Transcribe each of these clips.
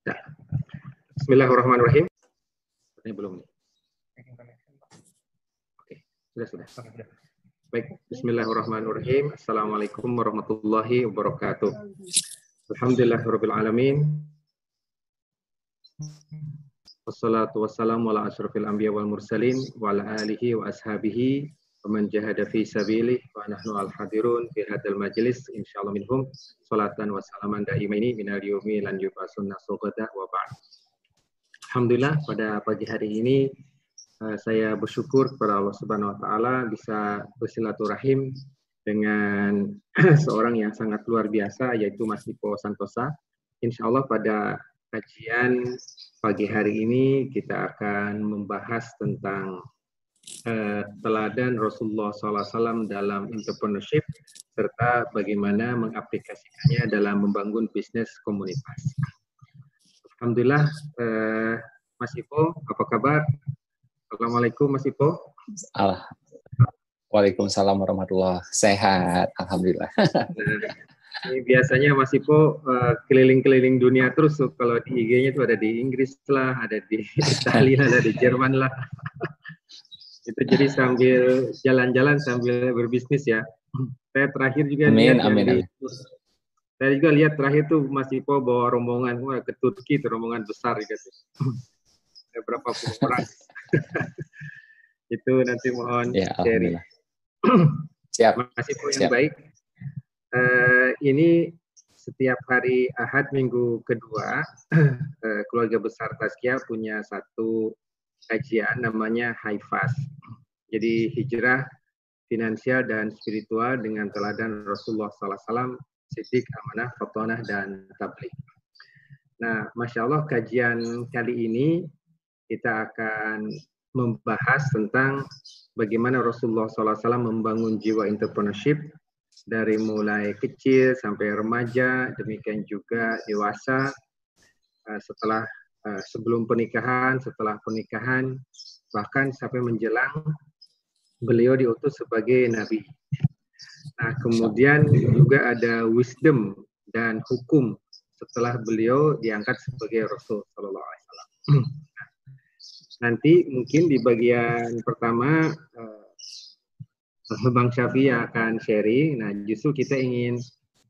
Ya. Bismillahirrahmanirrahim. Ini belum. Oke, sudah sudah. Baik, Bismillahirrahmanirrahim. Assalamualaikum warahmatullahi wabarakatuh. Alhamdulillahirabbil alamin. Wassalatu wassalamu ala asyrafil anbiya wal mursalin wa ala alihi wa ashabihi fi sabilih wa nahnu al hadirun fi hadzal majlis insyaallah minhum salatan wa salaman daimaini minal yumi lan yubasunna sobada wa ba'd. Alhamdulillah pada pagi hari ini uh, saya bersyukur kepada Allah Subhanahu wa taala bisa bersilaturahim dengan seorang yang sangat luar biasa yaitu Mas Ipo Santosa. Insyaallah pada kajian pagi hari ini kita akan membahas tentang uh, teladan Rasulullah SAW dalam entrepreneurship serta bagaimana mengaplikasikannya dalam membangun bisnis komunitas. Alhamdulillah, uh, Mas Ipo, apa kabar? Assalamualaikum Mas Ipo. Allah. Waalaikumsalam warahmatullahi Sehat, Alhamdulillah. Ini biasanya Mas Ipo uh, keliling-keliling dunia terus kalau di IG-nya itu ada di Inggris lah, ada di Italia, ada di Jerman lah. Itu jadi sambil jalan-jalan sambil berbisnis ya. Saya terakhir juga amin, lihat amin, amin. Saya juga lihat terakhir tuh Mas Ipo bawa rombongan wah, ke Turki, itu rombongan besar gitu. ada berapa puluh orang. itu nanti mohon ya, sharing. Siap. Mas Ipo yang Siap. baik uh, ini setiap hari Ahad minggu kedua uh, keluarga besar Taskia punya satu kajian namanya Haifas. Jadi hijrah finansial dan spiritual dengan teladan Rasulullah SAW, Siddiq, Amanah, Fatonah, dan Tabligh. Nah, Masya Allah kajian kali ini kita akan membahas tentang bagaimana Rasulullah SAW membangun jiwa entrepreneurship dari mulai kecil sampai remaja, demikian juga dewasa, uh, setelah uh, sebelum pernikahan, setelah pernikahan, bahkan sampai menjelang beliau diutus sebagai nabi. Nah, kemudian juga ada wisdom dan hukum setelah beliau diangkat sebagai Rasul Sallallahu Alaihi Wasallam. Nanti mungkin di bagian pertama uh, Bang Syafi akan sharing. Nah, justru kita ingin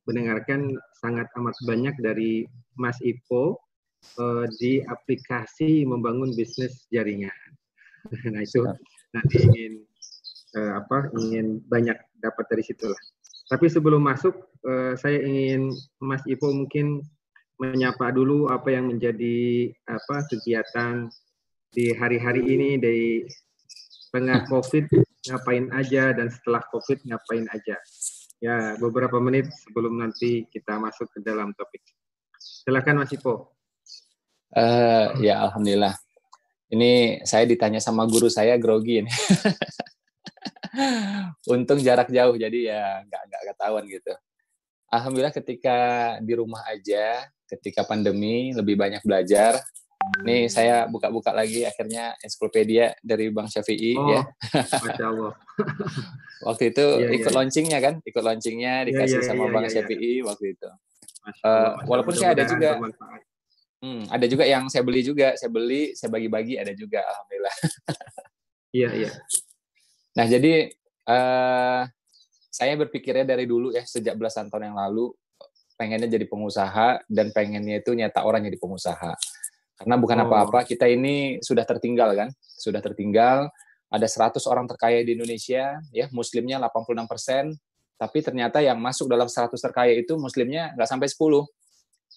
mendengarkan sangat amat banyak dari Mas Ipo uh, di aplikasi membangun bisnis jaringan. nah, itu nanti ingin uh, apa? Ingin banyak dapat dari situlah. Tapi sebelum masuk, uh, saya ingin Mas Ipo mungkin menyapa dulu apa yang menjadi apa kegiatan di hari-hari ini dari tengah COVID ngapain aja dan setelah COVID ngapain aja. Ya, beberapa menit sebelum nanti kita masuk ke dalam topik. Silakan Mas Ipo. Uh, ya, Alhamdulillah. Ini saya ditanya sama guru saya grogi ini. Untung jarak jauh, jadi ya nggak nggak ketahuan gitu. Alhamdulillah ketika di rumah aja, ketika pandemi lebih banyak belajar, Nih saya buka-buka lagi akhirnya ensiklopedia dari Bang Syafi'i oh, ya. Masya Allah. waktu itu yeah, ikut yeah. launchingnya kan, ikut launchingnya iya, dikasih yeah, yeah, sama yeah, Bang yeah, Syafi'i yeah. waktu itu. Masya Allah, uh, walaupun saya ada juga, hmm, ada juga yang saya beli juga, saya beli, saya bagi-bagi ada juga, alhamdulillah. Iya iya. Nah jadi uh, saya berpikirnya dari dulu ya sejak belasan tahun yang lalu pengennya jadi pengusaha dan pengennya itu nyata orang jadi pengusaha karena bukan oh. apa-apa, oh. kita ini sudah tertinggal kan, sudah tertinggal. Ada 100 orang terkaya di Indonesia, ya muslimnya 86 persen, tapi ternyata yang masuk dalam 100 terkaya itu muslimnya nggak sampai 10.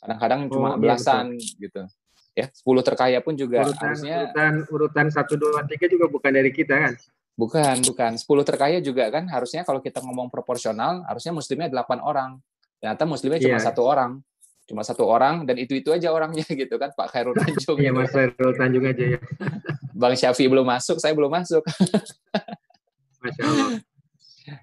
Kadang-kadang oh, cuma iya, belasan betul. gitu. Ya, 10 terkaya pun juga urutan, harusnya urutan urutan 1 2 3 juga bukan dari kita kan? Bukan, bukan. 10 terkaya juga kan harusnya kalau kita ngomong proporsional, harusnya muslimnya 8 orang. Ternyata muslimnya cuma yeah. satu orang cuma satu orang dan itu itu aja orangnya gitu kan Pak Khairul Tanjung. Iya Mas Khairul Tanjung aja ya. Bang Syafi belum masuk, saya belum masuk. Masya Allah.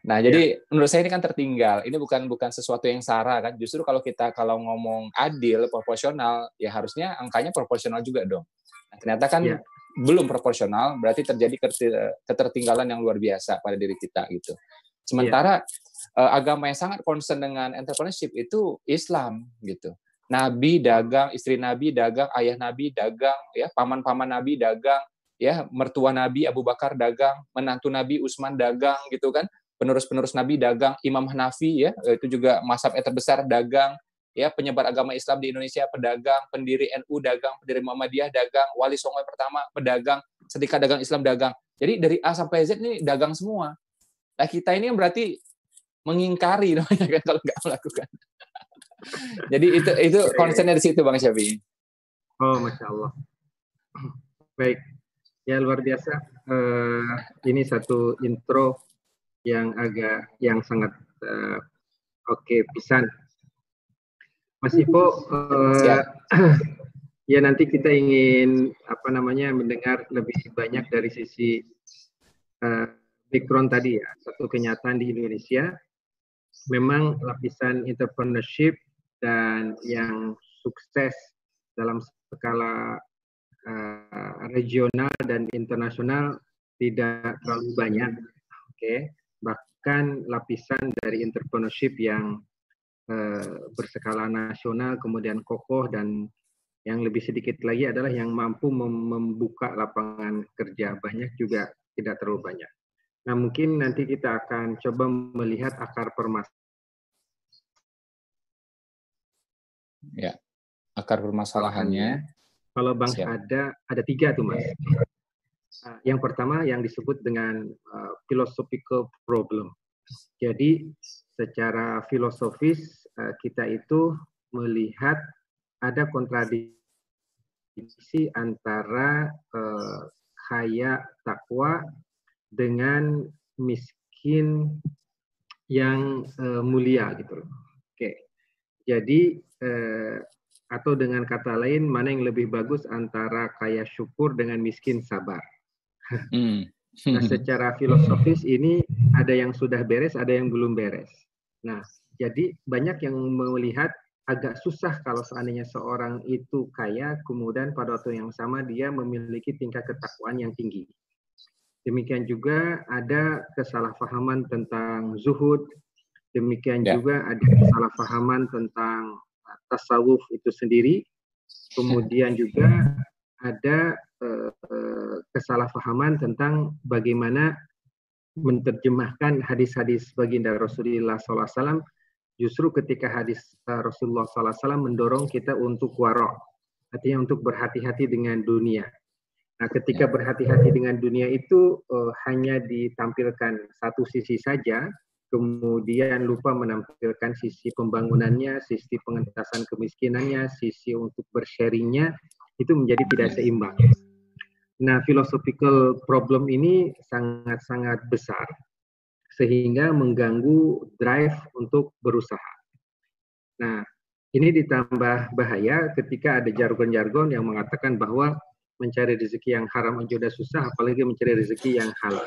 Nah, jadi menurut saya ini kan tertinggal. Ini bukan bukan sesuatu yang sarah kan. Justru kalau kita kalau ngomong adil, proporsional, ya harusnya angkanya proporsional juga dong. Nah, ternyata kan ya. belum proporsional, berarti terjadi ketertinggalan yang luar biasa pada diri kita gitu. Sementara ya uh, agama yang sangat concern dengan entrepreneurship itu Islam gitu. nabi dagang, istri nabi dagang, ayah nabi dagang, ya paman-paman nabi dagang, ya mertua nabi Abu Bakar dagang, menantu nabi Utsman dagang gitu kan. Penerus-penerus nabi dagang, Imam Hanafi ya itu juga masab terbesar dagang, ya penyebar agama Islam di Indonesia pedagang, pendiri NU dagang, pendiri Muhammadiyah dagang, wali songo pertama pedagang, sedikit dagang Islam dagang. Jadi dari A sampai Z ini dagang semua. Nah kita ini berarti mengingkari namanya kan kalau nggak melakukan. Jadi itu itu konsennya di situ Bang Syafi. Oh, masya Allah. Baik, ya luar biasa. Uh, ini satu intro yang agak yang sangat uh, oke okay, pisan. Mas Ipo, uh, ya nanti kita ingin apa namanya mendengar lebih banyak dari sisi uh, background tadi ya, satu kenyataan di Indonesia. Memang lapisan entrepreneurship dan yang sukses dalam skala uh, regional dan internasional tidak terlalu banyak. Oke, okay. Bahkan lapisan dari entrepreneurship yang uh, berskala nasional kemudian kokoh dan yang lebih sedikit lagi adalah yang mampu membuka lapangan kerja banyak juga tidak terlalu banyak. Nah mungkin nanti kita akan coba melihat akar permasalahan Ya, akar permasalahannya. Kalau Bang Siap. ada ada tiga tuh Mas. Uh, yang pertama yang disebut dengan uh, philosophical problem. Jadi secara filosofis uh, kita itu melihat ada kontradiksi antara uh, kaya takwa dengan miskin yang uh, mulia gitu loh. Oke. Jadi eh, atau dengan kata lain mana yang lebih bagus antara kaya syukur dengan miskin sabar. Hmm. nah, secara filosofis ini ada yang sudah beres, ada yang belum beres. Nah, jadi banyak yang melihat agak susah kalau seandainya seorang itu kaya, kemudian pada waktu yang sama dia memiliki tingkat ketakwaan yang tinggi. Demikian juga ada kesalahpahaman tentang zuhud, demikian ya. juga ada kesalahpahaman tentang tasawuf itu sendiri. Kemudian juga ada kesalahpahaman tentang bagaimana menerjemahkan hadis-hadis baginda Rasulullah SAW. Justru ketika hadis uh, Rasulullah SAW mendorong kita untuk warok, artinya untuk berhati-hati dengan dunia. Nah, ketika ya. berhati-hati dengan dunia itu uh, hanya ditampilkan satu sisi saja, kemudian lupa menampilkan sisi pembangunannya, sisi pengentasan kemiskinannya, sisi untuk bersharingnya, itu menjadi tidak seimbang. Nah, philosophical problem ini sangat-sangat besar, sehingga mengganggu drive untuk berusaha. Nah, ini ditambah bahaya ketika ada jargon-jargon yang mengatakan bahwa mencari rezeki yang haram aja sudah susah, apalagi mencari rezeki yang halal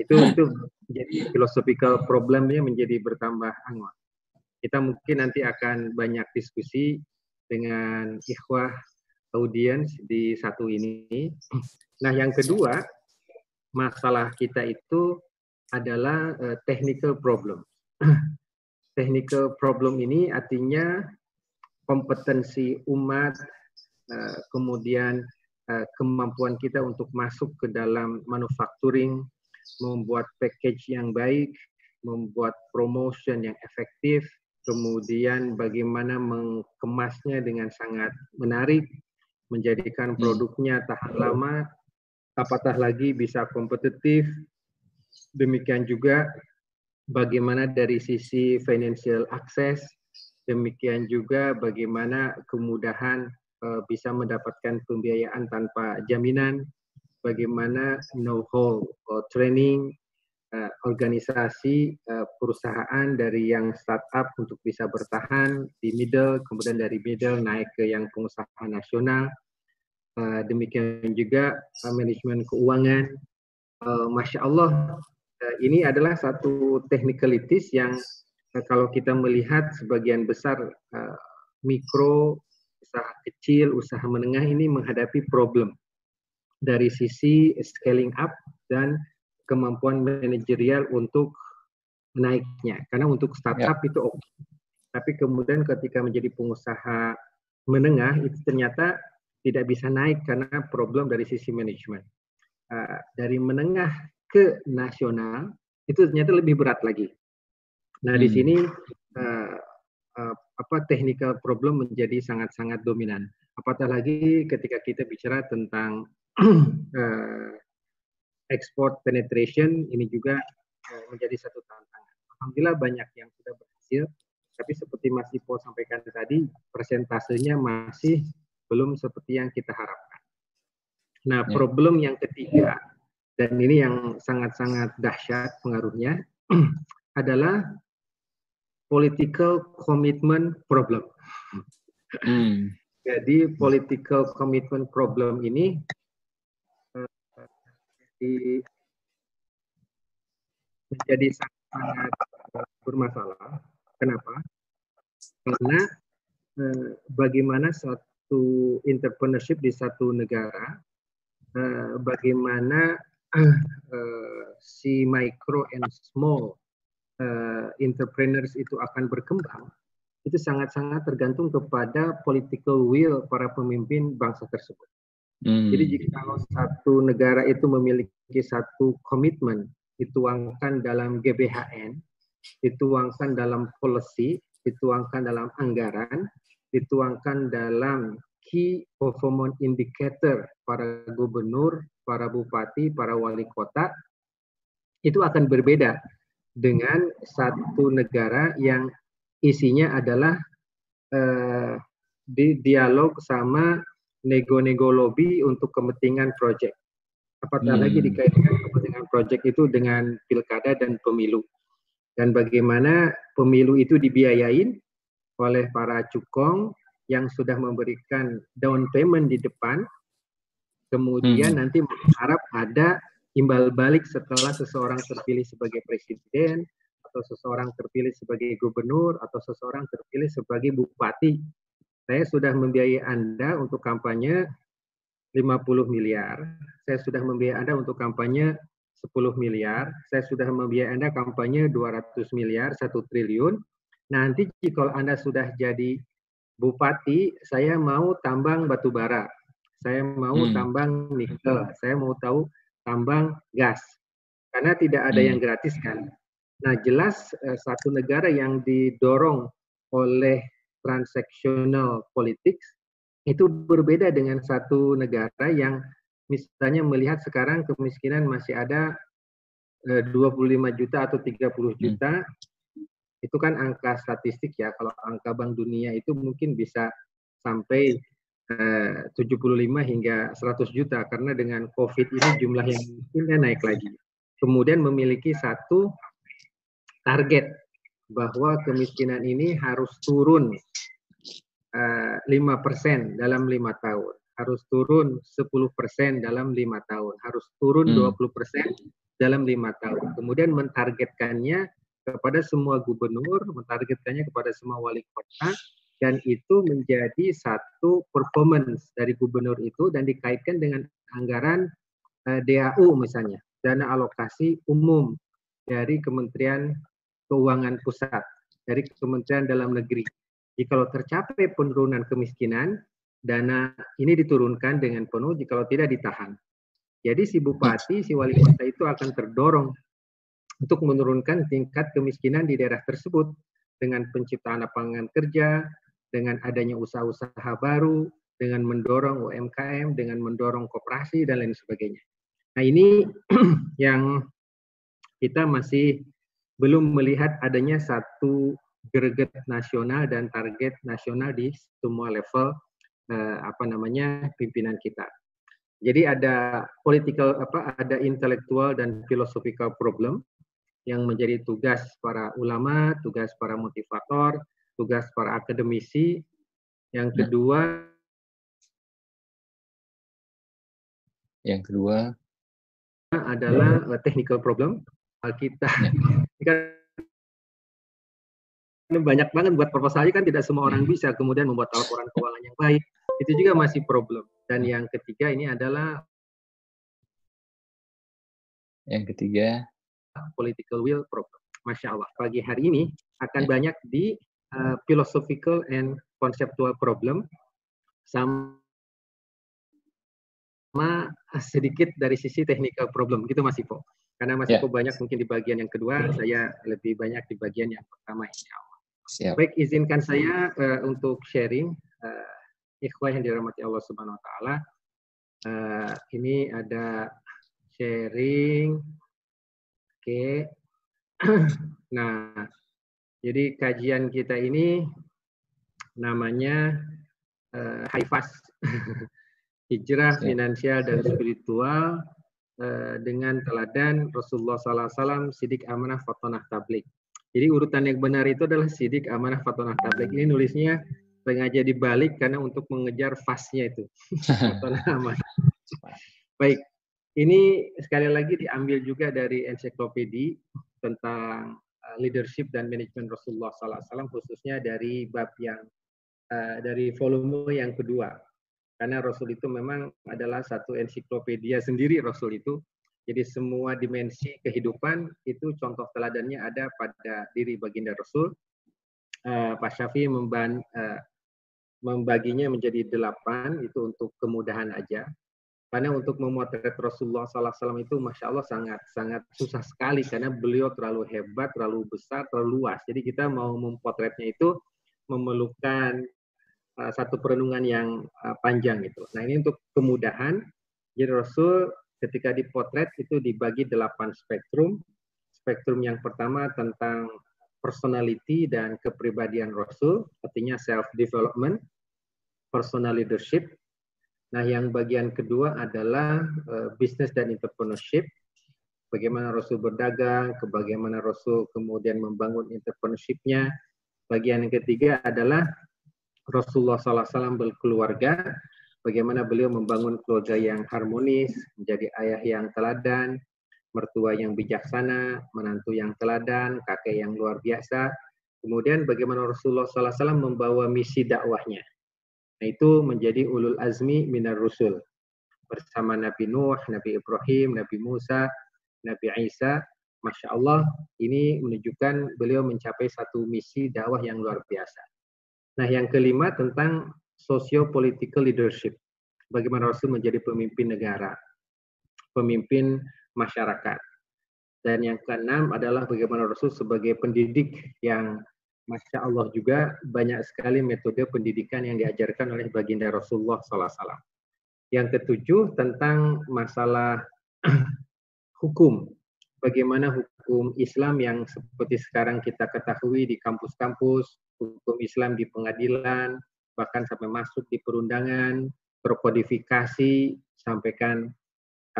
itu itu jadi philosophical problemnya menjadi bertambah anggun. Kita mungkin nanti akan banyak diskusi dengan ikhwah audiens di satu ini. Nah, yang kedua, masalah kita itu adalah uh, technical problem. technical problem ini artinya kompetensi umat, uh, kemudian uh, kemampuan kita untuk masuk ke dalam manufacturing, membuat package yang baik, membuat promotion yang efektif, kemudian bagaimana mengemasnya dengan sangat menarik, menjadikan hmm. produknya tahan lama, apatah lagi bisa kompetitif. Demikian juga bagaimana dari sisi financial access, demikian juga bagaimana kemudahan uh, bisa mendapatkan pembiayaan tanpa jaminan, bagaimana know-how training uh, organisasi uh, perusahaan dari yang startup untuk bisa bertahan di middle, kemudian dari middle naik ke yang pengusaha nasional. Uh, demikian juga uh, manajemen keuangan. Uh, Masya Allah, uh, ini adalah satu technicalities yang uh, kalau kita melihat sebagian besar uh, mikro, usaha kecil, usaha menengah ini menghadapi problem dari sisi scaling up dan kemampuan manajerial untuk naiknya. Karena untuk startup ya. itu oke. Okay. Tapi kemudian ketika menjadi pengusaha menengah itu ternyata tidak bisa naik karena problem dari sisi manajemen. Uh, dari menengah ke nasional itu ternyata lebih berat lagi. Nah hmm. di sini uh, uh, apa technical problem menjadi sangat-sangat dominan. Apatah lagi ketika kita bicara tentang uh, export penetration ini juga uh, menjadi satu tantangan. Alhamdulillah banyak yang sudah berhasil, tapi seperti Mas Ipo sampaikan tadi, persentasenya masih belum seperti yang kita harapkan. Nah, ya. problem yang ketiga dan ini yang sangat-sangat dahsyat pengaruhnya adalah political commitment problem. Hmm. Jadi political commitment problem ini uh, menjadi sangat bermasalah. Kenapa? Karena uh, bagaimana satu entrepreneurship di satu negara, uh, bagaimana uh, si micro and small entrepreneurs itu akan berkembang itu sangat-sangat tergantung kepada political will para pemimpin bangsa tersebut. Hmm. Jadi jika kalau satu negara itu memiliki satu komitmen dituangkan dalam GBHN, dituangkan dalam policy, dituangkan dalam anggaran, dituangkan dalam key performance indicator para gubernur, para bupati, para wali kota itu akan berbeda dengan satu negara yang isinya adalah uh, di dialog sama nego-nego lobby untuk kepentingan proyek. Apatah hmm. lagi dikaitkan kepentingan proyek itu dengan pilkada dan pemilu. Dan bagaimana pemilu itu dibiayain oleh para cukong yang sudah memberikan down payment di depan kemudian hmm. nanti mengharap ada imbal balik setelah seseorang terpilih sebagai presiden atau seseorang terpilih sebagai gubernur atau seseorang terpilih sebagai bupati. Saya sudah membiayai Anda untuk kampanye 50 miliar. Saya sudah membiayai Anda untuk kampanye 10 miliar. Saya sudah membiayai Anda kampanye 200 miliar, 1 triliun. Nanti kalau Anda sudah jadi bupati, saya mau tambang batu bara saya mau hmm. tambang nikel, saya mau tahu tambang gas. Karena tidak ada hmm. yang gratis kan. Nah, jelas eh, satu negara yang didorong oleh transactional politics itu berbeda dengan satu negara yang misalnya melihat sekarang kemiskinan masih ada eh, 25 juta atau 30 hmm. juta. Hmm. Itu kan angka statistik ya. Kalau angka Bank Dunia itu mungkin bisa sampai 75 eh, hingga 100 juta karena dengan COVID ini jumlah yang miskinnya naik lagi. Kemudian memiliki satu target bahwa kemiskinan ini harus turun eh, 5% dalam lima tahun, harus turun 10% dalam lima tahun, harus turun hmm. 20% dalam lima tahun. Kemudian mentargetkannya kepada semua gubernur, mentargetkannya kepada semua wali kota, dan itu menjadi satu performance dari gubernur itu dan dikaitkan dengan anggaran uh, eh, DAU misalnya dana alokasi umum dari Kementerian Keuangan Pusat dari Kementerian Dalam Negeri. Kalau tercapai penurunan kemiskinan, dana ini diturunkan dengan penuh, jika tidak ditahan. Jadi si bupati, si wali kota itu akan terdorong untuk menurunkan tingkat kemiskinan di daerah tersebut dengan penciptaan lapangan kerja, dengan adanya usaha-usaha baru, dengan mendorong UMKM, dengan mendorong koperasi dan lain sebagainya. Nah ini yang kita masih belum melihat adanya satu greget nasional dan target nasional di semua level eh, apa namanya pimpinan kita. Jadi ada political apa ada intelektual dan philosophical problem yang menjadi tugas para ulama, tugas para motivator, tugas para akademisi. Yang ya. kedua Yang kedua adalah ya. technical problem. Kita ya. Ini banyak banget buat proposal kan tidak semua orang ya. bisa kemudian membuat laporan keuangan yang baik. Itu juga masih problem. Dan ya. yang ketiga ini adalah yang ketiga political will problem. Masya Allah, pagi hari ini akan ya. banyak di uh, philosophical and conceptual problem sama sedikit dari sisi technical problem gitu Mas Ipo. Karena Mas yeah. Ipo banyak mungkin di bagian yang kedua, saya lebih banyak di bagian yang pertama Allah. Siap. Baik, izinkan saya uh, untuk sharing uh, ikhwah yang dirahmati Allah Subhanahu wa taala. Uh, ini ada sharing. Oke. Okay. nah, jadi kajian kita ini namanya uh, Haifas. Hijrah finansial dan spiritual uh, dengan teladan Rasulullah SAW, sidik amanah fatonah tablik. Jadi urutan yang benar itu adalah sidik amanah fatonah tablik. Ini nulisnya sengaja dibalik karena untuk mengejar fasnya itu. fatonah amanah. Baik, ini sekali lagi diambil juga dari ensiklopedia tentang uh, leadership dan manajemen Rasulullah SAW khususnya dari bab yang uh, dari volume yang kedua karena Rasul itu memang adalah satu ensiklopedia sendiri Rasul itu. Jadi semua dimensi kehidupan itu contoh teladannya ada pada diri baginda Rasul. Uh, Pak Syafi'i memban, uh, membaginya menjadi delapan itu untuk kemudahan aja. Karena untuk memotret Rasulullah SAW itu masya Allah sangat sangat susah sekali karena beliau terlalu hebat, terlalu besar, terlalu luas. Jadi kita mau mempotretnya itu memerlukan uh, satu perenungan yang uh, panjang gitu. Nah ini untuk kemudahan. Jadi Rasul ketika dipotret itu dibagi delapan spektrum. Spektrum yang pertama tentang personality dan kepribadian Rasul, artinya self development, personal leadership. Nah, yang bagian kedua adalah uh, business dan entrepreneurship. Bagaimana Rasul berdagang, bagaimana Rasul kemudian membangun entrepreneurship-nya. Bagian yang ketiga adalah Rasulullah SAW berkeluarga, bagaimana beliau membangun keluarga yang harmonis, menjadi ayah yang teladan, mertua yang bijaksana, menantu yang teladan, kakek yang luar biasa. Kemudian bagaimana Rasulullah SAW membawa misi dakwahnya. Nah, itu menjadi ulul azmi minar rusul. Bersama Nabi Nuh, Nabi Ibrahim, Nabi Musa, Nabi Isa. Masya Allah, ini menunjukkan beliau mencapai satu misi dakwah yang luar biasa. Nah, yang kelima tentang socio-political leadership. Bagaimana Rasul menjadi pemimpin negara, pemimpin masyarakat. Dan yang keenam adalah bagaimana Rasul sebagai pendidik yang Masya Allah juga banyak sekali metode pendidikan yang diajarkan oleh baginda Rasulullah SAW. Yang ketujuh tentang masalah hukum. Bagaimana hukum Islam yang seperti sekarang kita ketahui di kampus-kampus, hukum Islam di pengadilan, bahkan sampai masuk di perundangan, terkodifikasi, sampaikan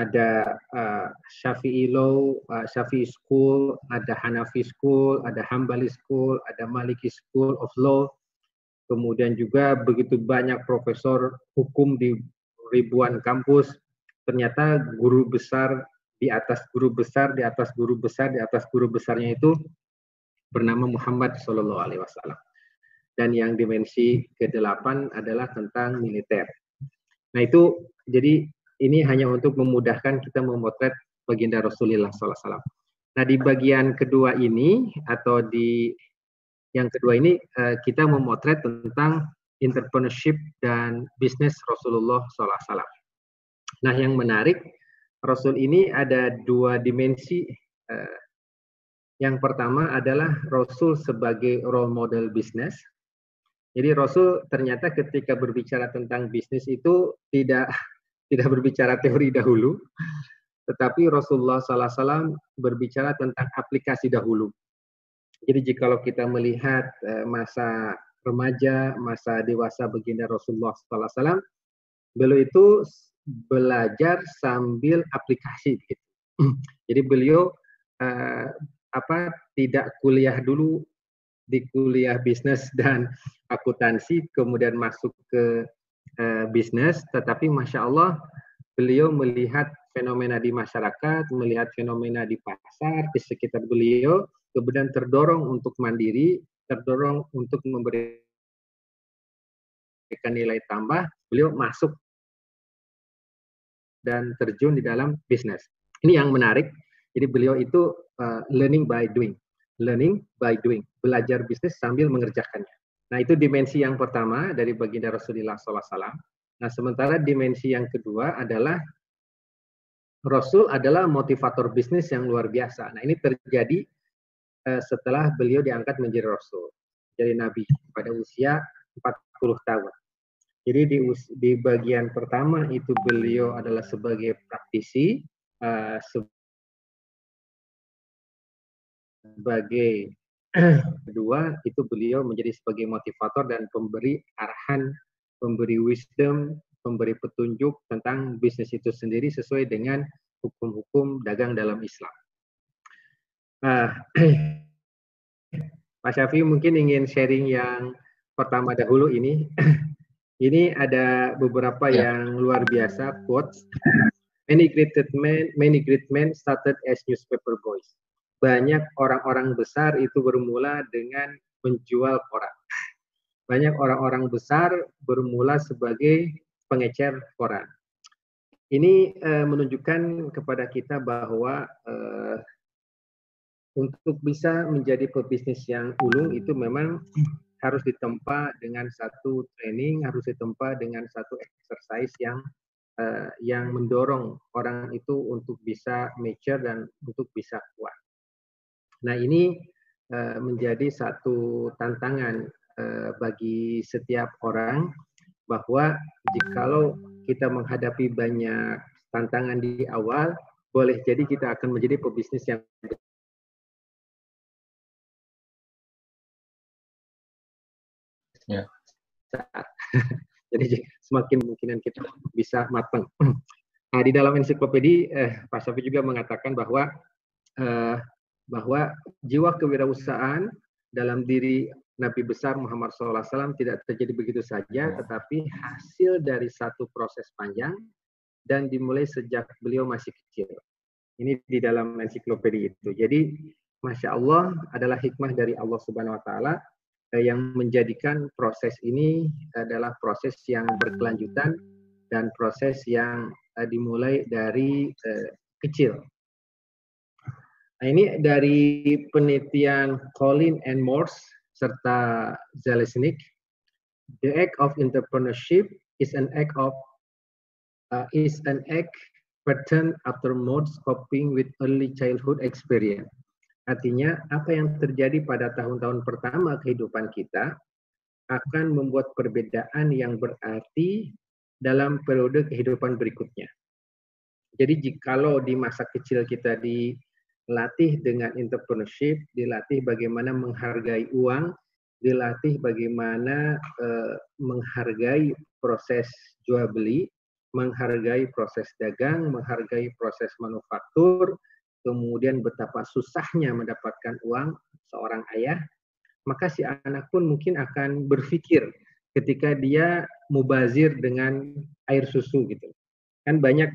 ada uh, Syafi'i Law, uh, Syafi'i School, ada Hanafi School, ada Hambali School, ada Maliki School of Law. Kemudian juga begitu banyak profesor hukum di ribuan kampus. Ternyata guru besar di atas guru besar, di atas guru besar, di atas guru besarnya itu bernama Muhammad Shallallahu Alaihi Wasallam dan yang dimensi ke-8 adalah tentang militer. Nah itu jadi ini hanya untuk memudahkan kita memotret baginda Rasulullah SAW. Nah di bagian kedua ini atau di yang kedua ini eh, kita memotret tentang entrepreneurship dan bisnis Rasulullah SAW. Nah yang menarik Rasul ini ada dua dimensi. Eh, yang pertama adalah Rasul sebagai role model bisnis jadi Rasul ternyata ketika berbicara tentang bisnis itu tidak tidak berbicara teori dahulu, tetapi Rasulullah SAW berbicara tentang aplikasi dahulu. Jadi jikalau kita melihat eh, masa remaja, masa dewasa baginda Rasulullah SAW, beliau itu belajar sambil aplikasi. Gitu. Jadi beliau uh, apa tidak kuliah dulu di kuliah bisnis dan akuntansi, kemudian masuk ke uh, bisnis, tetapi masya Allah beliau melihat fenomena di masyarakat, melihat fenomena di pasar, di sekitar beliau, kemudian terdorong untuk mandiri, terdorong untuk memberikan nilai tambah, beliau masuk dan terjun di dalam bisnis. Ini yang menarik. Jadi beliau itu uh, learning by doing. Learning by doing, belajar bisnis sambil mengerjakannya. Nah itu dimensi yang pertama dari baginda Rasulullah SAW. Nah sementara dimensi yang kedua adalah Rasul adalah motivator bisnis yang luar biasa. Nah ini terjadi uh, setelah beliau diangkat menjadi Rasul, jadi Nabi pada usia 40 tahun. Jadi di, di bagian pertama itu beliau adalah sebagai praktisi, uh, sebagai kedua itu beliau menjadi sebagai motivator dan pemberi arahan, pemberi wisdom, memberi petunjuk tentang bisnis itu sendiri sesuai dengan hukum-hukum dagang dalam Islam. Nah, Pak Syafi mungkin ingin sharing yang pertama dahulu ini. ini ada beberapa ya. yang luar biasa quotes. Many great men, many great men started as newspaper boys. Banyak orang-orang besar itu bermula dengan menjual koran. Banyak orang-orang besar bermula sebagai pengecer koran. Ini uh, menunjukkan kepada kita bahwa uh, untuk bisa menjadi pebisnis yang ulung itu memang harus ditempa dengan satu training, harus ditempa dengan satu exercise yang uh, yang mendorong orang itu untuk bisa mature dan untuk bisa kuat. Nah ini uh, menjadi satu tantangan uh, bagi setiap orang bahwa jikalau kita menghadapi banyak tantangan di awal, boleh jadi kita akan menjadi pebisnis yang ya. jadi semakin kemungkinan kita bisa matang. Nah, di dalam ensiklopedi eh, Pak Syafi juga mengatakan bahwa eh, bahwa jiwa kewirausahaan dalam diri Nabi besar Muhammad SAW tidak terjadi begitu saja, ya. tetapi hasil dari satu proses panjang dan dimulai sejak beliau masih kecil. Ini di dalam ensiklopedia itu. Jadi, masya Allah adalah hikmah dari Allah Subhanahu Wa Taala eh, yang menjadikan proses ini adalah proses yang berkelanjutan dan proses yang eh, dimulai dari eh, kecil. Nah, ini dari penelitian Colin and Morse serta Zelesnik, the act of entrepreneurship is an act of uh, is an act pattern after modes coping with early childhood experience. Artinya, apa yang terjadi pada tahun-tahun pertama kehidupan kita akan membuat perbedaan yang berarti dalam periode kehidupan berikutnya. Jadi, jikalau di masa kecil kita di latih dengan entrepreneurship, dilatih bagaimana menghargai uang, dilatih bagaimana uh, menghargai proses jual beli, menghargai proses dagang, menghargai proses manufaktur, kemudian betapa susahnya mendapatkan uang seorang ayah, maka si anak pun mungkin akan berpikir ketika dia mubazir dengan air susu gitu. Kan banyak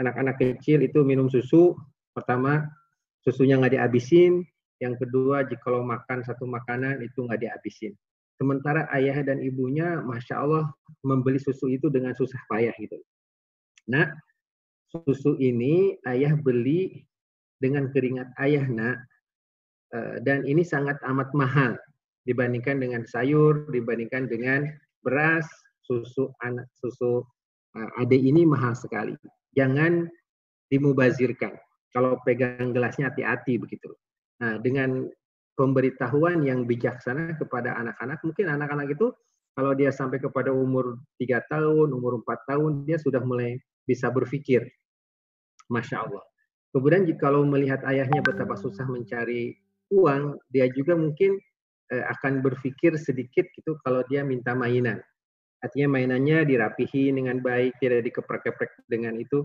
anak-anak kecil itu minum susu pertama susunya nggak dihabisin, yang kedua jika lo makan satu makanan itu nggak dihabisin. Sementara ayah dan ibunya, masya Allah membeli susu itu dengan susah payah gitu. Nah, susu ini ayah beli dengan keringat ayah nak, eh, dan ini sangat amat mahal dibandingkan dengan sayur, dibandingkan dengan beras, susu anak susu eh, adik ini mahal sekali. Jangan dimubazirkan kalau pegang gelasnya hati-hati begitu. Nah, dengan pemberitahuan yang bijaksana kepada anak-anak, mungkin anak-anak itu kalau dia sampai kepada umur tiga tahun, umur empat tahun, dia sudah mulai bisa berpikir. Masya Allah. Kemudian kalau melihat ayahnya betapa susah mencari uang, dia juga mungkin eh, akan berpikir sedikit gitu kalau dia minta mainan. Artinya mainannya dirapihi dengan baik, tidak dikeprek-keprek dengan itu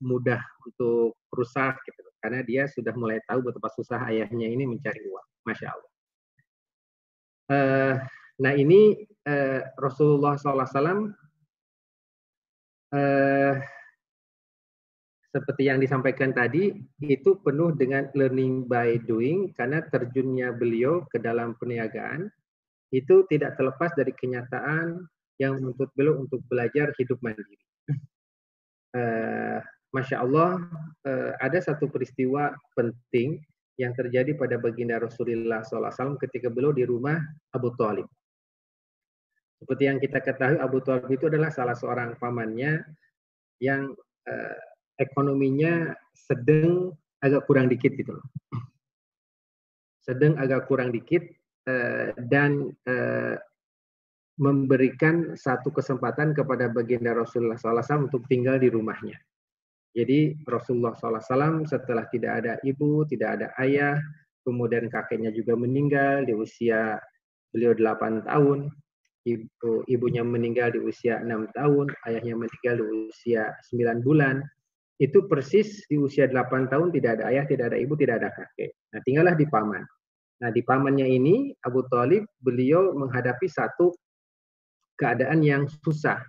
mudah untuk rusak gitu. Karena dia sudah mulai tahu betapa susah ayahnya ini mencari uang. Masya Allah. Uh, nah ini uh, Rasulullah SAW seperti yang disampaikan tadi itu penuh dengan learning by doing karena terjunnya beliau ke dalam perniagaan itu tidak terlepas dari kenyataan yang menuntut beliau untuk belajar hidup mandiri uh, masya Allah uh, ada satu peristiwa penting yang terjadi pada baginda Rasulullah SAW ketika beliau di rumah Abu Talib. Seperti yang kita ketahui, Abu Talib itu adalah salah seorang pamannya yang eh, ekonominya sedang agak kurang dikit gitu loh. Sedang agak kurang dikit eh, dan eh, memberikan satu kesempatan kepada baginda Rasulullah SAW untuk tinggal di rumahnya. Jadi Rasulullah SAW setelah tidak ada ibu, tidak ada ayah, kemudian kakeknya juga meninggal di usia beliau 8 tahun, ibu, ibunya meninggal di usia 6 tahun, ayahnya meninggal di usia 9 bulan, itu persis di usia 8 tahun tidak ada ayah, tidak ada ibu, tidak ada kakek. Nah tinggallah di paman. Nah di pamannya ini Abu Talib beliau menghadapi satu keadaan yang susah.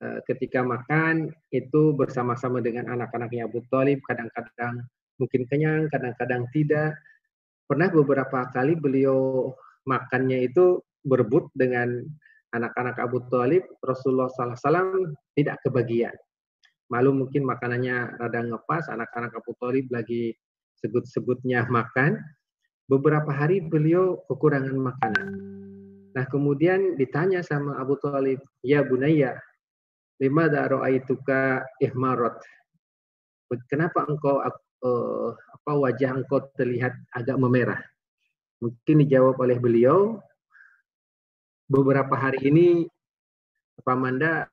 Eh, ketika makan itu bersama-sama dengan anak-anaknya Abu Talib, kadang-kadang mungkin kenyang, kadang-kadang tidak. Pernah beberapa kali beliau makannya itu berebut dengan anak-anak Abu Talib, Rasulullah SAW tidak kebagian. Malu mungkin makanannya rada ngepas, anak-anak Abu Talib lagi sebut-sebutnya makan. Beberapa hari beliau kekurangan makanan Nah kemudian ditanya sama Abu Talib, ya bunaya, lima ra'aituka ihmarat. Kenapa engkau uh, apa wajah engkau terlihat agak memerah? Mungkin dijawab oleh beliau, beberapa hari ini Pamanda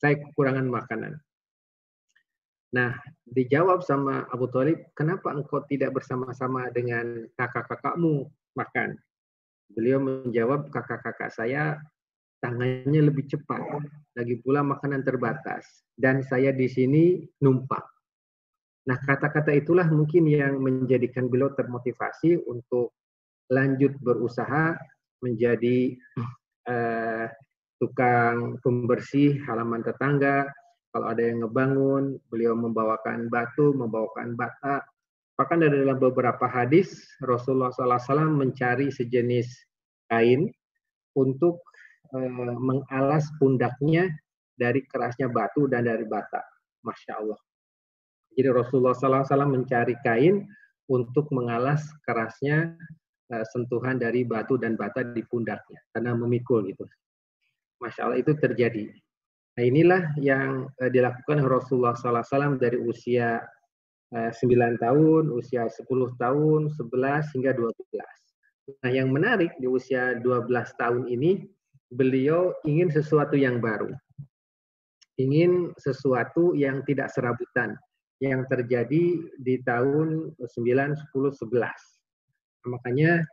saya kekurangan makanan. Nah, dijawab sama Abu Talib, kenapa engkau tidak bersama-sama dengan kakak-kakakmu makan? Beliau menjawab, kakak-kakak saya tangannya lebih cepat. Lagi pula makanan terbatas. Dan saya di sini numpang. Nah, kata-kata itulah mungkin yang menjadikan beliau termotivasi untuk lanjut berusaha menjadi uh, tukang pembersih halaman tetangga. Kalau ada yang ngebangun, beliau membawakan batu, membawakan bata, Bahkan dari dalam beberapa hadis Rasulullah SAW mencari sejenis kain untuk e, mengalas pundaknya dari kerasnya batu dan dari bata. Masya Allah. Jadi Rasulullah SAW mencari kain untuk mengalas kerasnya e, sentuhan dari batu dan bata di pundaknya karena memikul gitu. Masya Allah itu terjadi. Nah inilah yang e, dilakukan Rasulullah SAW dari usia 9 eh, tahun, usia 10 tahun, 11 hingga 12. Nah, yang menarik di usia 12 tahun ini beliau ingin sesuatu yang baru. Ingin sesuatu yang tidak serabutan yang terjadi di tahun 9, 10, 11. makanya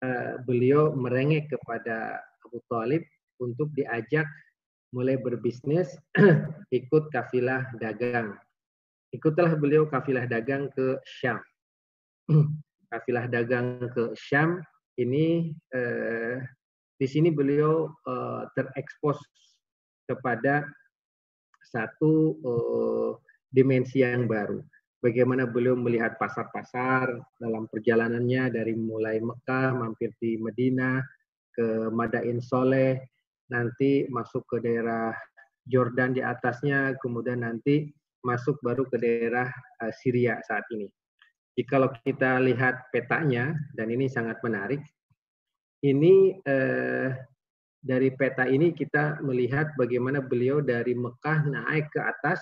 uh, beliau merengek kepada Abu Talib untuk diajak mulai berbisnis ikut kafilah dagang ikutlah beliau kafilah dagang ke Syam. kafilah dagang ke Syam ini eh, di sini beliau eh, terekspos kepada satu eh, dimensi yang baru. Bagaimana beliau melihat pasar-pasar dalam perjalanannya dari mulai Mekah, mampir di Medina, ke Madain Soleh, nanti masuk ke daerah Jordan di atasnya, kemudian nanti masuk baru ke daerah uh, Syria saat ini. Jika kita lihat petanya, dan ini sangat menarik, ini eh, dari peta ini kita melihat bagaimana beliau dari Mekah naik ke atas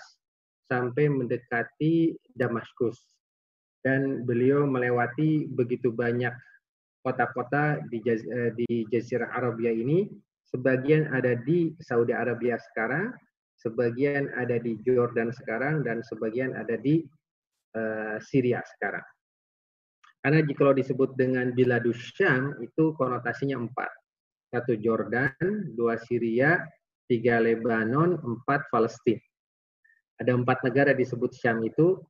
sampai mendekati Damaskus. Dan beliau melewati begitu banyak kota-kota di, eh, di Jazirah Arabia ini, sebagian ada di Saudi Arabia sekarang, sebagian ada di Jordan sekarang dan sebagian ada di uh, Syria sekarang. Karena jika disebut dengan Biladus Syam itu konotasinya empat. Satu Jordan, dua Syria, tiga Lebanon, empat Palestina. Ada empat negara disebut Syam itu,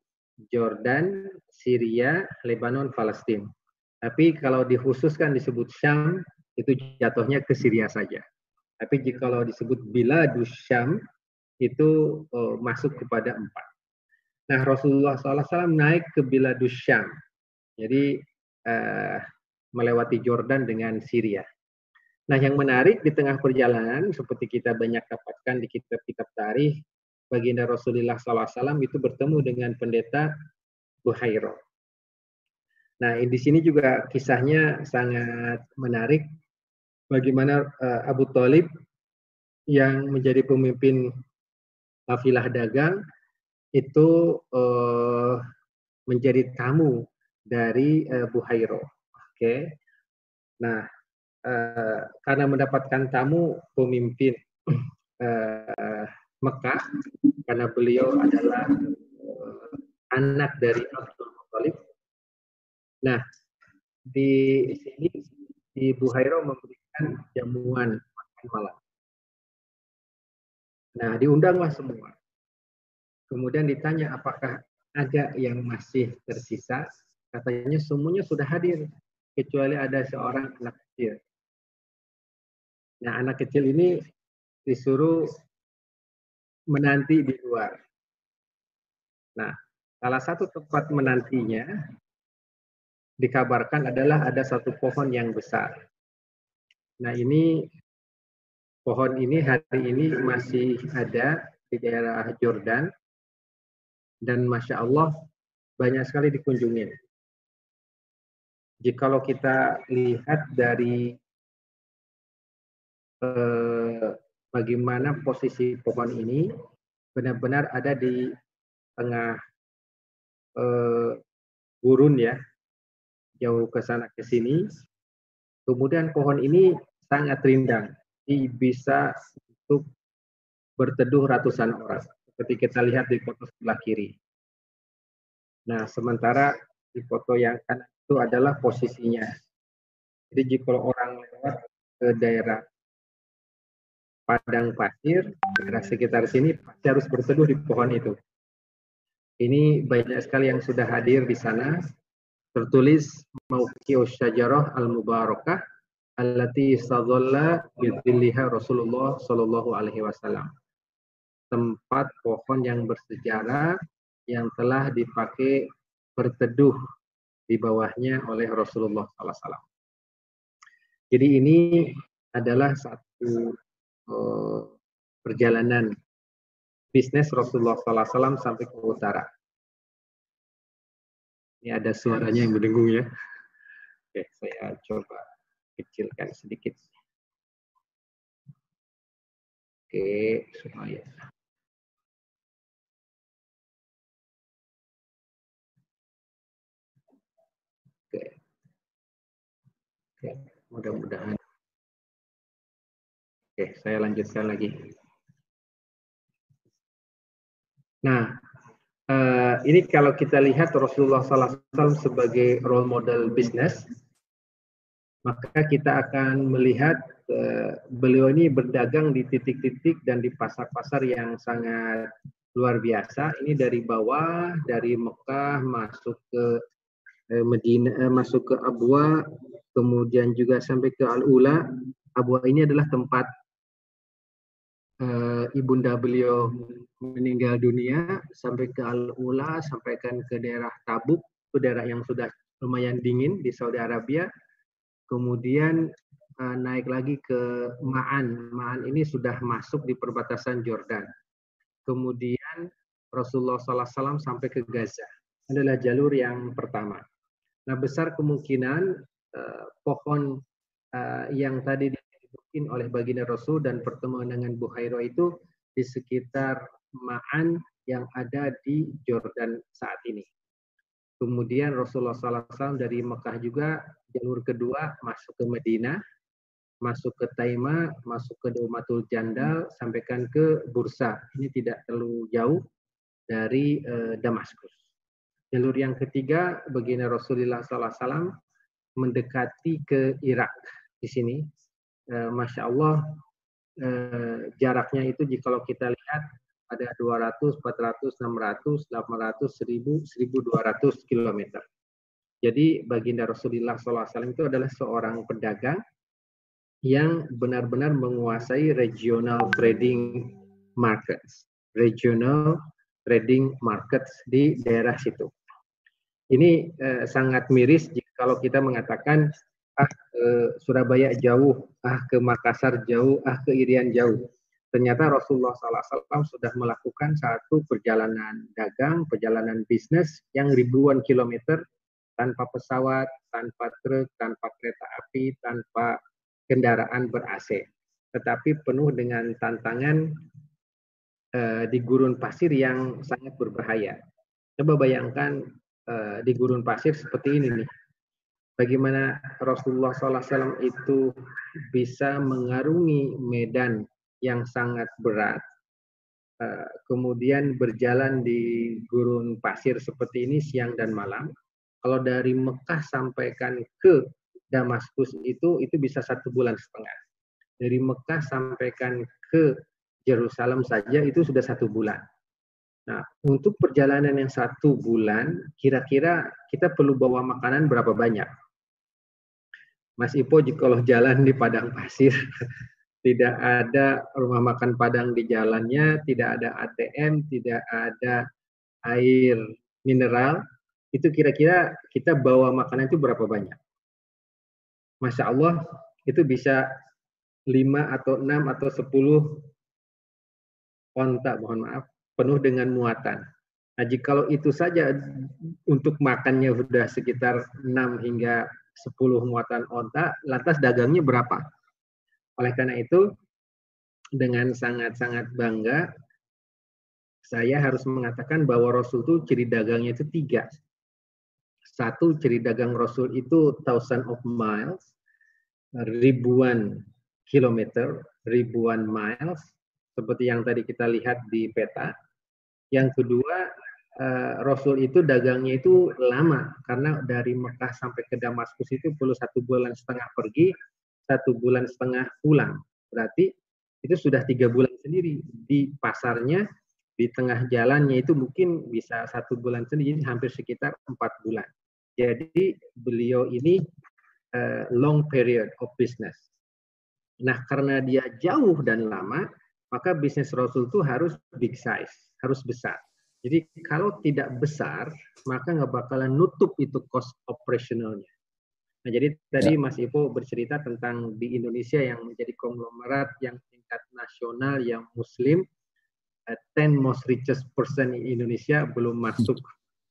Jordan, Syria, Lebanon, Palestina. Tapi kalau dikhususkan disebut Syam, itu jatuhnya ke Syria saja. Tapi jika kalau disebut Biladus Syam, itu uh, masuk kepada empat. Nah Rasulullah SAW naik ke Biladus Syam, jadi uh, melewati Jordan dengan Syria. Nah yang menarik di tengah perjalanan seperti kita banyak dapatkan di kitab-kitab tarikh, baginda Rasulullah SAW itu bertemu dengan pendeta Buhairo. Nah, di sini juga kisahnya sangat menarik. Bagaimana uh, Abu Talib yang menjadi pemimpin kafilah dagang itu uh, menjadi tamu dari uh, Buhairo. Oke. Okay. Nah, uh, karena mendapatkan tamu pemimpin uh, Mekah karena beliau adalah uh, anak dari Abdul Muthalib. Nah, di sini di Buhairo memberikan jamuan makan malam. Nah, diundanglah semua. Kemudian ditanya apakah ada yang masih tersisa. Katanya semuanya sudah hadir, kecuali ada seorang anak kecil. Nah, anak kecil ini disuruh menanti di luar. Nah, salah satu tempat menantinya dikabarkan adalah ada satu pohon yang besar. Nah, ini pohon ini hari ini masih ada di daerah Jordan dan masya Allah banyak sekali dikunjungi. Jikalau kita lihat dari eh, bagaimana posisi pohon ini benar-benar ada di tengah eh, gurun ya, jauh ke sana ke sini. Kemudian pohon ini sangat rindang, bisa untuk berteduh ratusan orang. Seperti kita lihat di foto sebelah kiri. Nah, sementara di foto yang kanan itu adalah posisinya. Jadi jika orang lewat ke daerah padang pasir daerah sekitar sini pasti harus berteduh di pohon itu. Ini banyak sekali yang sudah hadir di sana. Tertulis Mauqi'u Syajarah Al-Mubarakah allati sadalla bidilliha Rasulullah sallallahu alaihi wasallam. Tempat pohon yang bersejarah yang telah dipakai berteduh di bawahnya oleh Rasulullah SAW. Jadi ini adalah satu Eh, perjalanan bisnis Rasulullah SAW sampai ke utara. Ini ada suaranya yang mendengung ya. Oke, saya coba kecilkan sedikit. Oke, supaya. Oke. Mudah-mudahan Oke, saya lanjutkan lagi. Nah, uh, ini kalau kita lihat Rasulullah SAW sebagai role model bisnis, maka kita akan melihat uh, beliau ini berdagang di titik-titik dan di pasar-pasar yang sangat luar biasa. Ini dari bawah, dari Mekah masuk ke uh, Medina, masuk ke Abwa, kemudian juga sampai ke Al-Ula. Abwa ini adalah tempat ibunda beliau meninggal dunia sampai ke Al-Ula, sampaikan ke daerah Tabuk, ke daerah yang sudah lumayan dingin di Saudi Arabia. Kemudian uh, naik lagi ke Ma'an. Ma'an ini sudah masuk di perbatasan Jordan. Kemudian Rasulullah SAW sampai ke Gaza. Adalah jalur yang pertama. Nah, besar kemungkinan uh, pohon uh, yang tadi dibikin oleh baginda Rasul dan pertemuan dengan Buhairo itu di sekitar Ma'an yang ada di Jordan saat ini. Kemudian Rasulullah SAW dari Mekah juga jalur kedua masuk ke Medina, masuk ke Taima, masuk ke Daumatul Jandal, sampaikan ke Bursa. Ini tidak terlalu jauh dari uh, Damaskus. Jalur yang ketiga, baginda Rasulullah SAW mendekati ke Irak di sini eh, masya Allah eh, jaraknya itu jika kita lihat ada 200, 400, 600, 800, 1000, 1200 km. Jadi baginda Rasulullah SAW itu adalah seorang pedagang yang benar-benar menguasai regional trading markets, regional trading markets di daerah situ. Ini eh, sangat miris jika kalau kita mengatakan ah ke Surabaya jauh, ah ke Makassar jauh, ah ke Irian jauh. Ternyata Rasulullah SAW sudah melakukan satu perjalanan dagang, perjalanan bisnis yang ribuan kilometer tanpa pesawat, tanpa truk, tanpa kereta api, tanpa kendaraan ber-AC. Tetapi penuh dengan tantangan uh, di gurun pasir yang sangat berbahaya. Coba bayangkan uh, di gurun pasir seperti ini nih. Bagaimana Rasulullah SAW itu bisa mengarungi medan yang sangat berat Eh, kemudian berjalan di gurun pasir seperti ini siang dan malam. Kalau dari Mekah sampaikan ke Damaskus itu itu bisa satu bulan setengah. Dari Mekah sampaikan ke Yerusalem saja itu sudah satu bulan. Nah, untuk perjalanan yang satu bulan, kira-kira kita perlu bawa makanan berapa banyak? Mas Ipo kalau jalan di padang pasir, tidak ada rumah makan Padang di jalannya, tidak ada ATM, tidak ada air mineral, itu kira-kira kita bawa makanan itu berapa banyak? Masya Allah, itu bisa 5 atau 6 atau 10 ontak, mohon maaf, penuh dengan muatan. Nah, jika itu saja untuk makannya sudah sekitar 6 hingga 10 muatan ontak, lantas dagangnya berapa? Oleh karena itu, dengan sangat-sangat bangga, saya harus mengatakan bahwa Rasul itu ciri dagangnya itu tiga. Satu, ciri dagang Rasul itu thousand of miles, ribuan kilometer, ribuan miles, seperti yang tadi kita lihat di peta. Yang kedua, eh, Rasul itu dagangnya itu lama, karena dari Mekah sampai ke Damaskus itu perlu satu bulan setengah pergi, satu bulan setengah pulang. Berarti itu sudah tiga bulan sendiri di pasarnya di tengah jalannya itu mungkin bisa satu bulan sendiri hampir sekitar empat bulan. Jadi beliau ini uh, long period of business. Nah karena dia jauh dan lama, maka bisnis Rasul itu harus big size, harus besar. Jadi kalau tidak besar, maka nggak bakalan nutup itu cost operationalnya. Nah, jadi tadi ya. Mas Ivo bercerita tentang di Indonesia yang menjadi konglomerat yang tingkat nasional yang Muslim, uh, ten most richest person in Indonesia belum masuk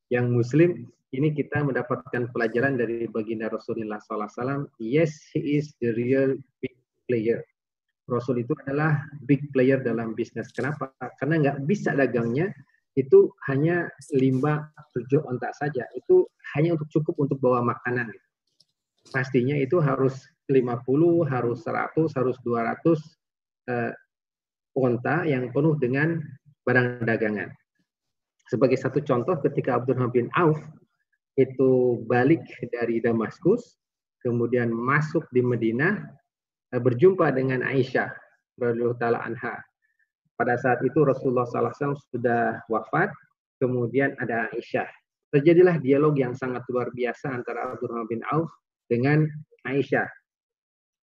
yang Muslim. Ini kita mendapatkan pelajaran dari baginda Rasulullah SAW. Yes, he is the real big player. Rasul itu adalah big player dalam bisnis. Kenapa? Karena nggak bisa dagangnya itu hanya lima tujuh ontak saja. Itu hanya untuk cukup untuk bawa makanan. Pastinya itu harus 50, harus 100, harus 200 eh, onta yang penuh dengan barang dagangan. Sebagai satu contoh ketika Abdurrahman bin Auf itu balik dari Damaskus, kemudian masuk di Medina, eh, berjumpa dengan Aisyah radhiyallahu taala anha. Pada saat itu Rasulullah SAW sudah wafat, kemudian ada Aisyah. Terjadilah dialog yang sangat luar biasa antara Abdurrahman bin Auf dengan Aisyah.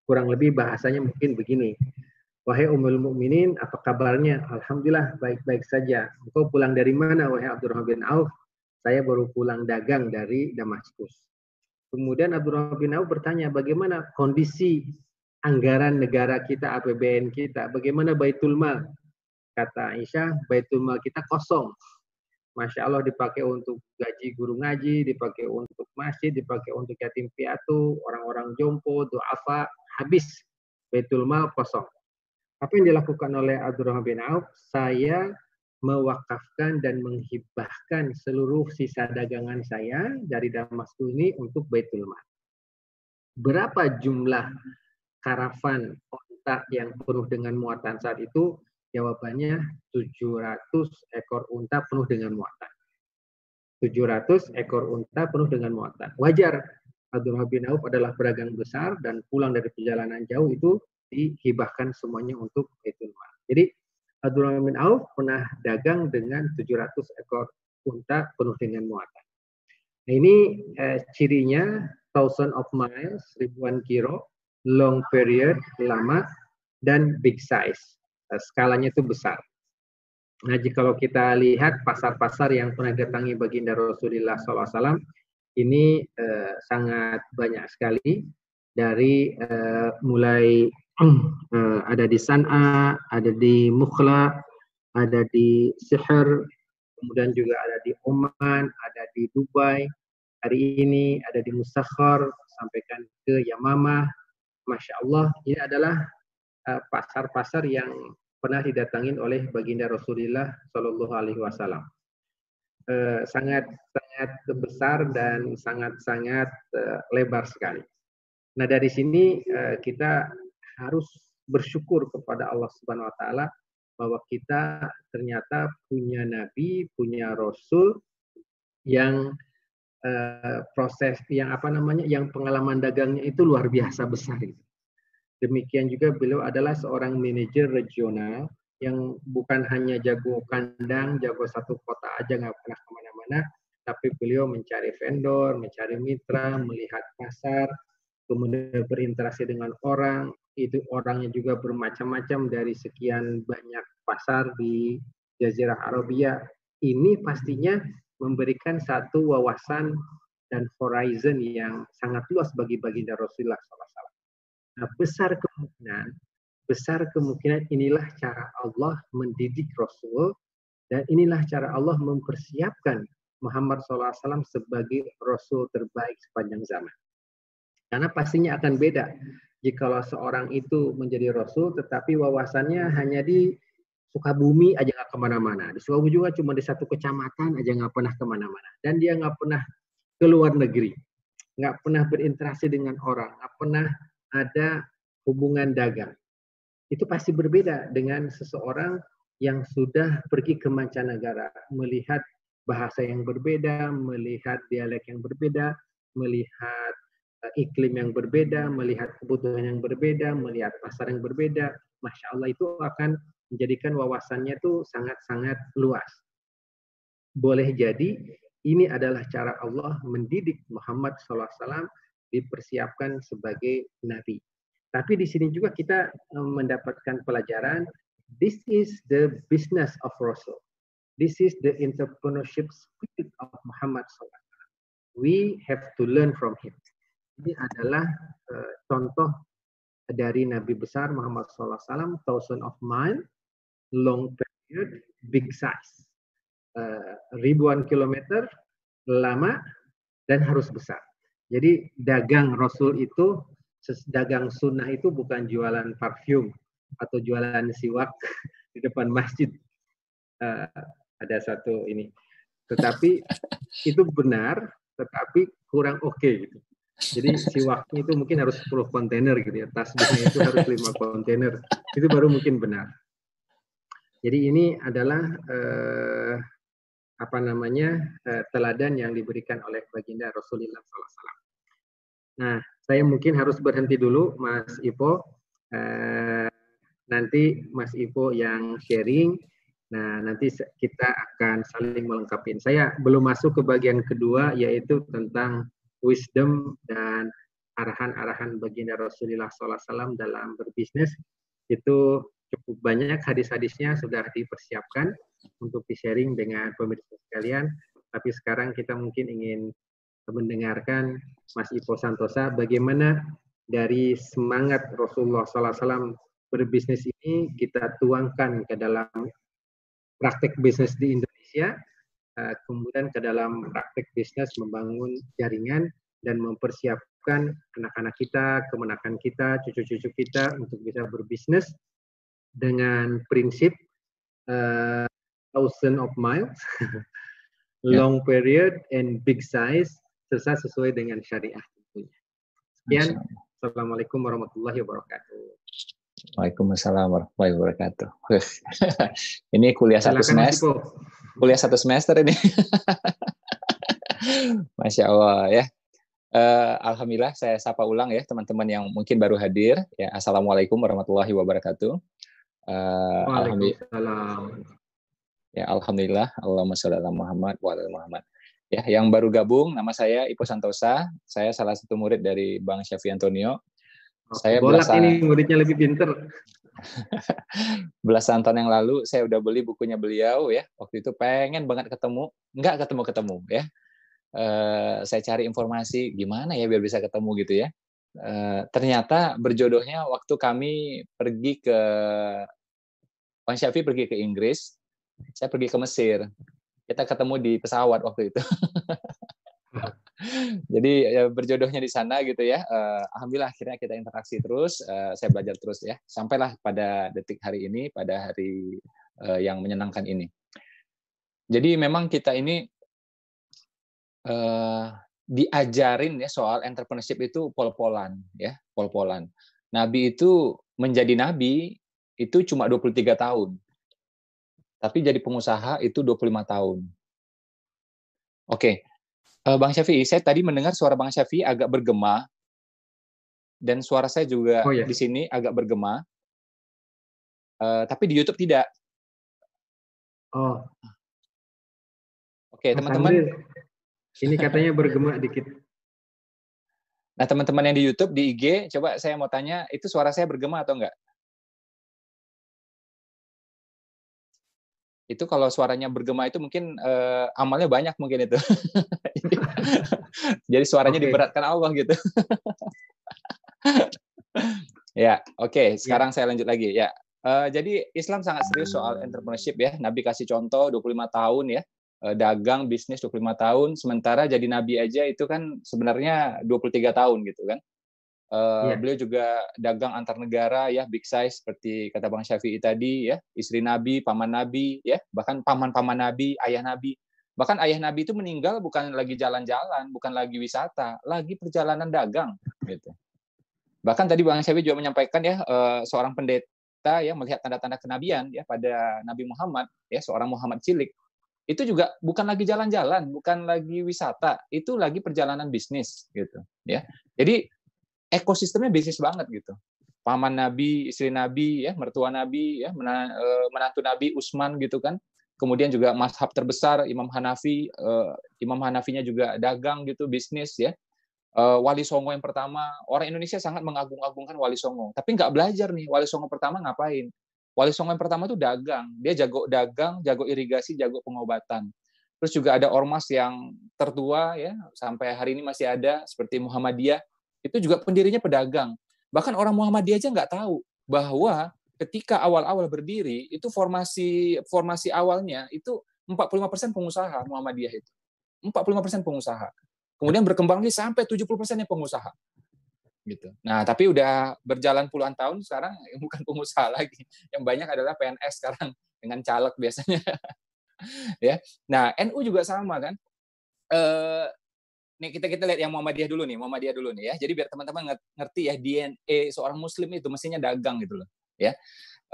Kurang lebih bahasanya mungkin begini. Wahai Ummul Mukminin, apa kabarnya? Alhamdulillah baik-baik saja. Engkau pulang dari mana wahai Abdurrahman bin Auf? Saya baru pulang dagang dari Damaskus. Kemudian Abdurrahman bin Auf bertanya, bagaimana kondisi anggaran negara kita, APBN kita? Bagaimana Baitul Mal? Kata Aisyah, Baitul Mal kita kosong. Masya Allah dipakai untuk gaji guru ngaji, dipakai untuk masjid, dipakai untuk yatim piatu, orang-orang jompo, doafa, habis betul Mal kosong. Apa yang dilakukan oleh Abdurrahman bin Auf? Saya mewakafkan dan menghibahkan seluruh sisa dagangan saya dari Damaskus ini untuk Baitul Mal. Berapa jumlah karavan ontak yang penuh dengan muatan saat itu? Jawabannya 700 ekor unta penuh dengan muatan. 700 ekor unta penuh dengan muatan. Wajar, Abdurrahman bin Auf adalah pedagang besar dan pulang dari perjalanan jauh itu dihibahkan semuanya untuk Baitul Mal. Jadi Abdurrahman bin Auf pernah dagang dengan 700 ekor unta penuh dengan muatan. Nah, ini eh, cirinya thousand of miles, ribuan kilo, long period, lama, dan big size. Eh, skalanya itu besar. Nah, jika kalau kita lihat pasar-pasar yang pernah datangi baginda Rasulullah SAW, ini eh, sangat banyak sekali dari eh, mulai eh, ada di San'a, ada di Mukhla, ada di Sihir, kemudian juga ada di Oman, ada di Dubai, hari ini ada di Musakhar, sampaikan ke Yamamah. Masya Allah, ini adalah eh, pasar-pasar yang pernah didatangin oleh baginda Rasulullah Shallallahu Alaihi Wasallam. Uh, sangat sangat besar dan sangat sangat lebar sekali. Nah dari sini kita harus bersyukur kepada Allah Subhanahu Wa Taala bahwa kita ternyata punya nabi, punya rasul yang uh, proses yang apa namanya yang pengalaman dagangnya itu luar biasa besar gitu. Demikian juga beliau adalah seorang manajer regional yang bukan hanya jago kandang, jago satu kota aja nggak pernah ke mana-mana, tapi beliau mencari vendor, mencari mitra, melihat pasar, kemudian berinteraksi dengan orang, itu orangnya juga bermacam-macam dari sekian banyak pasar di Jazirah Arabia. Ini pastinya memberikan satu wawasan dan horizon yang sangat luas bagi baginda Rasulullah SAW. Nah, besar kemungkinan, besar kemungkinan inilah cara Allah mendidik Rasul dan inilah cara Allah mempersiapkan Muhammad SAW sebagai Rasul terbaik sepanjang zaman. Karena pastinya akan beda jika seorang itu menjadi Rasul tetapi wawasannya hanya di Sukabumi aja nggak ke mana-mana. Di Sukabumi juga cuma di satu kecamatan aja nggak pernah ke mana-mana. Dan dia nggak pernah ke luar negeri. Nggak pernah berinteraksi dengan orang. Nggak pernah ada hubungan dagang. Itu pasti berbeda dengan seseorang yang sudah pergi ke mancanegara, melihat bahasa yang berbeda, melihat dialek yang berbeda, melihat iklim yang berbeda, melihat kebutuhan yang berbeda, melihat pasar yang berbeda. Masya Allah itu akan menjadikan wawasannya itu sangat-sangat luas. Boleh jadi ini adalah cara Allah mendidik Muhammad SAW dipersiapkan sebagai nabi. Tapi di sini juga kita mendapatkan pelajaran this is the business of Rasul. This is the entrepreneurship spirit of Muhammad SAW. We have to learn from him. Ini adalah uh, contoh dari Nabi besar Muhammad SAW, thousand of mile, long period, big size. Uh, ribuan kilometer, lama, dan harus besar. Jadi dagang Rasul itu, dagang sunnah itu bukan jualan parfum atau jualan siwak di depan masjid. Uh, ada satu ini. Tetapi itu benar, tetapi kurang oke okay, gitu. Jadi siwaknya itu mungkin harus 10 kontainer gitu ya. Tasbihnya itu harus 5 kontainer. Itu baru mungkin benar. Jadi ini adalah uh, apa namanya uh, teladan yang diberikan oleh baginda Rasulullah SAW. Nah, saya mungkin harus berhenti dulu, Mas Ipo. Uh, nanti Mas Ipo yang sharing. Nah, nanti kita akan saling melengkapi. Saya belum masuk ke bagian kedua, yaitu tentang wisdom dan arahan-arahan baginda Rasulullah SAW dalam berbisnis. Itu cukup banyak hadis-hadisnya sudah dipersiapkan untuk di-sharing dengan pemirsa sekalian. Tapi sekarang kita mungkin ingin mendengarkan Mas Ipo Santosa bagaimana dari semangat Rasulullah SAW berbisnis ini kita tuangkan ke dalam praktek bisnis di Indonesia, kemudian ke dalam praktek bisnis membangun jaringan dan mempersiapkan anak-anak kita, kemenakan kita, cucu-cucu kita untuk bisa berbisnis dengan prinsip uh, thousand of miles, ya. long period and big size, serta sesuai dengan syariah tentunya. Sekian, Assalamualaikum warahmatullahi wabarakatuh. Waalaikumsalam warahmatullahi wabarakatuh. ini kuliah satu semester. Kuliah satu semester ini. Masya Allah ya. Uh, Alhamdulillah saya sapa ulang ya teman-teman yang mungkin baru hadir. Ya, Assalamualaikum warahmatullahi wabarakatuh. Uh, Alhamdulillah. Ya, Alhamdulillah. Allahumma sholli ala Muhammad wa ala Muhammad. Ya, yang baru gabung, nama saya Ipo Santosa. Saya salah satu murid dari Bang Syafi Antonio. Saya belasan, ini muridnya lebih pinter. belasan tahun yang lalu saya udah beli bukunya beliau ya. Waktu itu pengen banget ketemu, nggak ketemu-ketemu ya. Uh, saya cari informasi gimana ya biar bisa ketemu gitu ya. Uh, ternyata berjodohnya waktu kami pergi ke Bang Syafi pergi ke Inggris, saya pergi ke Mesir. Kita ketemu di pesawat waktu itu. Jadi ya, berjodohnya di sana gitu ya. Uh, Alhamdulillah akhirnya kita interaksi terus, uh, saya belajar terus ya. Sampailah pada detik hari ini, pada hari uh, yang menyenangkan ini. Jadi memang kita ini uh, diajarin ya soal entrepreneurship itu pol-polan ya, pol-polan. Nabi itu menjadi nabi itu cuma 23 tahun. Tapi jadi pengusaha itu 25 tahun. Oke, Uh, Bang Syafi'i, saya tadi mendengar suara Bang Syafi'i agak bergema dan suara saya juga oh, iya. di sini agak bergema. Uh, tapi di YouTube tidak. Oh. Oke, okay, teman-teman. Ini katanya bergema dikit. Nah, teman-teman yang di YouTube, di IG, coba saya mau tanya, itu suara saya bergema atau enggak? Itu kalau suaranya bergema itu mungkin uh, amalnya banyak mungkin itu. Jadi suaranya okay. diberatkan Allah gitu. ya, oke. Okay. Ya. Sekarang yeah. saya lanjut lagi. Ya, uh, jadi Islam sangat serius soal entrepreneurship ya. Nabi kasih contoh 25 tahun ya uh, dagang bisnis 25 tahun. Sementara jadi nabi aja itu kan sebenarnya 23 tahun gitu kan. Uh, yeah. Beliau juga dagang antar negara ya, big size seperti kata Bang Syafi'i tadi ya, istri Nabi, paman Nabi ya, bahkan paman-paman Nabi, ayah Nabi. Bahkan ayah Nabi itu meninggal bukan lagi jalan-jalan, bukan lagi wisata, lagi perjalanan dagang gitu. Bahkan tadi Bang Syafi'i juga menyampaikan ya, uh, seorang pendeta ya melihat tanda-tanda kenabian ya pada Nabi Muhammad ya, seorang Muhammad cilik. Itu juga bukan lagi jalan-jalan, bukan lagi wisata, itu lagi perjalanan bisnis gitu ya. Jadi ekosistemnya bisnis banget gitu. Paman Nabi, istri Nabi, ya mertua Nabi, ya eh, menantu Nabi Usman gitu kan. Kemudian juga mazhab terbesar Imam Hanafi, eh, Imam Hanafinya juga dagang gitu, bisnis ya. Eh, Wali Songo yang pertama, orang Indonesia sangat mengagung-agungkan Wali Songo, tapi nggak belajar nih Wali Songo pertama ngapain. Wali Songo yang pertama itu dagang, dia jago dagang, jago irigasi, jago pengobatan. Terus juga ada ormas yang tertua ya sampai hari ini masih ada seperti Muhammadiyah itu juga pendirinya pedagang. Bahkan orang Muhammadiyah aja nggak tahu bahwa ketika awal-awal berdiri itu formasi formasi awalnya itu 45% pengusaha Muhammadiyah itu. 45% pengusaha. Kemudian berkembang lagi sampai 70% yang pengusaha. Gitu. Nah, tapi udah berjalan puluhan tahun sekarang bukan pengusaha lagi. Yang banyak adalah PNS sekarang dengan caleg biasanya. ya. Nah, NU juga sama kan. Eh, nih kita kita lihat yang Muhammadiyah dulu nih, Muhammadiyah dulu nih ya. Jadi biar teman-teman ngerti ya DNA seorang muslim itu mestinya dagang gitu loh, ya.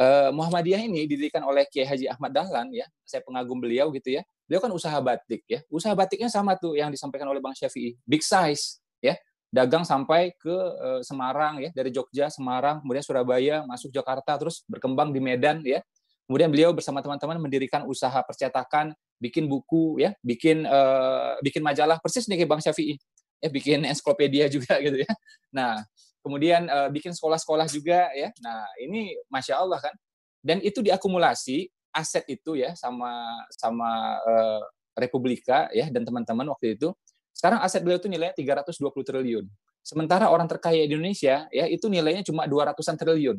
Uh, Muhammadiyah ini didirikan oleh Kiai Haji Ahmad Dahlan ya. Saya pengagum beliau gitu ya. Beliau kan usaha batik ya. Usaha batiknya sama tuh yang disampaikan oleh Bang Syafi'i, big size ya. Dagang sampai ke uh, Semarang ya, dari Jogja, Semarang, kemudian Surabaya, masuk Jakarta terus berkembang di Medan ya. Kemudian beliau bersama teman-teman mendirikan usaha percetakan bikin buku ya, bikin uh, bikin majalah persis nih kayak Bang Syafi'i. Ya, bikin ensiklopedia juga gitu ya. Nah, kemudian uh, bikin sekolah-sekolah juga ya. Nah, ini masya Allah kan. Dan itu diakumulasi aset itu ya sama sama uh, Republika ya dan teman-teman waktu itu. Sekarang aset beliau itu nilainya 320 triliun. Sementara orang terkaya di Indonesia ya itu nilainya cuma 200-an triliun.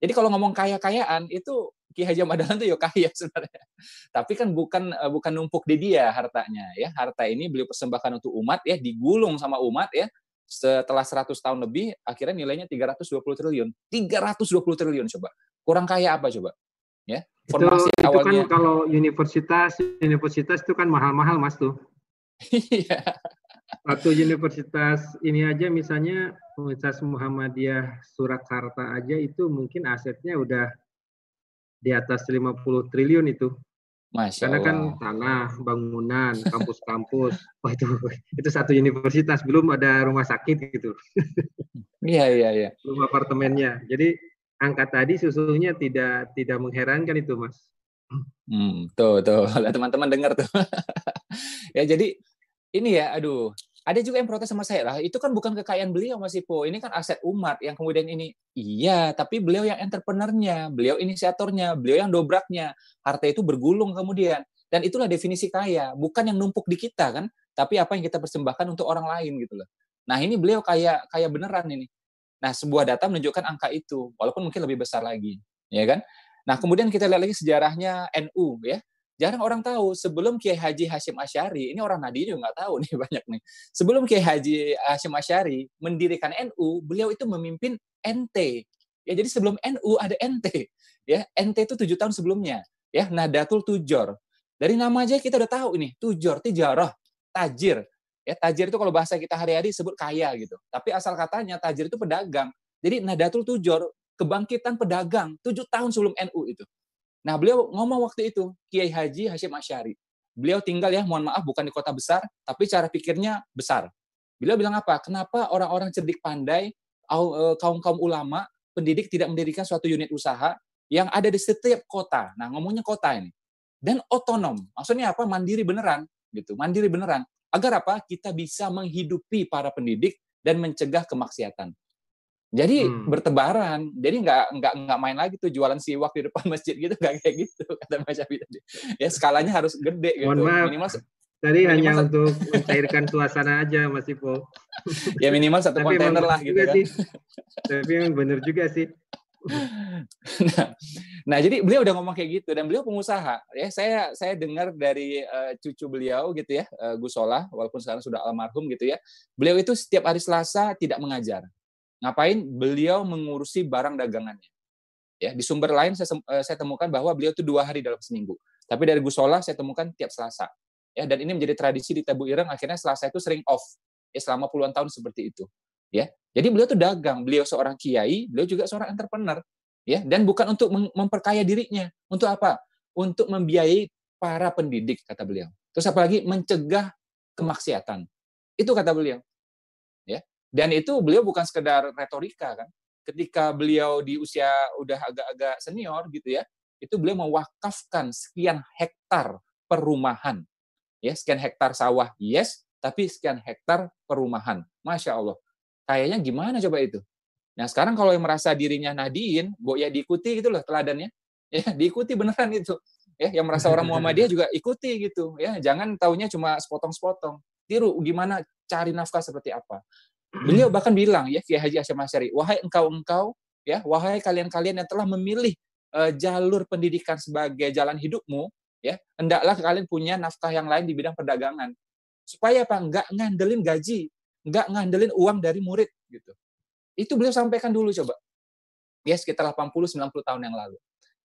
Jadi kalau ngomong kaya-kayaan itu Ki Haji Madalan tuh ya kaya sebenarnya. Tapi kan bukan eh, bukan numpuk di dia hartanya ya. Harta ini beliau persembahkan untuk umat ya, digulung sama umat ya. Setelah 100 tahun lebih akhirnya nilainya 320 triliun. 320 triliun coba. Kurang kaya apa coba? Ya. Formasi itu, awalnya. itu kan kalau universitas universitas itu kan mahal-mahal Mas tuh. Iya. Satu universitas ini aja misalnya Universitas Muhammadiyah Surakarta aja itu mungkin asetnya udah di atas 50 triliun itu. Masya Karena kan tanah, bangunan, kampus-kampus, wah itu itu satu universitas belum ada rumah sakit gitu. Iya iya iya. Belum apartemennya. Jadi angka tadi susunya tidak tidak mengherankan itu mas. Hmm, tuh tuh teman-teman dengar tuh. ya jadi ini ya, aduh, ada juga yang protes sama saya lah. Itu kan bukan kekayaan beliau Mas Ipo. Ini kan aset umat yang kemudian ini. Iya, tapi beliau yang entrepreneurnya, beliau inisiatornya, beliau yang dobraknya. Harta itu bergulung kemudian. Dan itulah definisi kaya, bukan yang numpuk di kita kan, tapi apa yang kita persembahkan untuk orang lain gitu loh. Nah, ini beliau kaya kaya beneran ini. Nah, sebuah data menunjukkan angka itu, walaupun mungkin lebih besar lagi, ya kan? Nah, kemudian kita lihat lagi sejarahnya NU ya. Jarang orang tahu sebelum Kiai Haji Hashim Asyari, ini orang Nadi juga nggak tahu nih banyak nih. Sebelum Kiai Haji Hashim Asyari mendirikan NU, beliau itu memimpin NT. Ya, jadi sebelum NU ada NT. Ya, NT itu tujuh tahun sebelumnya. Ya, Nadatul Tujor. Dari nama aja kita udah tahu ini, Tujor, Tijarah, Tajir. Ya, tajir itu kalau bahasa kita hari-hari sebut kaya gitu. Tapi asal katanya tajir itu pedagang. Jadi Nadatul Tujor, kebangkitan pedagang tujuh tahun sebelum NU itu. Nah, beliau ngomong waktu itu, Kiai Haji Hashim Asyari. Beliau tinggal ya, mohon maaf, bukan di kota besar, tapi cara pikirnya besar. Beliau bilang apa? Kenapa orang-orang cerdik pandai, e, kaum-kaum ulama, pendidik tidak mendirikan suatu unit usaha yang ada di setiap kota. Nah, ngomongnya kota ini. Dan otonom. Maksudnya apa? Mandiri beneran. gitu. Mandiri beneran. Agar apa? Kita bisa menghidupi para pendidik dan mencegah kemaksiatan. Jadi hmm. bertebaran, jadi nggak nggak nggak main lagi tuh jualan siwak di depan masjid gitu nggak kayak gitu kata Mas Syafi tadi. Ya skalanya harus gede gitu. Mohon maaf. Minimal tadi minimal hanya untuk mencairkan suasana aja Mas Ipo. ya minimal satu kontainer lah gitu kan. Sih. Tapi yang benar juga sih. nah, nah, jadi beliau udah ngomong kayak gitu dan beliau pengusaha. Ya, saya saya dengar dari uh, cucu beliau gitu ya, uh, Gus Solah, walaupun sekarang sudah almarhum gitu ya. Beliau itu setiap hari Selasa tidak mengajar Ngapain? Beliau mengurusi barang dagangannya. Ya, di sumber lain saya, eh, saya temukan bahwa beliau itu dua hari dalam seminggu. Tapi dari Gusola saya temukan tiap Selasa. Ya, dan ini menjadi tradisi di Tabu Ireng. Akhirnya Selasa itu sering off. Ya, selama puluhan tahun seperti itu. Ya, jadi beliau itu dagang. Beliau seorang kiai, beliau juga seorang entrepreneur. Ya, dan bukan untuk memperkaya dirinya. Untuk apa? Untuk membiayai para pendidik kata beliau. Terus apalagi mencegah kemaksiatan. Itu kata beliau. Dan itu beliau bukan sekedar retorika kan. Ketika beliau di usia udah agak-agak senior gitu ya, itu beliau mewakafkan sekian hektar perumahan. Ya, sekian hektar sawah, yes, tapi sekian hektar perumahan. Masya Allah. Kayaknya gimana coba itu? Nah sekarang kalau yang merasa dirinya Nadiin, bu ya diikuti gitu loh teladannya. Ya, diikuti beneran itu. Ya, yang merasa orang Muhammadiyah juga ikuti gitu. Ya, jangan taunya cuma sepotong-sepotong. Tiru gimana cari nafkah seperti apa. Beliau bahkan bilang ya Kiai Haji Hasyim Asyari, wahai engkau-engkau ya, wahai kalian-kalian yang telah memilih uh, jalur pendidikan sebagai jalan hidupmu, ya, hendaklah kalian punya nafkah yang lain di bidang perdagangan. Supaya apa? Enggak ngandelin gaji, enggak ngandelin uang dari murid gitu. Itu beliau sampaikan dulu coba. Ya sekitar 80 90 tahun yang lalu.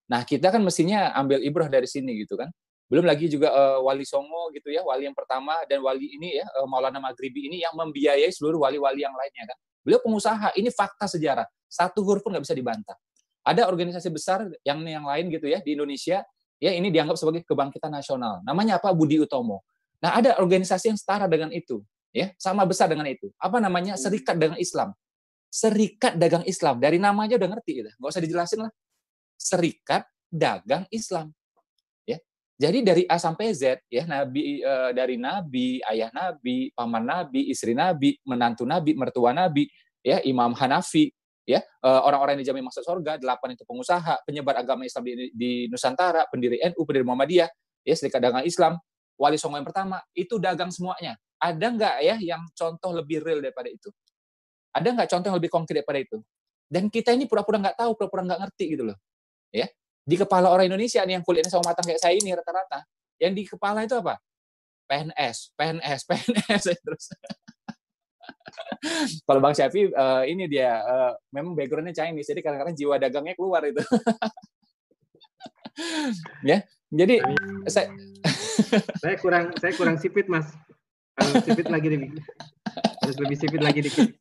Nah, kita kan mestinya ambil ibrah dari sini gitu kan. Belum lagi juga uh, Wali Songo gitu ya, wali yang pertama dan wali ini ya uh, Maulana Maghribi ini yang membiayai seluruh wali-wali yang lainnya kan. Beliau pengusaha, ini fakta sejarah. Satu huruf pun nggak bisa dibantah. Ada organisasi besar yang yang lain gitu ya di Indonesia, ya ini dianggap sebagai kebangkitan nasional. Namanya apa? Budi Utomo. Nah, ada organisasi yang setara dengan itu, ya, sama besar dengan itu. Apa namanya? Serikat Dagang Islam. Serikat Dagang Islam. Dari namanya udah ngerti gitu. Nggak usah dijelasin lah. Serikat Dagang Islam. Jadi dari A sampai Z ya nabi e, dari nabi, ayah nabi, paman nabi, istri nabi, menantu nabi, mertua nabi, ya Imam Hanafi, ya eh, orang-orang yang dijamin masuk surga, delapan itu pengusaha, penyebar agama Islam di, di Nusantara, pendiri NU, pendiri Muhammadiyah, ya Serikat Dagang Islam, Wali Songo yang pertama, itu dagang semuanya. Ada nggak ya yang contoh lebih real daripada itu? Ada nggak contoh yang lebih konkret daripada itu? Dan kita ini pura-pura nggak tahu, pura-pura nggak ngerti gitu loh. Ya, di kepala orang Indonesia nih yang kulitnya sama matang kayak saya ini rata-rata, yang di kepala itu apa? PNS, PNS, PNS terus. Kalau Bang Syafi uh, ini dia uh, memang backgroundnya Chinese, jadi kadang-kadang jiwa dagangnya keluar itu. ya, jadi saya saya kurang saya kurang sipit mas, harus sipit lagi nih, harus lebih sipit lagi dikit.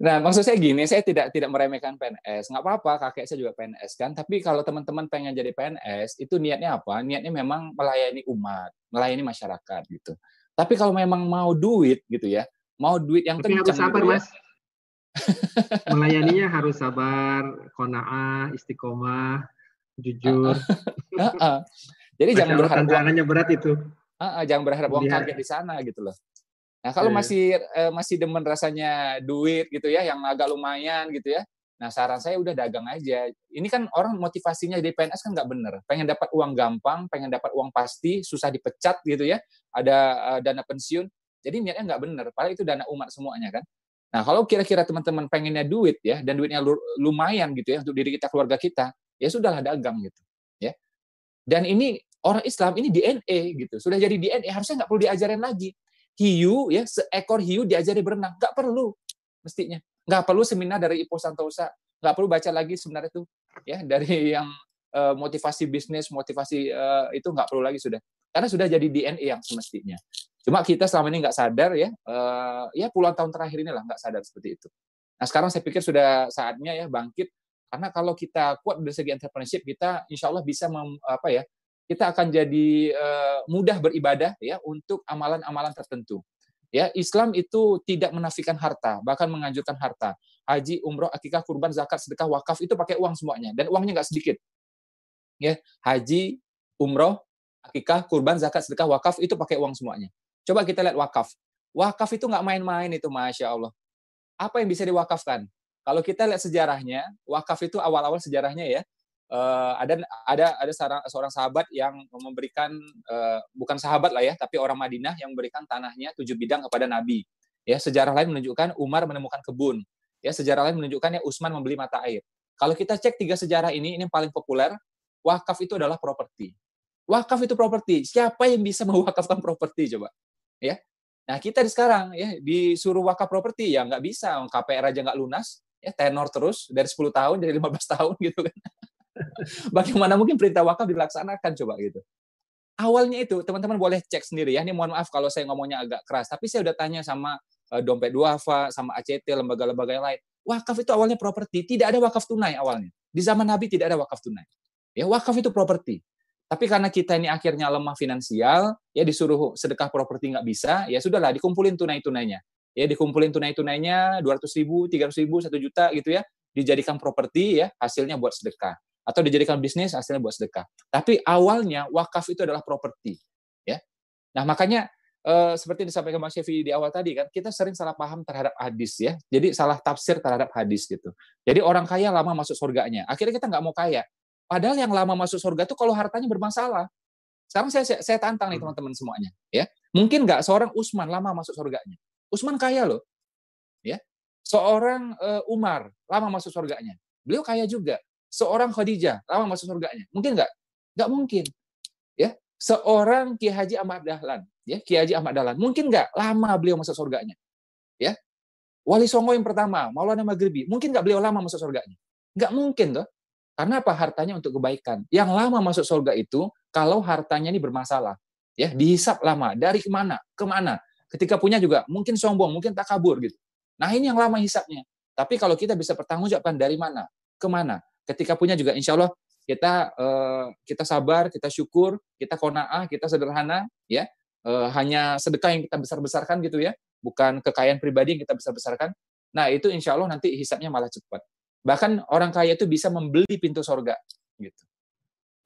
Nah, maksud saya gini, saya tidak tidak meremehkan PNS. Nggak apa-apa, kakek saya juga PNS kan. Tapi kalau teman-teman pengen jadi PNS, itu niatnya apa? Niatnya memang melayani umat, melayani masyarakat gitu. Tapi kalau memang mau duit gitu ya, mau duit yang Tapi harus sabar, gitu ya. Mas. Melayaninya harus sabar, kona'ah, istiqomah, jujur. Jadi jangan berharap tantangannya berat itu. jangan berharap uang kaget di sana gitu loh. Nah, kalau yeah. masih uh, masih demen rasanya duit gitu ya, yang agak lumayan gitu ya. Nah, saran saya udah dagang aja. Ini kan orang motivasinya di PNS kan nggak bener. Pengen dapat uang gampang, pengen dapat uang pasti, susah dipecat gitu ya. Ada uh, dana pensiun. Jadi niatnya nggak bener. Padahal itu dana umat semuanya kan. Nah, kalau kira-kira teman-teman pengennya duit ya, dan duitnya lumayan gitu ya untuk diri kita, keluarga kita, ya sudahlah dagang gitu. Ya. Dan ini orang Islam ini DNA gitu, sudah jadi DNA harusnya nggak perlu diajarin lagi. Hiu ya seekor hiu diajari berenang. Nggak perlu mestinya. Nggak perlu seminar dari Ipo Santosa. Nggak perlu baca lagi seminar itu ya dari yang uh, motivasi bisnis motivasi uh, itu nggak perlu lagi sudah. Karena sudah jadi DNA yang semestinya. Cuma kita selama ini nggak sadar ya uh, ya puluhan tahun terakhir ini lah nggak sadar seperti itu. Nah sekarang saya pikir sudah saatnya ya bangkit. Karena kalau kita kuat dari segi entrepreneurship kita insya Allah bisa mem, apa ya kita akan jadi uh, mudah beribadah ya untuk amalan-amalan tertentu. Ya, Islam itu tidak menafikan harta, bahkan menganjurkan harta. Haji, umroh, akikah, kurban, zakat, sedekah, wakaf itu pakai uang semuanya dan uangnya nggak sedikit. Ya, haji, umroh, akikah, kurban, zakat, sedekah, wakaf itu pakai uang semuanya. Coba kita lihat wakaf. Wakaf itu nggak main-main itu, masya Allah. Apa yang bisa diwakafkan? Kalau kita lihat sejarahnya, wakaf itu awal-awal sejarahnya ya, uh, ada ada ada seorang, seorang sahabat yang memberikan uh, bukan sahabat lah ya, tapi orang Madinah yang memberikan tanahnya tujuh bidang kepada Nabi. Ya, sejarah lain menunjukkan Umar menemukan kebun. Ya, sejarah lain menunjukkan ya Utsman membeli mata air. Kalau kita cek tiga sejarah ini, ini yang paling populer, wakaf itu adalah properti. Wakaf itu properti. Siapa yang bisa mewakafkan properti coba? Ya. Nah, kita di sekarang ya disuruh wakaf properti ya nggak bisa, KPR aja nggak lunas, ya tenor terus dari 10 tahun jadi 15 tahun gitu kan. Bagaimana mungkin perintah wakaf dilaksanakan coba gitu. Awalnya itu teman-teman boleh cek sendiri ya. Ini mohon maaf kalau saya ngomongnya agak keras, tapi saya udah tanya sama uh, dompet duafa, sama ACT, lembaga-lembaga yang lain. Wakaf itu awalnya properti, tidak ada wakaf tunai awalnya. Di zaman Nabi tidak ada wakaf tunai. Ya, wakaf itu properti. Tapi karena kita ini akhirnya lemah finansial, ya disuruh sedekah properti nggak bisa, ya sudahlah dikumpulin tunai-tunainya. Ya dikumpulin tunai-tunainya 200 ribu, 300 ribu, 1 juta gitu ya, dijadikan properti ya, hasilnya buat sedekah atau dijadikan bisnis hasilnya buat sedekah. Tapi awalnya wakaf itu adalah properti, ya. Nah makanya eh, seperti disampaikan Mas Syefi di awal tadi kan, kita sering salah paham terhadap hadis ya. Jadi salah tafsir terhadap hadis gitu. Jadi orang kaya lama masuk surganya. Akhirnya kita nggak mau kaya. Padahal yang lama masuk surga itu kalau hartanya bermasalah. Sekarang saya saya tantang nih hmm. teman-teman semuanya, ya. Mungkin nggak seorang Usman lama masuk surganya. Usman kaya loh, ya. Seorang uh, Umar lama masuk surganya. Beliau kaya juga seorang Khadijah lama masuk surganya? Mungkin nggak? Nggak mungkin. Ya, seorang Ki Haji Ahmad Dahlan, ya Ki Haji Ahmad Dahlan, mungkin nggak lama beliau masuk surganya? Ya, Wali Songo yang pertama, Maulana Maghribi, mungkin nggak beliau lama masuk surganya? Nggak mungkin tuh. Karena apa? Hartanya untuk kebaikan. Yang lama masuk surga itu kalau hartanya ini bermasalah. Ya, dihisap lama. Dari ke mana? Ke mana? Ketika punya juga mungkin sombong, mungkin tak kabur gitu. Nah ini yang lama hisapnya. Tapi kalau kita bisa pertanggungjawabkan dari mana, ke mana, ketika punya juga insya Allah kita uh, kita sabar, kita syukur, kita konaah, kita sederhana, ya uh, hanya sedekah yang kita besar besarkan gitu ya, bukan kekayaan pribadi yang kita besar besarkan. Nah itu insya Allah nanti hisapnya malah cepat. Bahkan orang kaya itu bisa membeli pintu sorga, gitu.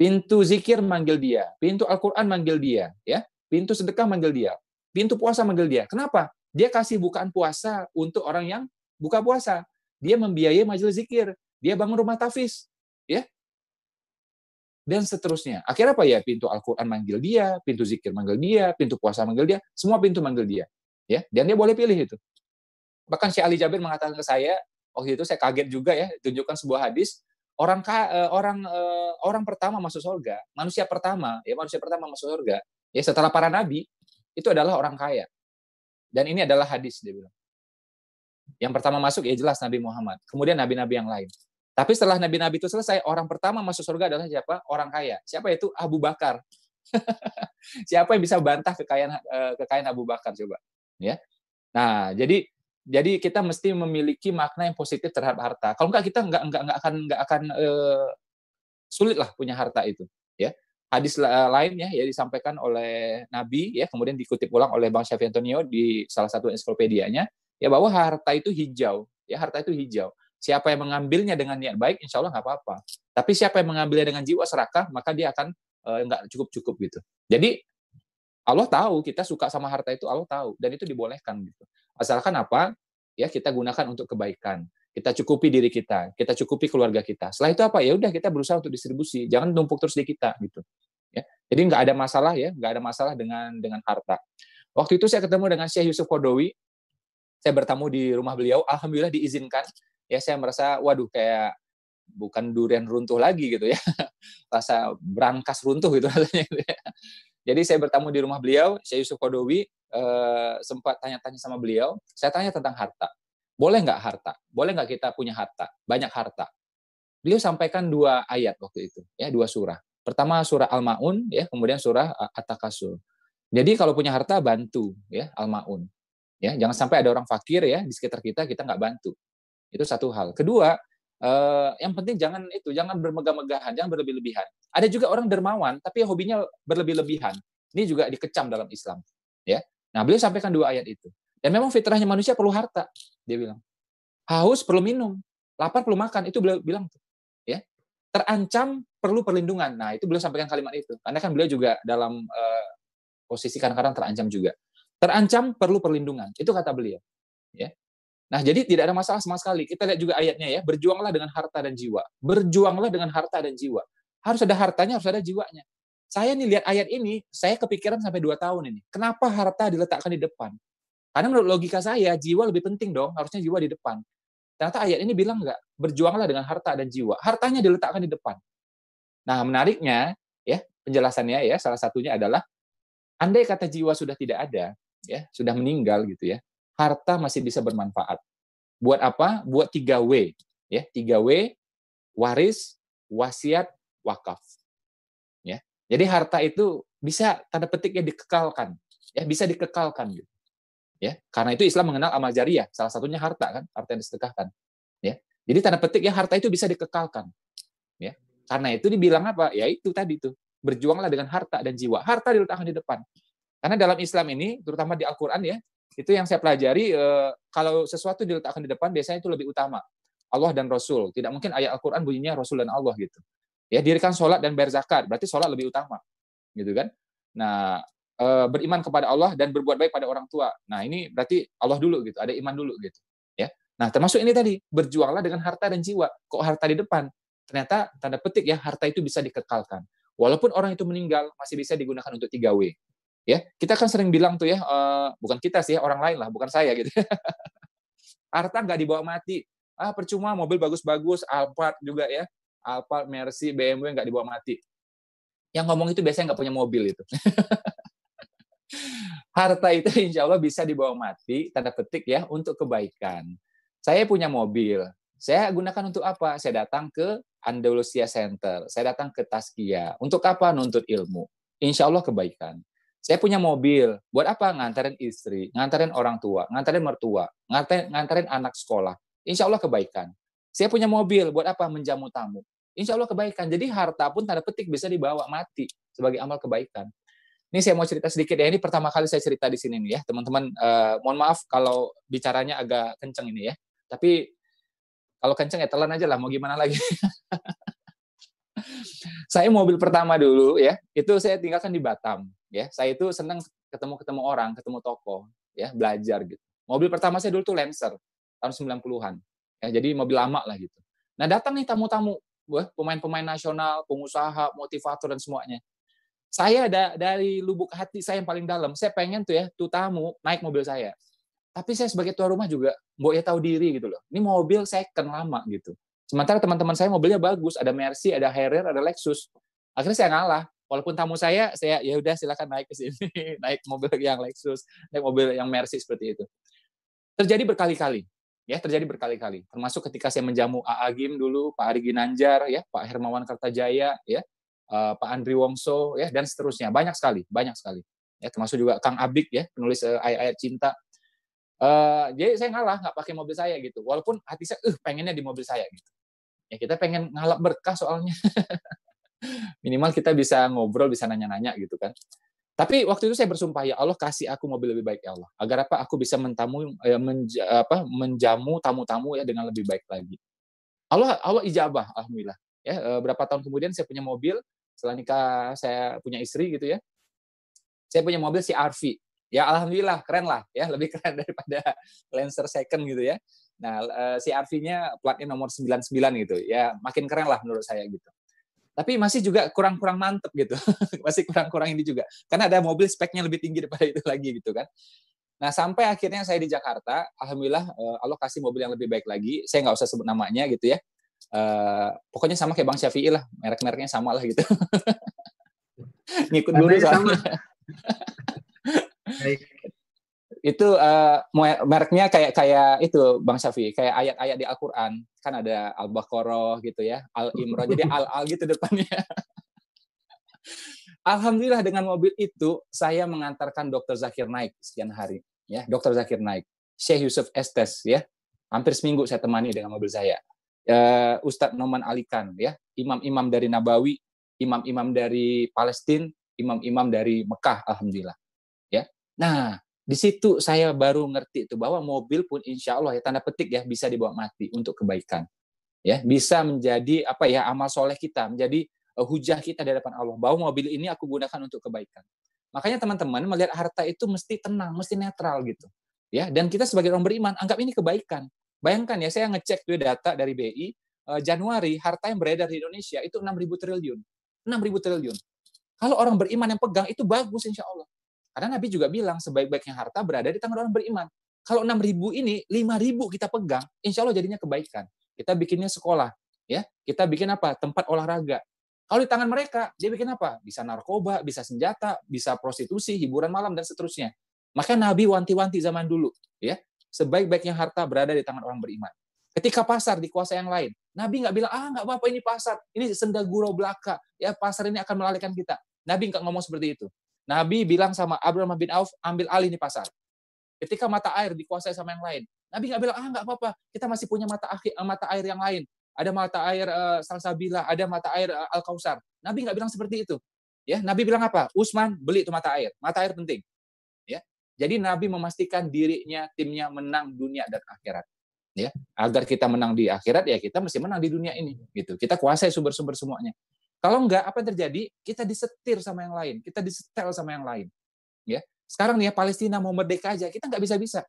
Pintu zikir manggil dia, pintu Al-Quran manggil dia, ya, pintu sedekah manggil dia, pintu puasa manggil dia. Kenapa? Dia kasih bukaan puasa untuk orang yang buka puasa. Dia membiayai majelis zikir, dia bangun rumah tafis, ya. Dan seterusnya. Akhirnya apa ya? Pintu Al-Qur'an manggil dia, pintu zikir manggil dia, pintu puasa manggil dia, semua pintu manggil dia. Ya, dan dia boleh pilih itu. Bahkan Syekh Ali Jabir mengatakan ke saya, waktu itu saya kaget juga ya, tunjukkan sebuah hadis, orang eh, orang eh, orang pertama masuk surga, manusia pertama, ya manusia pertama masuk surga, ya setelah para nabi, itu adalah orang kaya. Dan ini adalah hadis dia bilang. Yang pertama masuk ya jelas Nabi Muhammad. Kemudian nabi-nabi yang lain. Tapi setelah nabi-nabi itu selesai, orang pertama masuk surga adalah siapa? Orang kaya. Siapa itu? Abu Bakar. siapa yang bisa bantah kekayaan eh, kekayaan Abu Bakar coba? Ya. Nah, jadi jadi kita mesti memiliki makna yang positif terhadap harta. Kalau enggak kita enggak enggak enggak akan enggak akan uh, sulit lah punya harta itu, ya. Hadis lain ya, ya disampaikan oleh Nabi ya, kemudian dikutip ulang oleh Bang Syafi Antonio di salah satu ensiklopedianya ya bahwa harta itu hijau, ya harta itu hijau. Siapa yang mengambilnya dengan niat baik, insya Allah nggak apa-apa. Tapi siapa yang mengambilnya dengan jiwa serakah, maka dia akan uh, nggak cukup-cukup gitu. Jadi Allah tahu kita suka sama harta itu Allah tahu dan itu dibolehkan gitu. Asalkan apa? Ya kita gunakan untuk kebaikan. Kita cukupi diri kita, kita cukupi keluarga kita. Setelah itu apa? Ya udah kita berusaha untuk distribusi. Jangan numpuk terus di kita gitu. Ya. Jadi nggak ada masalah ya, nggak ada masalah dengan dengan harta. Waktu itu saya ketemu dengan Syekh Yusuf Kodowi. Saya bertamu di rumah beliau. Alhamdulillah diizinkan ya saya merasa waduh kayak bukan durian runtuh lagi gitu ya. Rasa berangkas runtuh gitu rasanya gitu ya. Jadi saya bertamu di rumah beliau, saya Yusuf Kodowi, eh, sempat tanya-tanya sama beliau. Saya tanya tentang harta. Boleh nggak harta? Boleh nggak kita punya harta? Banyak harta. Beliau sampaikan dua ayat waktu itu, ya dua surah. Pertama surah Al-Maun, ya kemudian surah At-Takasur. Jadi kalau punya harta bantu, ya Al-Maun. Ya, jangan sampai ada orang fakir ya di sekitar kita kita nggak bantu. Itu satu hal. Kedua, eh, yang penting jangan itu, jangan bermegah-megahan, jangan berlebih-lebihan. Ada juga orang dermawan tapi hobinya berlebih-lebihan. Ini juga dikecam dalam Islam, ya. Nah, beliau sampaikan dua ayat itu. Dan memang fitrahnya manusia perlu harta, dia bilang. Haus perlu minum, lapar perlu makan, itu beliau bilang. Ya. Terancam perlu perlindungan. Nah, itu beliau sampaikan kalimat itu. Karena kan beliau juga dalam uh, posisi kadang-kadang terancam juga. Terancam perlu perlindungan. Itu kata beliau. Ya. Nah, jadi tidak ada masalah sama sekali. Kita lihat juga ayatnya ya, berjuanglah dengan harta dan jiwa. Berjuanglah dengan harta dan jiwa. Harus ada hartanya, harus ada jiwanya. Saya nih lihat ayat ini, saya kepikiran sampai dua tahun ini. Kenapa harta diletakkan di depan? Karena menurut logika saya, jiwa lebih penting dong, harusnya jiwa di depan. Ternyata ayat ini bilang enggak, berjuanglah dengan harta dan jiwa. Hartanya diletakkan di depan. Nah, menariknya, ya penjelasannya ya, salah satunya adalah, andai kata jiwa sudah tidak ada, ya sudah meninggal gitu ya, harta masih bisa bermanfaat. Buat apa? Buat 3W, ya 3W, waris, wasiat, wakaf. Ya. Jadi harta itu bisa tanda petik ya dikekalkan, ya bisa dikekalkan gitu. Ya, karena itu Islam mengenal amal jariah, salah satunya harta kan, harta yang disedekahkan. Ya. Jadi tanda petik ya harta itu bisa dikekalkan. Ya. Karena itu dibilang apa? Ya itu tadi tuh, berjuanglah dengan harta dan jiwa. Harta diletakkan di depan. Karena dalam Islam ini, terutama di Al-Quran ya, itu yang saya pelajari, eh, kalau sesuatu diletakkan di depan, biasanya itu lebih utama. Allah dan Rasul. Tidak mungkin ayat Al-Quran bunyinya Rasul dan Allah gitu. Ya, dirikan sholat dan bayar zakat, berarti sholat lebih utama. Gitu kan? Nah, eh, beriman kepada Allah dan berbuat baik pada orang tua. Nah, ini berarti Allah dulu gitu, ada iman dulu gitu. Ya. Nah, termasuk ini tadi, berjuanglah dengan harta dan jiwa. Kok harta di depan? Ternyata tanda petik ya, harta itu bisa dikekalkan. Walaupun orang itu meninggal, masih bisa digunakan untuk 3W ya kita kan sering bilang tuh ya uh, bukan kita sih orang lain lah bukan saya gitu. Harta nggak dibawa mati. Ah percuma mobil bagus-bagus Alphard juga ya. Alphard Mercy BMW nggak dibawa mati. Yang ngomong itu biasanya nggak punya mobil itu. Harta itu insya Allah bisa dibawa mati tanda petik ya untuk kebaikan. Saya punya mobil. Saya gunakan untuk apa? Saya datang ke Andalusia Center. Saya datang ke Taskia. Untuk apa? Nuntut ilmu. Insya Allah kebaikan saya punya mobil, buat apa? Nganterin istri, nganterin orang tua, nganterin mertua, nganterin, nganterin anak sekolah. Insya Allah kebaikan. Saya punya mobil, buat apa? Menjamu tamu. Insya Allah kebaikan. Jadi harta pun tanda petik bisa dibawa mati sebagai amal kebaikan. Ini saya mau cerita sedikit ya. Ini pertama kali saya cerita di sini nih ya, teman-teman. Eh, mohon maaf kalau bicaranya agak kenceng ini ya. Tapi kalau kenceng ya telan aja lah. Mau gimana lagi? saya mobil pertama dulu ya, itu saya tinggalkan di Batam ya. Saya itu senang ketemu ketemu orang ketemu toko ya belajar gitu. Mobil pertama saya dulu tuh Lancer tahun 90-an ya jadi mobil lama lah gitu. Nah datang nih tamu-tamu pemain-pemain nasional pengusaha motivator dan semuanya. Saya ada dari lubuk hati saya yang paling dalam saya pengen tuh ya tuh tamu naik mobil saya. Tapi saya sebagai tuan rumah juga mau ya tahu diri gitu loh. Ini mobil second lama gitu. Sementara teman-teman saya mobilnya bagus ada Mercy ada Harrier ada Lexus. Akhirnya saya ngalah walaupun tamu saya saya ya udah silakan naik ke sini. Naik mobil yang Lexus naik mobil yang Mercy seperti itu. Terjadi berkali-kali ya terjadi berkali-kali. Termasuk ketika saya menjamu AA Gim dulu Pak Ari Ginanjar ya Pak Hermawan Kartajaya ya uh, Pak Andri Wongso ya dan seterusnya. Banyak sekali banyak sekali. Ya termasuk juga Kang Abik ya penulis uh, ayat-ayat cinta. Uh, jadi saya ngalah nggak pakai mobil saya gitu. Walaupun hati saya uh pengennya di mobil saya gitu. Ya kita pengen ngalap berkah soalnya minimal kita bisa ngobrol, bisa nanya-nanya gitu kan. Tapi waktu itu saya bersumpah ya Allah kasih aku mobil lebih baik ya Allah. Agar apa? Aku bisa mentamu ya, menja, apa, menjamu tamu-tamu ya dengan lebih baik lagi. Allah Allah ijabah alhamdulillah. Ya, eh, berapa tahun kemudian saya punya mobil setelah nikah saya punya istri gitu ya. Saya punya mobil si RV. Ya alhamdulillah keren lah ya, lebih keren daripada Lancer second gitu ya. Nah, eh, si RV-nya platnya nomor 99 gitu. Ya makin keren lah menurut saya gitu tapi masih juga kurang-kurang mantep gitu. Masih kurang-kurang ini juga. Karena ada mobil speknya lebih tinggi daripada itu lagi gitu kan. Nah sampai akhirnya saya di Jakarta alhamdulillah eh, Allah kasih mobil yang lebih baik lagi. Saya nggak usah sebut namanya gitu ya. Uh, pokoknya sama kayak Bang Syafi'i lah, merek-mereknya sama lah gitu. Ngikut dulu sama. Itu uh, mereknya kayak kayak itu Bang Syafi'i, kayak ayat-ayat di Al-Qur'an. Kan ada Al-Baqarah gitu ya, Al-Imran. Jadi al-al gitu depannya. Alhamdulillah dengan mobil itu saya mengantarkan Dokter Zakir naik sekian hari, ya Dokter Zakir naik, Syekh Yusuf Estes, ya hampir seminggu saya temani dengan mobil saya, uh, Ustadz Noman Alikan, ya imam-imam dari Nabawi, imam-imam dari Palestina, imam-imam dari Mekah, alhamdulillah, ya. Nah di situ saya baru ngerti itu bahwa mobil pun insya Allah ya tanda petik ya bisa dibawa mati untuk kebaikan, ya bisa menjadi apa ya amal soleh kita, menjadi Eh, hujah kita di hadapan Allah bahwa mobil ini aku gunakan untuk kebaikan. Makanya teman-teman melihat harta itu mesti tenang, mesti netral gitu. Ya, dan kita sebagai orang beriman anggap ini kebaikan. Bayangkan ya, saya ngecek tuh data dari BI eh, Januari harta yang beredar di Indonesia itu 6.000 triliun. 6.000 triliun. Kalau orang beriman yang pegang itu bagus insya Allah. Karena Nabi juga bilang sebaik-baiknya harta berada di tangan orang beriman. Kalau 6.000 ini 5.000 kita pegang, insya Allah jadinya kebaikan. Kita bikinnya sekolah, ya. Kita bikin apa? Tempat olahraga, kalau di tangan mereka, dia bikin apa? Bisa narkoba, bisa senjata, bisa prostitusi, hiburan malam, dan seterusnya. Maka Nabi wanti-wanti zaman dulu, ya sebaik-baiknya harta berada di tangan orang beriman. Ketika pasar dikuasai yang lain, Nabi nggak bilang, ah nggak apa-apa ini pasar, ini senda gurau belaka, ya pasar ini akan melalikan kita. Nabi nggak ngomong seperti itu. Nabi bilang sama Abraham bin Auf, ambil alih ini pasar. Ketika mata air dikuasai sama yang lain, Nabi nggak bilang, ah nggak apa-apa, kita masih punya mata air, mata air yang lain ada mata air uh, Salsabila, ada mata air uh, Al Kausar. Nabi nggak bilang seperti itu. Ya, Nabi bilang apa? Usman beli itu mata air. Mata air penting. Ya. Jadi Nabi memastikan dirinya, timnya menang dunia dan akhirat. Ya, agar kita menang di akhirat ya kita mesti menang di dunia ini gitu. Kita kuasai sumber-sumber semuanya. Kalau enggak apa yang terjadi? Kita disetir sama yang lain, kita disetel sama yang lain. Ya. Sekarang nih ya Palestina mau merdeka aja, kita nggak bisa-bisa.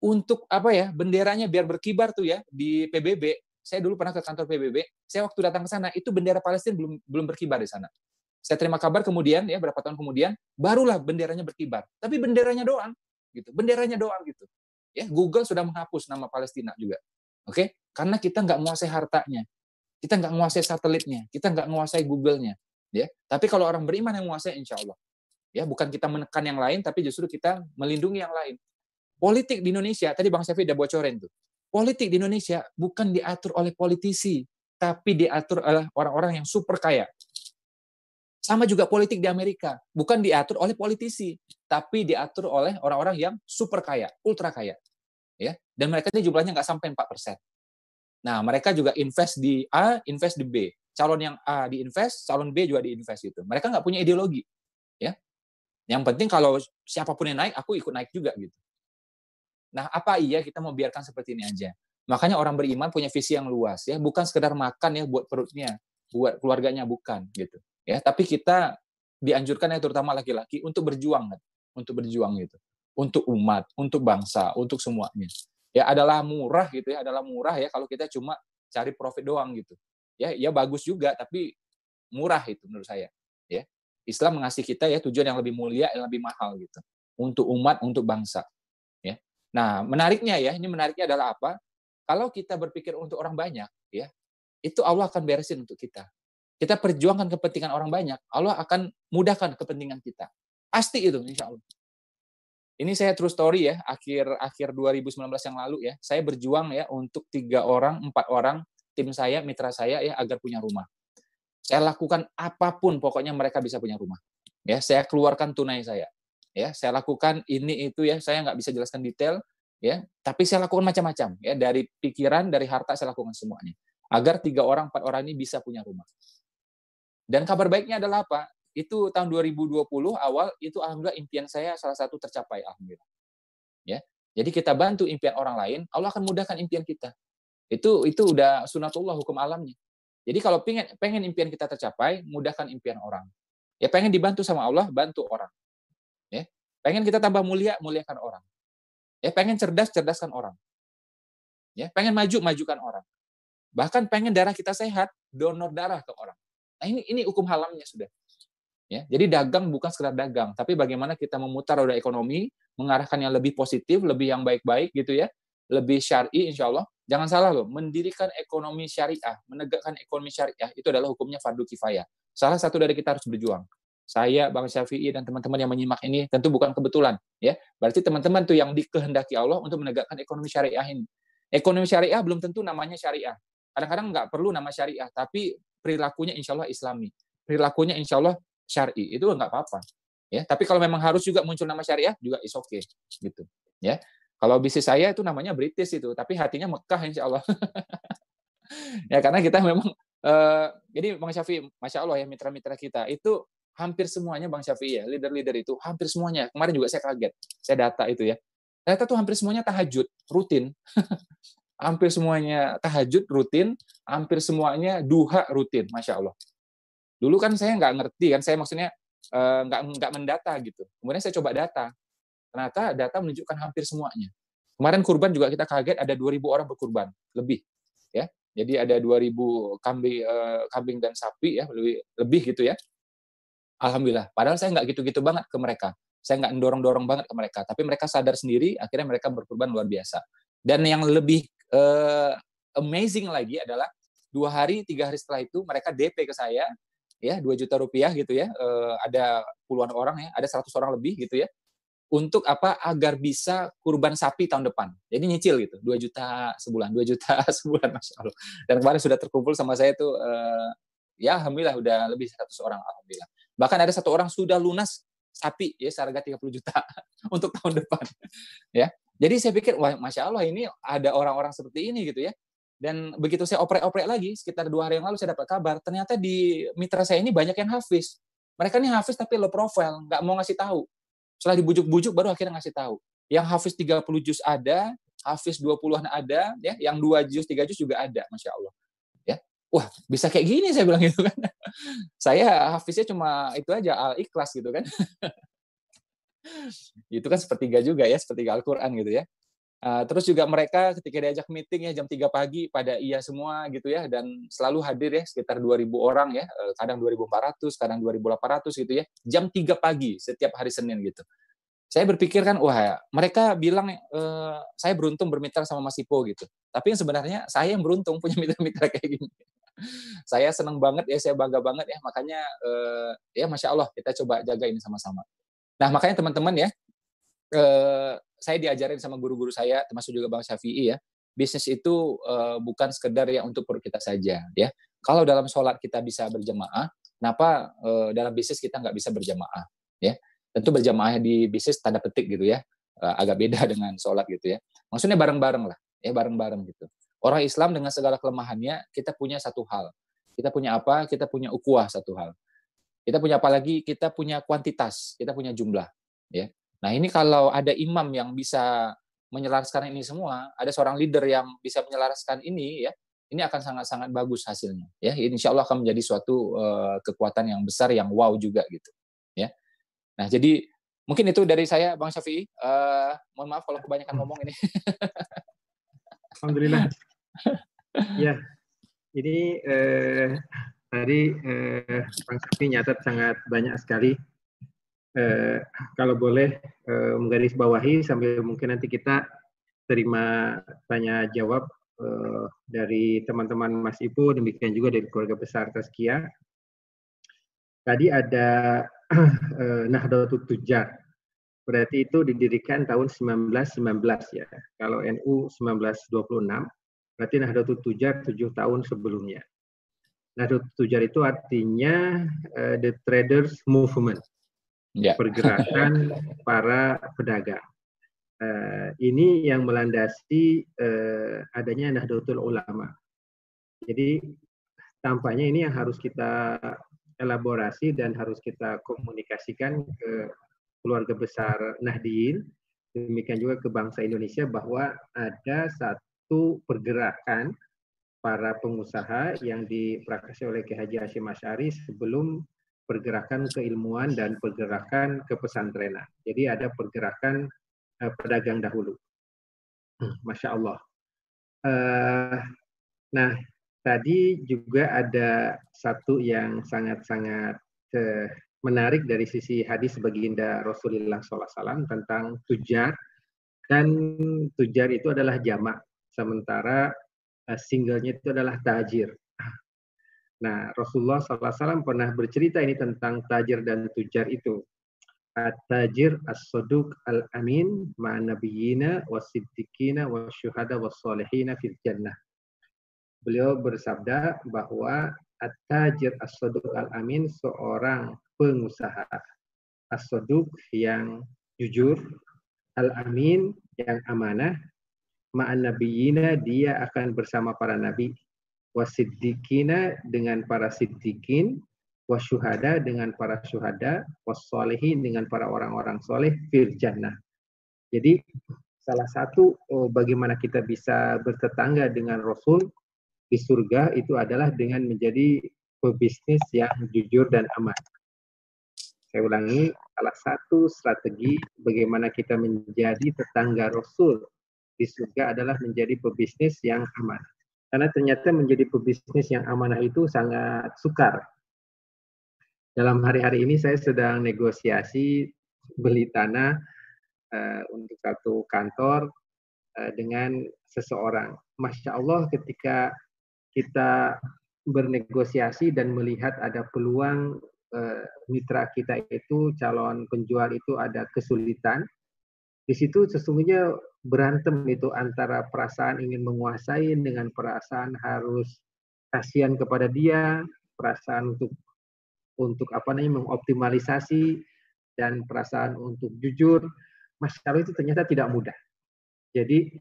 Untuk apa ya? Benderanya biar berkibar tuh ya di PBB, saya dulu pernah ke kantor PBB, saya waktu datang ke sana itu bendera Palestina belum belum berkibar di sana. Saya terima kabar kemudian ya berapa tahun kemudian barulah benderanya berkibar. Tapi benderanya doang gitu. Benderanya doang gitu. Ya, Google sudah menghapus nama Palestina juga. Oke? Karena kita nggak menguasai hartanya. Kita nggak menguasai satelitnya, kita nggak menguasai Google-nya, ya. Tapi kalau orang beriman yang menguasai insya Allah. Ya, bukan kita menekan yang lain tapi justru kita melindungi yang lain. Politik di Indonesia, tadi Bang Syafi udah bocorin tuh politik di Indonesia bukan diatur oleh politisi, tapi diatur oleh orang-orang yang super kaya. Sama juga politik di Amerika, bukan diatur oleh politisi, tapi diatur oleh orang-orang yang super kaya, ultra kaya. Ya, dan mereka ini jumlahnya nggak sampai 4%. Nah, mereka juga invest di A, invest di B. Calon yang A diinvest, calon B juga diinvest itu. Mereka nggak punya ideologi. Ya. Yang penting kalau siapa pun yang naik, aku ikut naik juga gitu. Nah, apa iya kita mau biarkan seperti ini aja? Makanya orang beriman punya visi yang luas ya, bukan sekedar makan ya buat perutnya, buat keluarganya bukan gitu. Ya, tapi kita dianjurkan ya terutama laki-laki untuk berjuang kan, untuk berjuang gitu. Untuk umat, untuk bangsa, untuk semuanya. Ya adalah murah gitu ya, adalah murah ya kalau kita cuma cari profit doang gitu. Ya, ya bagus juga tapi murah itu menurut saya, ya. Islam mengasihi kita ya tujuan yang lebih mulia, yang lebih mahal gitu. Untuk umat, untuk bangsa. Nah, menariknya ya, ini menariknya adalah apa? Kalau kita berpikir untuk orang banyak, ya, itu Allah akan beresin untuk kita. Kita perjuangkan kepentingan orang banyak, Allah akan mudahkan kepentingan kita. Pasti itu, insya Allah. Ini saya true story ya, akhir akhir 2019 yang lalu ya, saya berjuang ya untuk tiga orang, empat orang tim saya, mitra saya ya agar punya rumah. Saya lakukan apa pun, pokoknya mereka bisa punya rumah. Ya, saya keluarkan tunai saya. Ya saya lakukan ini itu ya saya nggak bisa jelaskan detail ya. Tapi saya lakukan macam-macam ya. Dari pikiran dari harta saya lakukan semuanya. Agar tiga orang empat orang ini bisa punya rumah. Dan kabar baiknya adalah apa itu tahun 2020 awal itu alhamdulillah impian saya salah satu tercapai alhamdulillah ya jadi kita bantu impian orang lain Allah akan mudahkan impian kita itu itu udah sunatullah hukum alamnya jadi kalau pengen pengen impian kita tercapai mudahkan impian orang ya pengen dibantu sama Allah bantu orang Ya. Pengen kita tambah mulia, muliakan orang. Ya, pengen cerdas, cerdaskan orang. Ya, pengen maju, majukan orang. Bahkan pengen darah kita sehat, donor darah ke orang. Nah, ini ini hukum halamnya sudah. Ya, jadi dagang bukan sekedar dagang, tapi bagaimana kita memutar roda ekonomi, mengarahkan yang lebih positif, lebih yang baik-baik gitu ya, lebih syar'i insya Allah, Jangan salah loh, mendirikan ekonomi syariah, menegakkan ekonomi syariah itu adalah hukumnya fardu kifayah. Salah satu dari kita harus berjuang. Saya, Bang Syafi'i dan teman-teman yang menyimak ini tentu bukan kebetulan, ya. Berarti teman-teman tuh yang dikehendaki Allah untuk menegakkan ekonomi syariah ini. Ekonomi syariah belum tentu namanya syariah. Kadang-kadang nggak perlu nama syariah, tapi perilakunya insya Allah Islami. Perilakunya insya Allah syari. Itu nggak apa-apa. Ya, tapi kalau memang harus juga muncul nama syariah juga is okay gitu. Ya. Kalau bisnis saya itu namanya British itu, tapi hatinya Mekah insya Allah. ya karena kita memang uh, jadi Bang Syafi'i, masya Allah ya mitra-mitra kita itu hampir semuanya Bang Syafi'i ya leader-leader itu hampir semuanya. Kemarin juga saya kaget, saya data itu ya. Ternyata tuh hampir semuanya tahajud rutin. hampir semuanya tahajud rutin, hampir semuanya duha rutin, masya Allah. Dulu kan saya nggak ngerti kan, saya maksudnya Eh, nggak nggak mendata gitu. Kemudian saya coba data, ternyata data menunjukkan hampir semuanya. Kemarin kurban juga kita kaget ada 2.000 orang berkurban lebih, ya. Jadi ada 2.000 kambing uh, kambing dan sapi ya lebih lebih gitu ya. Alhamdulillah. Padahal saya nggak gitu-gitu banget ke mereka. Saya nggak dorong-dorong banget ke mereka. Tapi mereka sadar sendiri, akhirnya mereka berkurban luar biasa. Dan yang lebih uh, amazing lagi adalah dua hari, tiga hari setelah itu mereka DP ke saya ya 2 juta rupiah gitu ya uh, ada puluhan orang ya ada 100 orang lebih gitu ya untuk apa agar bisa kurban sapi tahun depan. Jadi nyicil gitu 2 juta sebulan 2 juta sebulan masya Allah. Dan kemarin sudah terkumpul sama saya tuh uh, ya alhamdulillah udah lebih 100 orang alhamdulillah. Bahkan ada satu orang sudah lunas sapi ya seharga 30 juta untuk tahun depan ya. Jadi saya pikir wah masya Allah ini ada orang-orang seperti ini gitu ya dan begitu saya oprek-oprek lagi, sekitar dua hari yang lalu saya dapat kabar, ternyata di mitra saya ini banyak yang hafiz. Mereka ini hafiz tapi low profile, nggak mau ngasih tahu. Setelah dibujuk-bujuk baru akhirnya ngasih tahu. Yang hafiz 30 juz ada, hafiz 20-an ada, ya, yang 2 juz, 3 juz juga ada, Masya Allah. Ya. Wah, bisa kayak gini saya bilang gitu kan. saya hafiznya cuma itu aja, al-ikhlas gitu kan. itu kan sepertiga juga ya, sepertiga Al-Quran gitu ya. Uh, terus juga mereka ketika diajak meeting ya jam 3 pagi pada iya semua gitu ya dan selalu hadir ya sekitar 2000 orang ya uh, kadang 2400 kadang 2800 gitu ya jam 3 pagi setiap hari Senin gitu. Saya berpikir kan wah mereka bilang uh, saya beruntung bermitra sama Mas Ipo gitu. Tapi yang sebenarnya saya yang beruntung punya mitra-mitra kayak gini. saya senang banget ya saya bangga banget ya makanya uh, ya masya Allah kita coba jaga ini sama-sama. Nah makanya teman-teman ya uh, saya diajarin sama guru-guru saya, termasuk juga Bang Syafi'i ya, bisnis itu uh, bukan sekedar ya untuk perut kita saja ya. Kalau dalam sholat kita bisa berjamaah, kenapa uh, dalam bisnis kita nggak bisa berjamaah ya? Tentu berjamaah di bisnis tanda petik gitu ya, uh, agak beda dengan sholat gitu ya. Maksudnya bareng-bareng lah, ya bareng-bareng gitu. Orang Islam dengan segala kelemahannya, kita punya satu hal. Kita punya apa? Kita punya ukuah satu hal. Kita punya apa lagi? Kita punya kuantitas, kita punya jumlah. Ya, Nah ini kalau ada imam yang bisa menyelaraskan ini semua, ada seorang leader yang bisa menyelaraskan ini, ya ini akan sangat-sangat bagus hasilnya. Ya, insya Allah akan menjadi suatu uh, kekuatan yang besar, yang wow juga gitu. Ya. Nah jadi mungkin itu dari saya, Bang Syafi'i. Uh, mohon maaf kalau kebanyakan hmm. ngomong ini. Alhamdulillah. ya, ini eh, tadi eh, Bang Syafi'i nyatat sangat banyak sekali eh, kalau boleh eh, menggarisbawahi sambil mungkin nanti kita terima tanya jawab eh, dari teman-teman Mas Ibu, demikian juga dari keluarga besar Taskia. Tadi ada eh, Nahdlatul Tujar. Berarti itu didirikan tahun 1919 ya. Kalau NU 1926, berarti Nahdlatul Tujar tujuh tahun sebelumnya. Nahdlatul Tujar itu artinya uh, the traders movement ya. pergerakan para pedagang. Uh, ini yang melandasi uh, adanya Nahdlatul Ulama. Jadi tampaknya ini yang harus kita elaborasi dan harus kita komunikasikan ke keluarga besar Nahdiyin, demikian juga ke bangsa Indonesia bahwa ada satu pergerakan para pengusaha yang dipraktisi oleh Ki Haji Hashim Asy'ari sebelum pergerakan keilmuan dan pergerakan kepesantrenan. Jadi ada pergerakan uh, pedagang dahulu. Hmm, Masya Allah. Uh, nah, tadi juga ada satu yang sangat-sangat uh, menarik dari sisi hadis baginda Rasulullah SAW tentang tujar dan tujar itu adalah jamak sementara uh, singlenya itu adalah tajir. Nah, Rasulullah SAW pernah bercerita ini tentang tajir dan tujar itu. At-tajir as-saduq al-amin ma'an nabiyina was-siddiqina was-syuhada was-salihina fil jannah. Beliau bersabda bahwa at-tajir as-saduq al-amin seorang pengusaha as-saduq yang jujur, al-amin yang amanah, ma'an nabiyina dia akan bersama para nabi, wasiddiqina dengan para siddiqin, wasyuhada dengan para syuhada, wasolehin dengan para orang-orang soleh, fil. Jadi salah satu oh, bagaimana kita bisa bertetangga dengan Rasul di surga itu adalah dengan menjadi pebisnis yang jujur dan aman. Saya ulangi, salah satu strategi bagaimana kita menjadi tetangga Rasul di surga adalah menjadi pebisnis yang aman. Karena ternyata menjadi pebisnis yang amanah itu sangat sukar. Dalam hari-hari ini saya sedang negosiasi beli tanah uh, untuk satu kantor uh, dengan seseorang. Masya Allah ketika kita bernegosiasi dan melihat ada peluang uh, mitra kita itu calon penjual itu ada kesulitan, di situ sesungguhnya berantem itu antara perasaan ingin menguasai dengan perasaan harus kasihan kepada dia, perasaan untuk untuk apa namanya mengoptimalisasi dan perasaan untuk jujur. Masalah itu ternyata tidak mudah. Jadi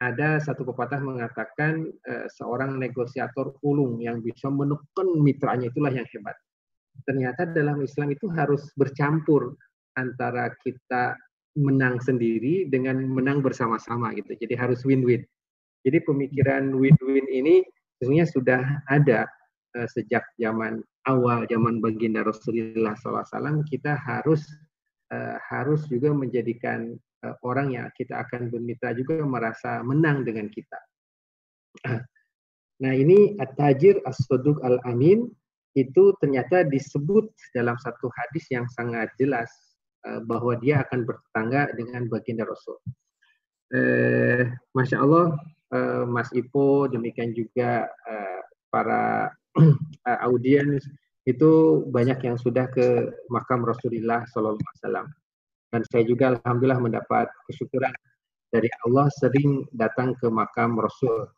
ada satu pepatah mengatakan e, seorang negosiator ulung yang bisa menekan mitranya itulah yang hebat. Ternyata dalam Islam itu harus bercampur antara kita menang sendiri dengan menang bersama-sama gitu. Jadi harus win-win. Jadi pemikiran win-win ini sebenarnya sudah ada uh, sejak zaman awal zaman baginda Rasulullah SAW. Kita harus uh, harus juga menjadikan uh, orang yang kita akan bermitra juga merasa menang dengan kita. Nah ini at-tajir as-soduq al-amin itu ternyata disebut dalam satu hadis yang sangat jelas bahwa dia akan bertetangga dengan baginda Rasul. Eh, Masya Allah, eh, Mas Ipo, demikian juga eh, para eh, audiens itu banyak yang sudah ke makam Rasulullah Sallallahu Alaihi Wasallam. Dan saya juga alhamdulillah mendapat kesyukuran dari Allah sering datang ke makam Rasul.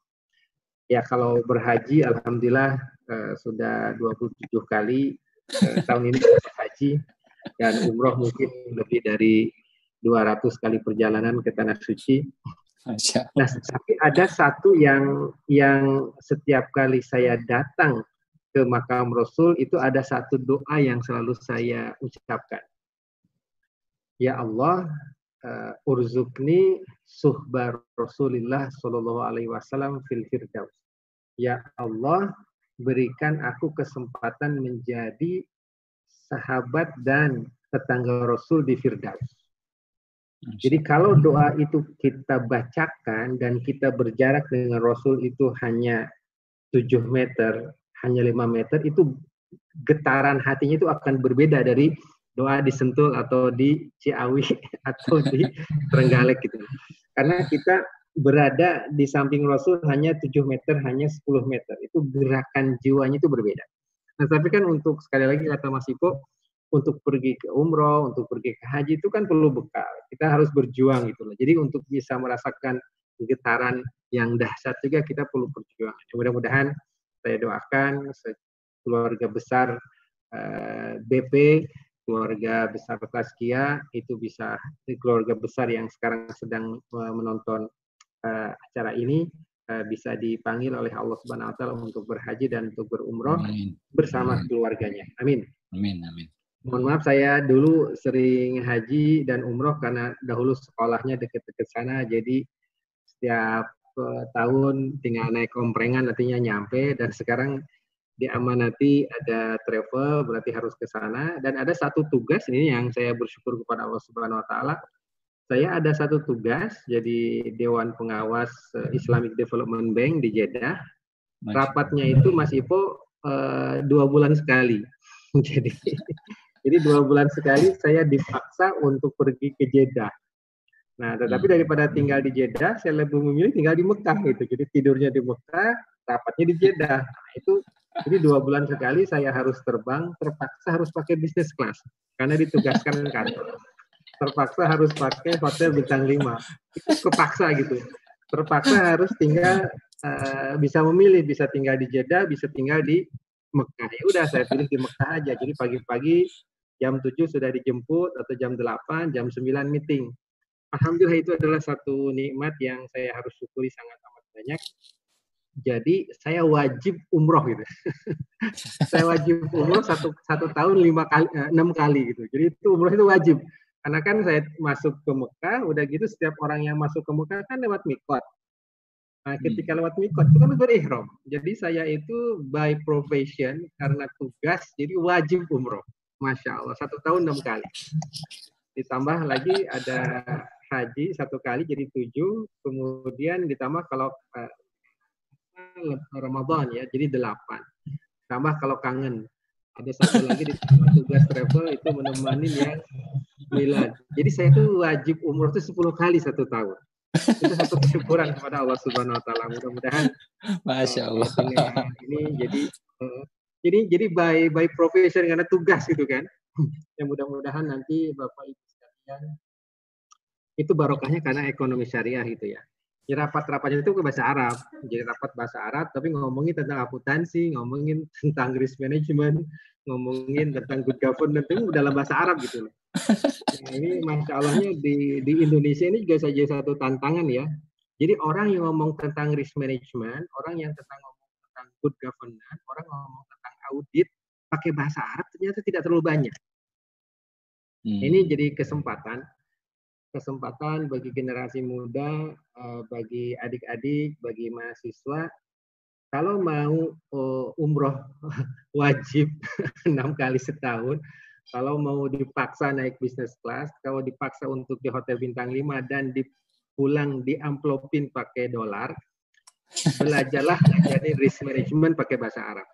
Ya kalau berhaji alhamdulillah eh, sudah 27 kali eh, tahun ini berhaji dan umroh mungkin lebih dari 200 kali perjalanan ke tanah suci. Nah, tapi ada satu yang yang setiap kali saya datang ke makam Rasul itu ada satu doa yang selalu saya ucapkan. Ya Allah, uh, urzukni suhbar Rasulullah Shallallahu Alaihi Wasallam fil firdaus. Ya Allah, berikan aku kesempatan menjadi sahabat dan tetangga Rasul di Firdaus. Jadi kalau doa itu kita bacakan dan kita berjarak dengan Rasul itu hanya 7 meter, hanya 5 meter, itu getaran hatinya itu akan berbeda dari doa di Sentul atau di Ciawi atau di Trenggalek gitu. Karena kita berada di samping Rasul hanya 7 meter, hanya 10 meter. Itu gerakan jiwanya itu berbeda. Nah, tapi kan untuk sekali lagi kata Mas Iko, untuk pergi ke umroh, untuk pergi ke haji itu kan perlu bekal. Kita harus berjuang gitu loh. Jadi untuk bisa merasakan getaran yang dahsyat juga kita perlu berjuang. Mudah-mudahan saya doakan keluarga besar eh, BP, keluarga besar Taskia itu bisa keluarga besar yang sekarang sedang uh, menonton uh, acara ini bisa dipanggil oleh Allah Subhanahu wa taala untuk berhaji dan untuk berumroh amin. bersama amin. keluarganya. Amin. Amin amin. Mohon maaf saya dulu sering haji dan umroh karena dahulu sekolahnya dekat-dekat sana jadi setiap uh, tahun tinggal naik komprengan nantinya nyampe dan sekarang diamanati ada travel berarti harus ke sana dan ada satu tugas ini yang saya bersyukur kepada Allah Subhanahu wa taala saya ada satu tugas jadi Dewan Pengawas eh, Islamic Development Bank di Jeddah. Rapatnya itu Mas Ipo uh, dua bulan sekali. jadi jadi dua bulan sekali saya dipaksa untuk pergi ke Jeddah. Nah, tetapi hmm. daripada tinggal di Jeddah, saya lebih memilih tinggal di Mekah gitu. Jadi tidurnya di Mekah, rapatnya di Jeddah. Nah, itu jadi dua bulan sekali saya harus terbang, terpaksa harus pakai bisnis class karena ditugaskan kantor. Terpaksa harus pakai hotel bintang 5. Itu kepaksa gitu. Terpaksa harus tinggal uh, bisa memilih, bisa tinggal di Jeddah, bisa tinggal di Mekah. Ya udah saya pilih di Mekah aja. Jadi pagi-pagi jam 7 sudah dijemput atau jam 8, jam 9 meeting alhamdulillah itu adalah satu nikmat yang saya harus syukuri sangat amat banyak. Jadi saya wajib umroh gitu. saya wajib umroh satu satu tahun lima kali eh, enam kali gitu. Jadi itu umroh itu wajib. Karena kan saya masuk ke Mekah, udah gitu setiap orang yang masuk ke Mekah kan lewat mikot. Nah, hmm. ketika lewat mikot itu kan berihram. Jadi saya itu by profession karena tugas, jadi wajib umroh. Masya Allah, satu tahun enam kali. Ditambah lagi ada haji satu kali jadi tujuh, kemudian ditambah kalau uh, Ramadan ya, jadi delapan. Tambah kalau kangen. Ada satu lagi di tugas travel itu menemani yang sembilan. Jadi saya tuh wajib umroh itu sepuluh kali satu tahun. Itu satu kesyukuran kepada Allah Subhanahu Wa Taala. Mudah-mudahan. Masya Allah. Uh, ini, jadi uh, jadi jadi by by profession karena tugas gitu kan. Yang mudah-mudahan nanti Bapak Ibu sekalian itu barokahnya karena ekonomi syariah gitu ya. Jadi rapat-rapatnya itu ke bahasa Arab. Jadi rapat bahasa Arab, tapi ngomongin tentang akuntansi, ngomongin tentang risk management, ngomongin tentang good governance itu dalam bahasa Arab gitu loh. Nah, ini masya Allahnya di, di Indonesia ini juga saja satu tantangan ya. Jadi orang yang ngomong tentang risk management, orang yang tentang ngomong tentang good governance, orang ngomong tentang audit pakai bahasa Arab ternyata tidak terlalu banyak. Hmm. Ini jadi kesempatan kesempatan bagi generasi muda, eh, bagi adik-adik, bagi mahasiswa, kalau mau eh, umroh wajib enam kali setahun, kalau mau dipaksa naik bisnis kelas, kalau dipaksa untuk di hotel bintang 5 dan dipulang diamplopin pakai dolar, belajarlah jadi risk management pakai bahasa Arab.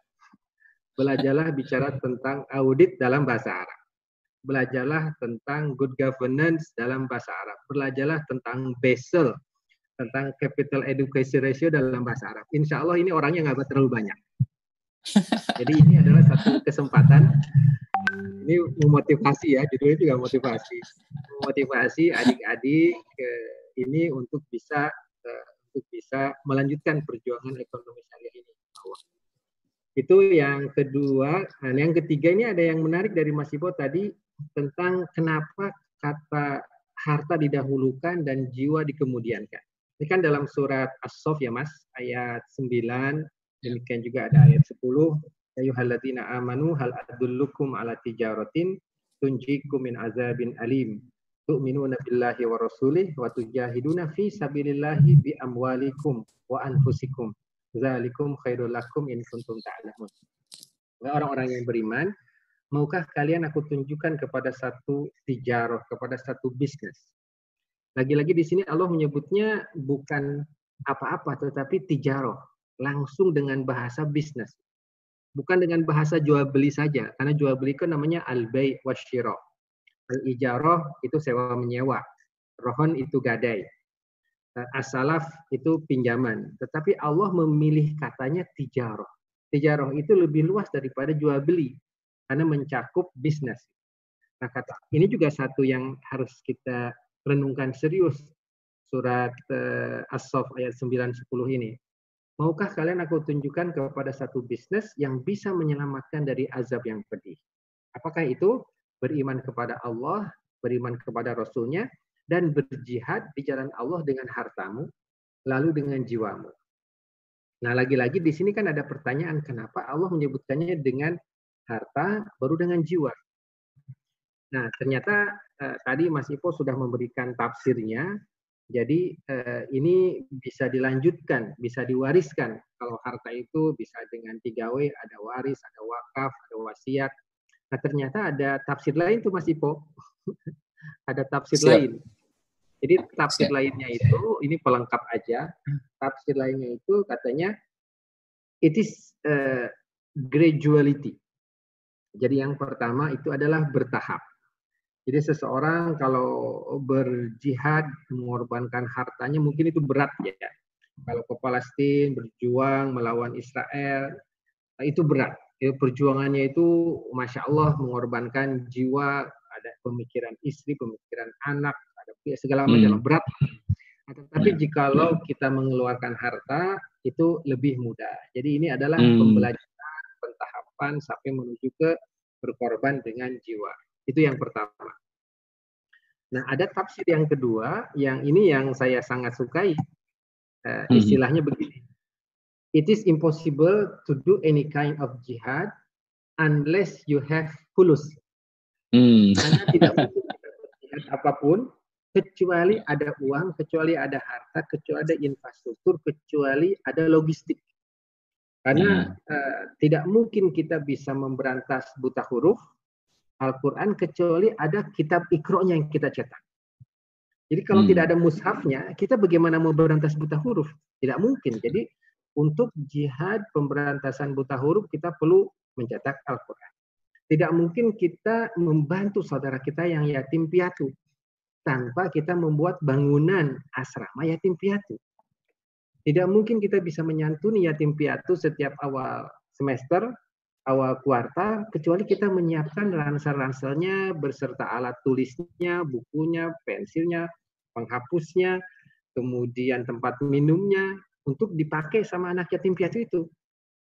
Belajarlah bicara tentang audit dalam bahasa Arab belajarlah tentang good governance dalam bahasa Arab. Belajarlah tentang Basel, tentang capital education ratio dalam bahasa Arab. Insya Allah ini orangnya nggak terlalu banyak. Jadi ini adalah satu kesempatan. Ini memotivasi ya, judulnya juga motivasi. Memotivasi adik-adik ini untuk bisa untuk bisa melanjutkan perjuangan ekonomi syariah ini. Itu yang kedua. Nah, yang ketiga ini ada yang menarik dari Mas Ibo tadi tentang kenapa kata harta didahulukan dan jiwa dikemudiankan. Ini kan dalam surat As-Sof ya Mas, ayat 9, demikian juga ada ayat 10, Ya yuhalladzina amanu hal adullukum ala tijaratin tunjikum min azabin alim tu'minuna billahi wa rasulih wa tujahiduna fi sabilillahi bi amwalikum wa anfusikum zalikum khairul lakum in kuntum ta'lamun. Orang-orang yang beriman maukah kalian aku tunjukkan kepada satu tijaroh, kepada satu bisnis. Lagi-lagi di sini Allah menyebutnya bukan apa-apa, tetapi tijaroh, langsung dengan bahasa bisnis. Bukan dengan bahasa jual beli saja, karena jual beli kan namanya al-bay wasyiro. Al-ijaroh itu sewa menyewa, rohon itu gadai, as-salaf itu pinjaman. Tetapi Allah memilih katanya tijaroh. Tijaroh itu lebih luas daripada jual beli karena mencakup bisnis. Nah, kata ini juga satu yang harus kita renungkan serius surat uh, As-Saff ayat 9 10 ini. Maukah kalian aku tunjukkan kepada satu bisnis yang bisa menyelamatkan dari azab yang pedih? Apakah itu beriman kepada Allah, beriman kepada Rasulnya, dan berjihad di jalan Allah dengan hartamu, lalu dengan jiwamu. Nah, lagi-lagi di sini kan ada pertanyaan kenapa Allah menyebutkannya dengan harta, baru dengan jiwa. Nah, ternyata eh, tadi Mas Ipo sudah memberikan tafsirnya. Jadi eh, ini bisa dilanjutkan, bisa diwariskan. Kalau harta itu bisa dengan tiga W, ada waris, ada wakaf, ada wasiat. Nah, ternyata ada tafsir lain tuh Mas Ipo. ada tafsir Siap. lain. Jadi tafsir Siap. lainnya itu ini pelengkap aja. Tafsir lainnya itu katanya it is uh, graduality. Jadi yang pertama itu adalah bertahap. Jadi seseorang kalau berjihad mengorbankan hartanya mungkin itu berat ya. Kalau ke Palestina berjuang melawan Israel itu berat. Ya, perjuangannya itu masya Allah mengorbankan jiwa, ada pemikiran istri, pemikiran anak, ada segala macam hmm. berat. Tetapi ya. jikalau kita mengeluarkan harta itu lebih mudah. Jadi ini adalah hmm. pembelajaran, sampai menuju ke berkorban dengan jiwa. Itu yang pertama. Nah, ada tafsir yang kedua, yang ini yang saya sangat sukai. Uh, istilahnya begini. It is impossible to do any kind of jihad unless you have fulus. Hmm. Karena tidak mungkin jihad apa pun kecuali ada uang, kecuali ada harta, kecuali ada infrastruktur, kecuali ada logistik. Karena hmm. uh, tidak mungkin kita bisa memberantas buta huruf Al-Quran kecuali ada kitab ikronya yang kita cetak. Jadi kalau hmm. tidak ada mushafnya, kita bagaimana mau berantas buta huruf? Tidak mungkin. Jadi untuk jihad pemberantasan buta huruf kita perlu mencetak Al-Quran. Tidak mungkin kita membantu saudara kita yang yatim piatu tanpa kita membuat bangunan asrama yatim piatu. Tidak mungkin kita bisa menyantuni yatim piatu setiap awal semester awal kuartal kecuali kita menyiapkan ransel-ranselnya beserta alat tulisnya, bukunya, pensilnya, penghapusnya, kemudian tempat minumnya untuk dipakai sama anak yatim piatu itu.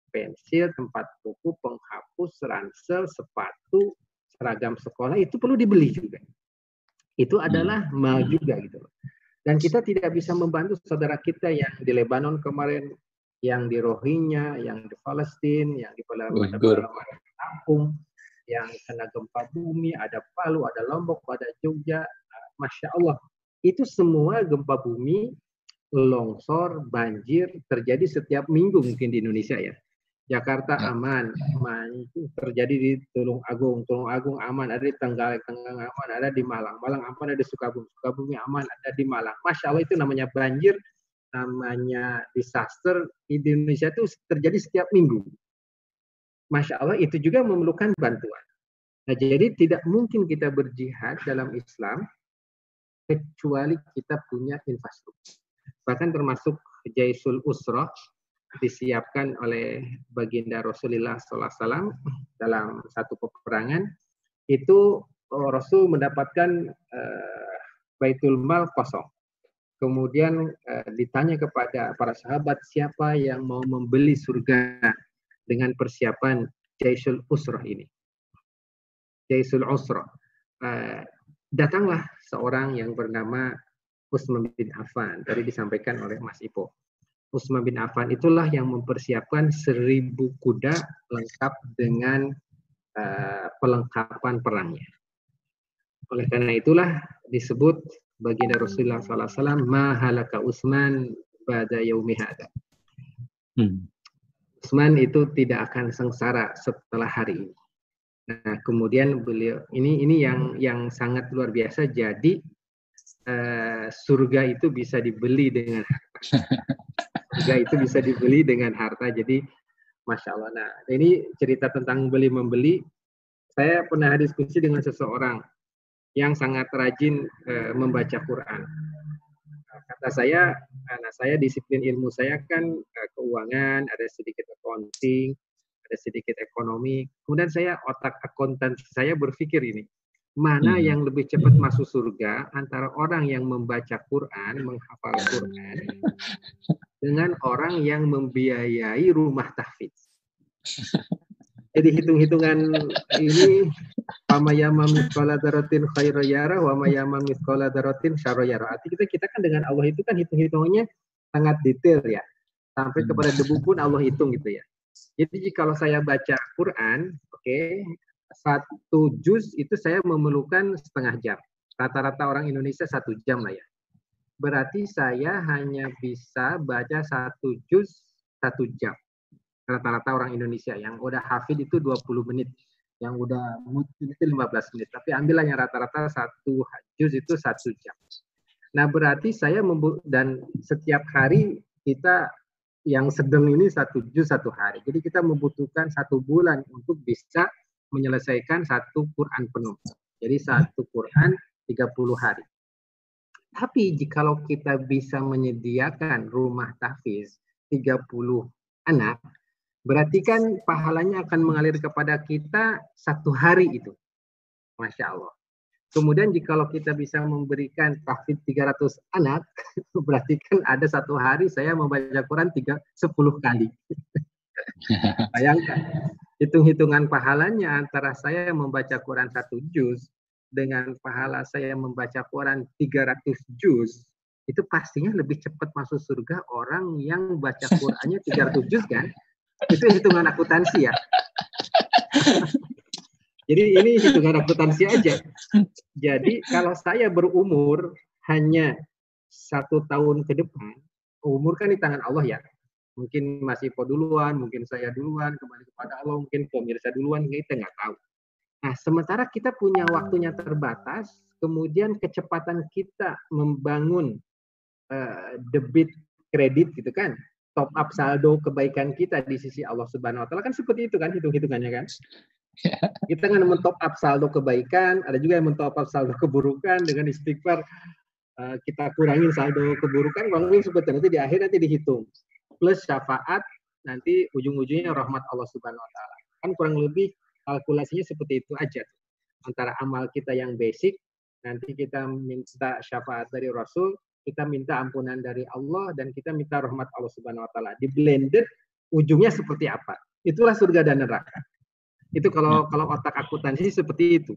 Pensil, tempat buku, penghapus, ransel, sepatu, seragam sekolah itu perlu dibeli juga. Itu adalah hmm. mal juga gitu Dan kita tidak bisa membantu saudara kita yang di Lebanon kemarin yang di Rohingya, yang di Palestina, yang di Lampung, yang kena gempa bumi, ada Palu, ada Lombok, ada Jogja, masya Allah, itu semua gempa bumi, longsor, banjir terjadi setiap minggu mungkin di Indonesia ya. Jakarta ya. aman, aman itu terjadi di Tulung Agung, Tulung Agung aman, ada di Tenggalek, Tenggang aman, ada di Malang, Malang aman, ada di Sukabumi, Sukabumi aman, ada di Malang. Masya Allah itu namanya banjir namanya disaster di Indonesia itu terjadi setiap minggu. Masya Allah itu juga memerlukan bantuan. Nah, jadi tidak mungkin kita berjihad dalam Islam kecuali kita punya infrastruktur. Bahkan termasuk Jaisul Usroh disiapkan oleh baginda Rasulullah SAW dalam satu peperangan itu oh, Rasul mendapatkan uh, Baitul Mal kosong. Kemudian uh, ditanya kepada para sahabat siapa yang mau membeli surga dengan persiapan Jaisul Usrah ini. Jaisul Usrah. Uh, datanglah seorang yang bernama Usman bin Affan. Tadi disampaikan oleh Mas Ipo. Usman bin Affan itulah yang mempersiapkan seribu kuda lengkap dengan uh, pelengkapan perangnya. Oleh karena itulah disebut baginda Rasulullah SAW mahalaka Utsman pada yaumi hada. Hmm. Utsman itu tidak akan sengsara setelah hari ini. Nah, kemudian beliau ini ini yang yang sangat luar biasa. Jadi uh, surga itu bisa dibeli dengan harta. Surga itu bisa dibeli dengan harta. Jadi masya Allah. Nah, ini cerita tentang beli membeli. Saya pernah diskusi dengan seseorang yang sangat rajin uh, membaca Quran. Kata saya, karena saya disiplin ilmu saya kan uh, keuangan, ada sedikit accounting, ada sedikit ekonomi. Kemudian saya otak akuntan saya berpikir ini, mana hmm. yang lebih cepat masuk surga antara orang yang membaca Quran, menghafal Quran, dengan orang yang membiayai rumah tahfidz. Jadi hitung-hitungan ini Pamayama miskola darotin khairayara, wa mayama miskola darotin syarayara. Arti kita kita kan dengan Allah itu kan hitung-hitungannya sangat detail ya. Sampai hmm. kepada debu pun Allah hitung gitu ya. Jadi kalau saya baca Quran, oke, okay, satu juz itu saya memerlukan setengah jam. Rata-rata orang Indonesia satu jam lah ya. Berarti saya hanya bisa baca satu juz satu jam rata-rata orang Indonesia yang udah hafid itu 20 menit yang udah mungkin itu 15 menit tapi ambillah yang rata-rata satu juz itu satu jam nah berarti saya dan setiap hari kita yang sedang ini satu juz satu hari jadi kita membutuhkan satu bulan untuk bisa menyelesaikan satu Quran penuh Jadi satu Quran 30 hari. Tapi jikalau kita bisa menyediakan rumah tahfiz 30 anak, berarti kan pahalanya akan mengalir kepada kita satu hari itu. Masya Allah. Kemudian jikalau kita bisa memberikan tahfidz 300 anak, berarti kan ada satu hari saya membaca Quran 3, 10 kali. Bayangkan, hitung-hitungan pahalanya antara saya membaca Quran satu juz dengan pahala saya membaca Quran 300 juz, itu pastinya lebih cepat masuk surga orang yang baca Qurannya 300 juz kan? Itu hitungan akuntansi ya. Jadi ini hitungan akuntansi aja. Jadi kalau saya berumur hanya satu tahun ke depan, umur kan di tangan Allah ya. Mungkin masih po duluan, mungkin saya duluan, kembali kepada Allah, mungkin pemirsa duluan, kita nggak tahu. Nah, sementara kita punya waktunya terbatas, kemudian kecepatan kita membangun uh, debit kredit gitu kan, top up saldo kebaikan kita di sisi Allah Subhanahu wa taala kan seperti itu kan hitung-hitungannya kan. Kita kan mentop up saldo kebaikan, ada juga yang mentop up saldo keburukan dengan istighfar uh, kita kurangin saldo keburukan, kurangin seperti nanti di akhir nanti dihitung plus syafaat nanti ujung-ujungnya rahmat Allah Subhanahu Wa Taala. Kan kurang lebih kalkulasinya seperti itu aja. Antara amal kita yang basic, nanti kita minta syafaat dari Rasul, kita minta ampunan dari Allah dan kita minta rahmat Allah Subhanahu Wa Taala. Di blended ujungnya seperti apa? Itulah surga dan neraka. Itu kalau hmm. kalau otak akuntansi seperti itu.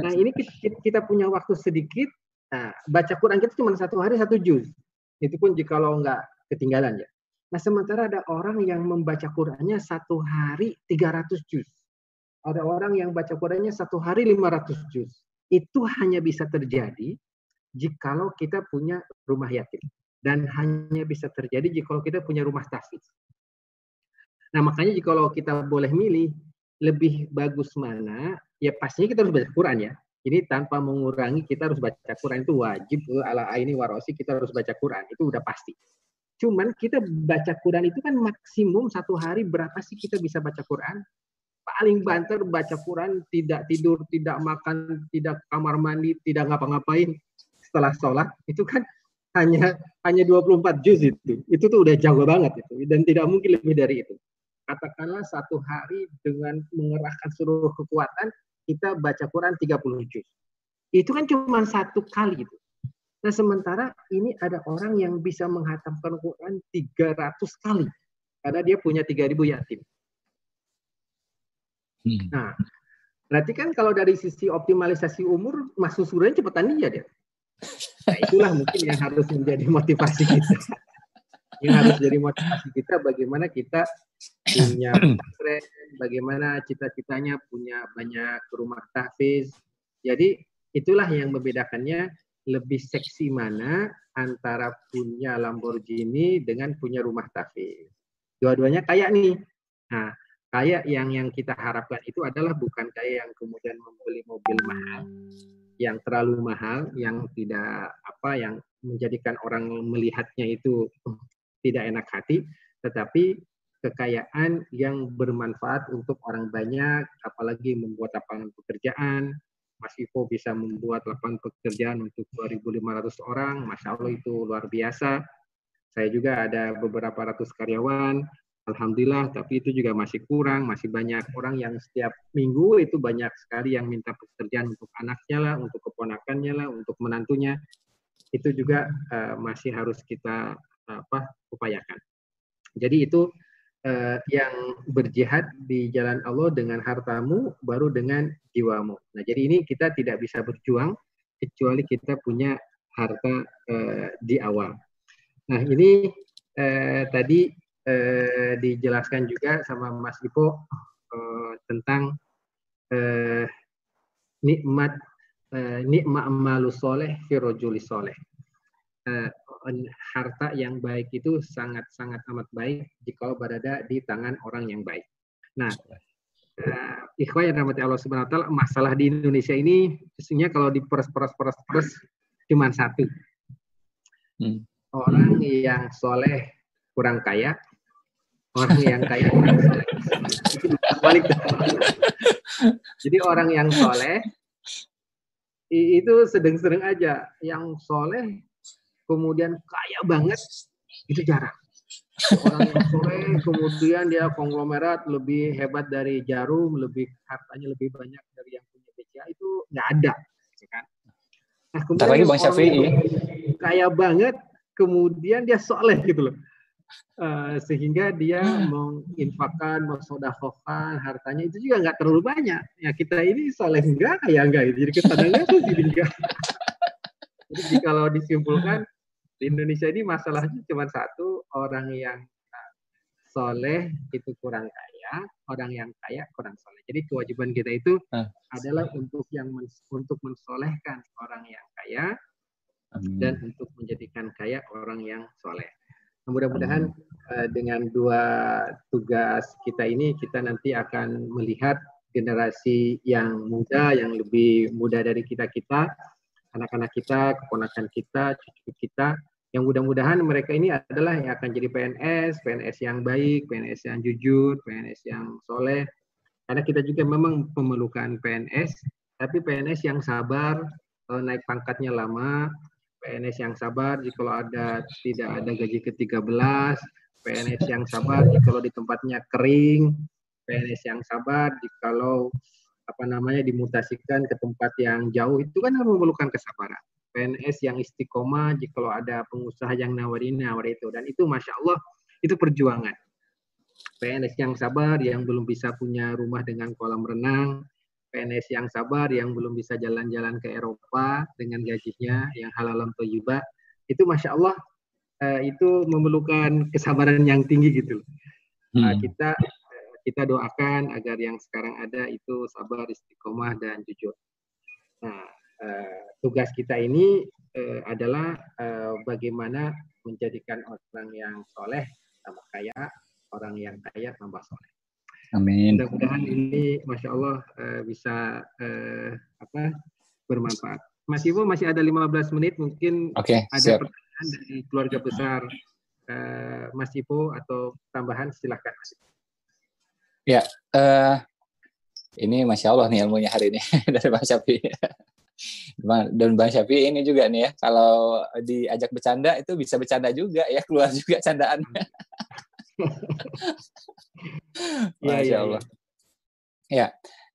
Nah ini kita, kita punya waktu sedikit. Nah, baca Quran kita cuma satu hari satu juz. Itu pun jika lo nggak ketinggalan ya. Nah sementara ada orang yang membaca Qurannya satu hari 300 juz. Ada orang yang baca Qurannya satu hari 500 juz. Itu hanya bisa terjadi jikalau kita punya rumah yatim. Dan hanya bisa terjadi jikalau kita punya rumah tahfiz. Nah makanya jikalau kita boleh milih, lebih bagus mana, ya pastinya kita harus baca Quran ya. Ini tanpa mengurangi kita harus baca Quran itu wajib ala ini warosi kita harus baca Quran itu udah pasti. Cuman kita baca Quran itu kan maksimum satu hari berapa sih kita bisa baca Quran? Paling banter baca Quran tidak tidur, tidak makan, tidak kamar mandi, tidak ngapa-ngapain setelah sholat itu kan hanya hanya 24 juz itu. Itu tuh udah jauh banget itu dan tidak mungkin lebih dari itu katakanlah satu hari dengan mengerahkan seluruh kekuatan kita baca Quran 30 juz. Itu kan cuma satu kali itu. Nah sementara ini ada orang yang bisa menghatamkan Quran 300 kali karena dia punya 3000 yatim. Hmm. Nah, berarti kan kalau dari sisi optimalisasi umur masuk surga cepetan dia dia. Nah, itulah mungkin yang harus menjadi motivasi kita yang harus jadi motivasi kita bagaimana kita punya pesantren, bagaimana cita-citanya punya banyak rumah tahfiz. Jadi itulah yang membedakannya lebih seksi mana antara punya Lamborghini dengan punya rumah tahfiz. Dua-duanya kayak nih. Nah, kayak yang yang kita harapkan itu adalah bukan kayak yang kemudian membeli mobil mahal, yang terlalu mahal, yang tidak apa, yang menjadikan orang melihatnya itu tidak enak hati, tetapi kekayaan yang bermanfaat untuk orang banyak, apalagi membuat lapangan pekerjaan. Mas Ivo bisa membuat lapangan pekerjaan untuk 2.500 orang, Masya Allah itu luar biasa. Saya juga ada beberapa ratus karyawan, Alhamdulillah, tapi itu juga masih kurang, masih banyak orang yang setiap minggu itu banyak sekali yang minta pekerjaan untuk anaknya lah, untuk keponakannya lah, untuk menantunya. Itu juga uh, masih harus kita apa upayakan. Jadi itu eh, yang berjihad di jalan Allah dengan hartamu baru dengan jiwamu. Nah, jadi ini kita tidak bisa berjuang kecuali kita punya harta eh, di awal. Nah, ini eh, tadi eh, dijelaskan juga sama Mas Ipo eh, tentang eh, nikmat eh, nikmat malu soleh firojuli soleh. Eh, harta yang baik itu sangat-sangat amat baik jika berada di tangan orang yang baik. Nah, uh, ikhwah yang rahmati Allah Subhanahu wa taala, masalah di Indonesia ini sesungguhnya kalau diperas-peras-peras-peras cuma satu. Hmm. Orang yang soleh kurang kaya, orang yang kaya kurang soleh. Balik. Jadi orang yang soleh itu sedang-sedang aja. Yang soleh kemudian kaya banget itu jarang. Orang yang soleh kemudian dia konglomerat lebih hebat dari jarum, lebih hartanya lebih banyak dari yang punya BCA itu nggak ada, gitu kan? Nah, kemudian lagi Bang Syafi'i kaya banget, kemudian dia soleh gitu loh. Uh, sehingga dia menginfakkan, mensodakokan hartanya itu juga nggak terlalu banyak. Ya kita ini soleh enggak, kaya enggak. Jadi kesannya tuh jadi enggak. Jadi kalau disimpulkan di Indonesia ini masalahnya cuma satu orang yang soleh itu kurang kaya, orang yang kaya kurang soleh. Jadi kewajiban kita itu hmm. adalah untuk yang men, untuk mensolehkan orang yang kaya Amin. dan untuk menjadikan kaya orang yang soleh. Mudah-mudahan uh, dengan dua tugas kita ini kita nanti akan melihat generasi yang muda, yang lebih muda dari kita kita anak-anak kita, keponakan kita, cucu kita, yang mudah-mudahan mereka ini adalah yang akan jadi PNS, PNS yang baik, PNS yang jujur, PNS yang soleh. Karena kita juga memang memerlukan PNS, tapi PNS yang sabar, naik pangkatnya lama, PNS yang sabar jika ada tidak ada gaji ke-13, PNS yang sabar jika di tempatnya kering, PNS yang sabar jika kalau apa namanya dimutasikan ke tempat yang jauh itu kan memerlukan kesabaran. PNS yang istiqomah jika ada pengusaha yang nawarin nawar itu dan itu masya Allah itu perjuangan. PNS yang sabar yang belum bisa punya rumah dengan kolam renang, PNS yang sabar yang belum bisa jalan-jalan ke Eropa dengan gajinya yang halal toyiba, itu masya Allah eh, itu memerlukan kesabaran yang tinggi gitu. Nah, hmm. kita kita doakan agar yang sekarang ada itu sabar, istiqomah dan jujur. Nah, eh, tugas kita ini eh, adalah eh, bagaimana menjadikan orang yang soleh tambah kaya, orang yang kaya tambah soleh. Amin. Mudah-mudahan ini, masya Allah eh, bisa eh, apa bermanfaat. Mas Iwo masih ada 15 menit, mungkin okay, ada siap. pertanyaan dari keluarga besar Mas Iwo atau tambahan silahkan. Mas. Ya, uh, ini masya Allah nih ilmunya hari ini dari Bang Syafi. Dan Bang Syafi ini juga nih ya, kalau diajak bercanda itu bisa bercanda juga ya, keluar juga candaan. Ya, masya ya, Allah. Ya, ya.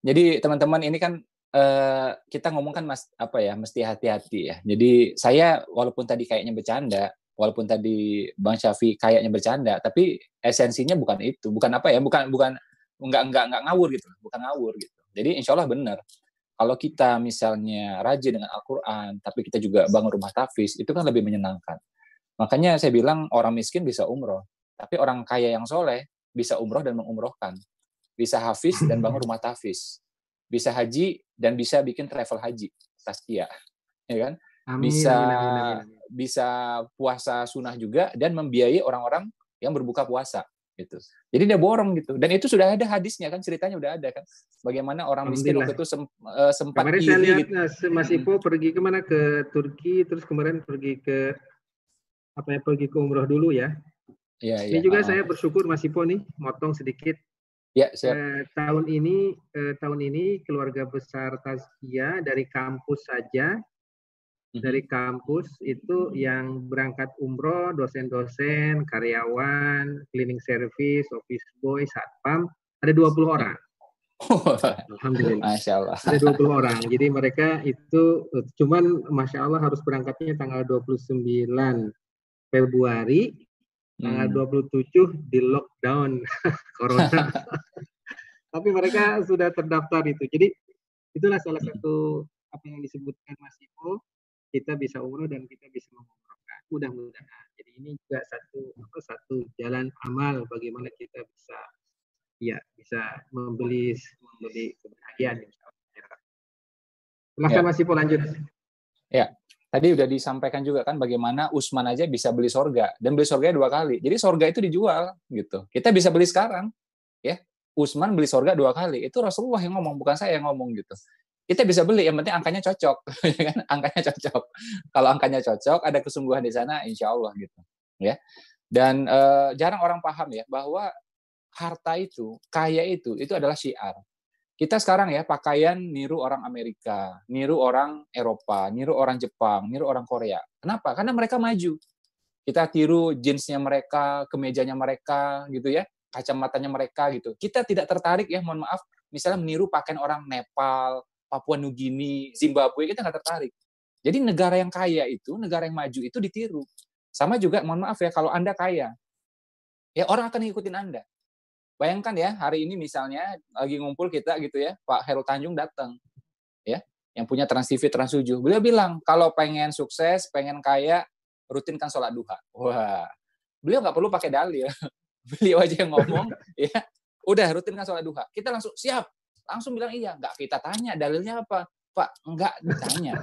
jadi teman-teman ini kan uh, kita ngomong kan mas apa ya, mesti hati-hati ya. Jadi saya walaupun tadi kayaknya bercanda, walaupun tadi Bang Syafi kayaknya bercanda, tapi esensinya bukan itu, bukan apa ya, bukan bukan nggak nggak nggak ngawur gitu bukan ngawur gitu. Jadi insya Allah benar. Kalau kita misalnya rajin dengan Al-Quran tapi kita juga bangun rumah tafis itu kan lebih menyenangkan. Makanya saya bilang orang miskin bisa umroh tapi orang kaya yang soleh bisa umroh dan mengumrohkan. Bisa hafiz dan bangun rumah tafis bisa haji dan bisa bikin travel haji taskia. Ya kan? Amin, bisa amin, amin, amin. bisa puasa sunnah juga dan membiayai orang-orang yang berbuka puasa gitu. Jadi dia borong gitu. Dan itu sudah ada hadisnya kan ceritanya udah ada kan. Bagaimana orang miskin waktu itu sem, uh, sempat Kemarin saya lihat gitu. Eh, Mas Ipo pergi ke mana ke Turki terus kemarin pergi ke apa ya pergi ke umroh dulu ya. Iya, Ini ya. juga uh. saya bersyukur Mas Ipo nih motong sedikit. Ya, siap. Eh, tahun ini eh, tahun ini keluarga besar Tazkia dari kampus saja dari kampus itu yang berangkat umroh, dosen-dosen, karyawan, cleaning service, office boy, satpam, ada 20 orang. Alhamdulillah. Masya Allah. Ada 20 orang. Jadi mereka itu cuman Masya Allah harus berangkatnya tanggal 29 Februari, tanggal hmm. 27 di lockdown Corona. Tapi mereka sudah terdaftar itu. Jadi itulah salah satu apa yang disebutkan Mas Ipo kita bisa umroh dan kita bisa mengumrohkan. Mudah-mudahan. Jadi ini juga satu apa satu jalan amal bagaimana kita bisa ya bisa membeli membeli kebahagiaan Silahkan ya. masih lanjut. Ya, tadi udah disampaikan juga kan bagaimana Usman aja bisa beli sorga dan beli sorga dua kali. Jadi sorga itu dijual gitu. Kita bisa beli sekarang, ya. Usman beli sorga dua kali. Itu Rasulullah yang ngomong, bukan saya yang ngomong gitu kita bisa beli yang penting angkanya cocok ya kan angkanya cocok kalau angkanya cocok ada kesungguhan di sana insya Allah gitu ya dan uh, jarang orang paham ya bahwa harta itu kaya itu itu adalah syiar Kita sekarang ya pakaian niru orang Amerika, niru orang Eropa, niru orang Jepang, niru orang Korea. Kenapa? Karena mereka maju. Kita tiru jeansnya mereka, kemejanya mereka, gitu ya, kacamatanya mereka gitu. Kita tidak tertarik ya, mohon maaf, misalnya meniru pakaian orang Nepal, Papua Nugini, Zimbabwe, kita nggak tertarik. Jadi negara yang kaya itu, negara yang maju itu ditiru. Sama juga, mohon maaf ya, kalau Anda kaya, ya orang akan ngikutin Anda. Bayangkan ya, hari ini misalnya lagi ngumpul kita gitu ya, Pak Heru Tanjung datang, ya, yang punya Trans TV, Trans 7. Beliau bilang, kalau pengen sukses, pengen kaya, rutinkan sholat duha. Wah, beliau nggak perlu pakai dalil. Beliau aja yang ngomong, ya, udah rutinkan sholat duha. Kita langsung siap, langsung bilang iya. Nggak kita tanya dalilnya apa, Pak? Nggak ditanya.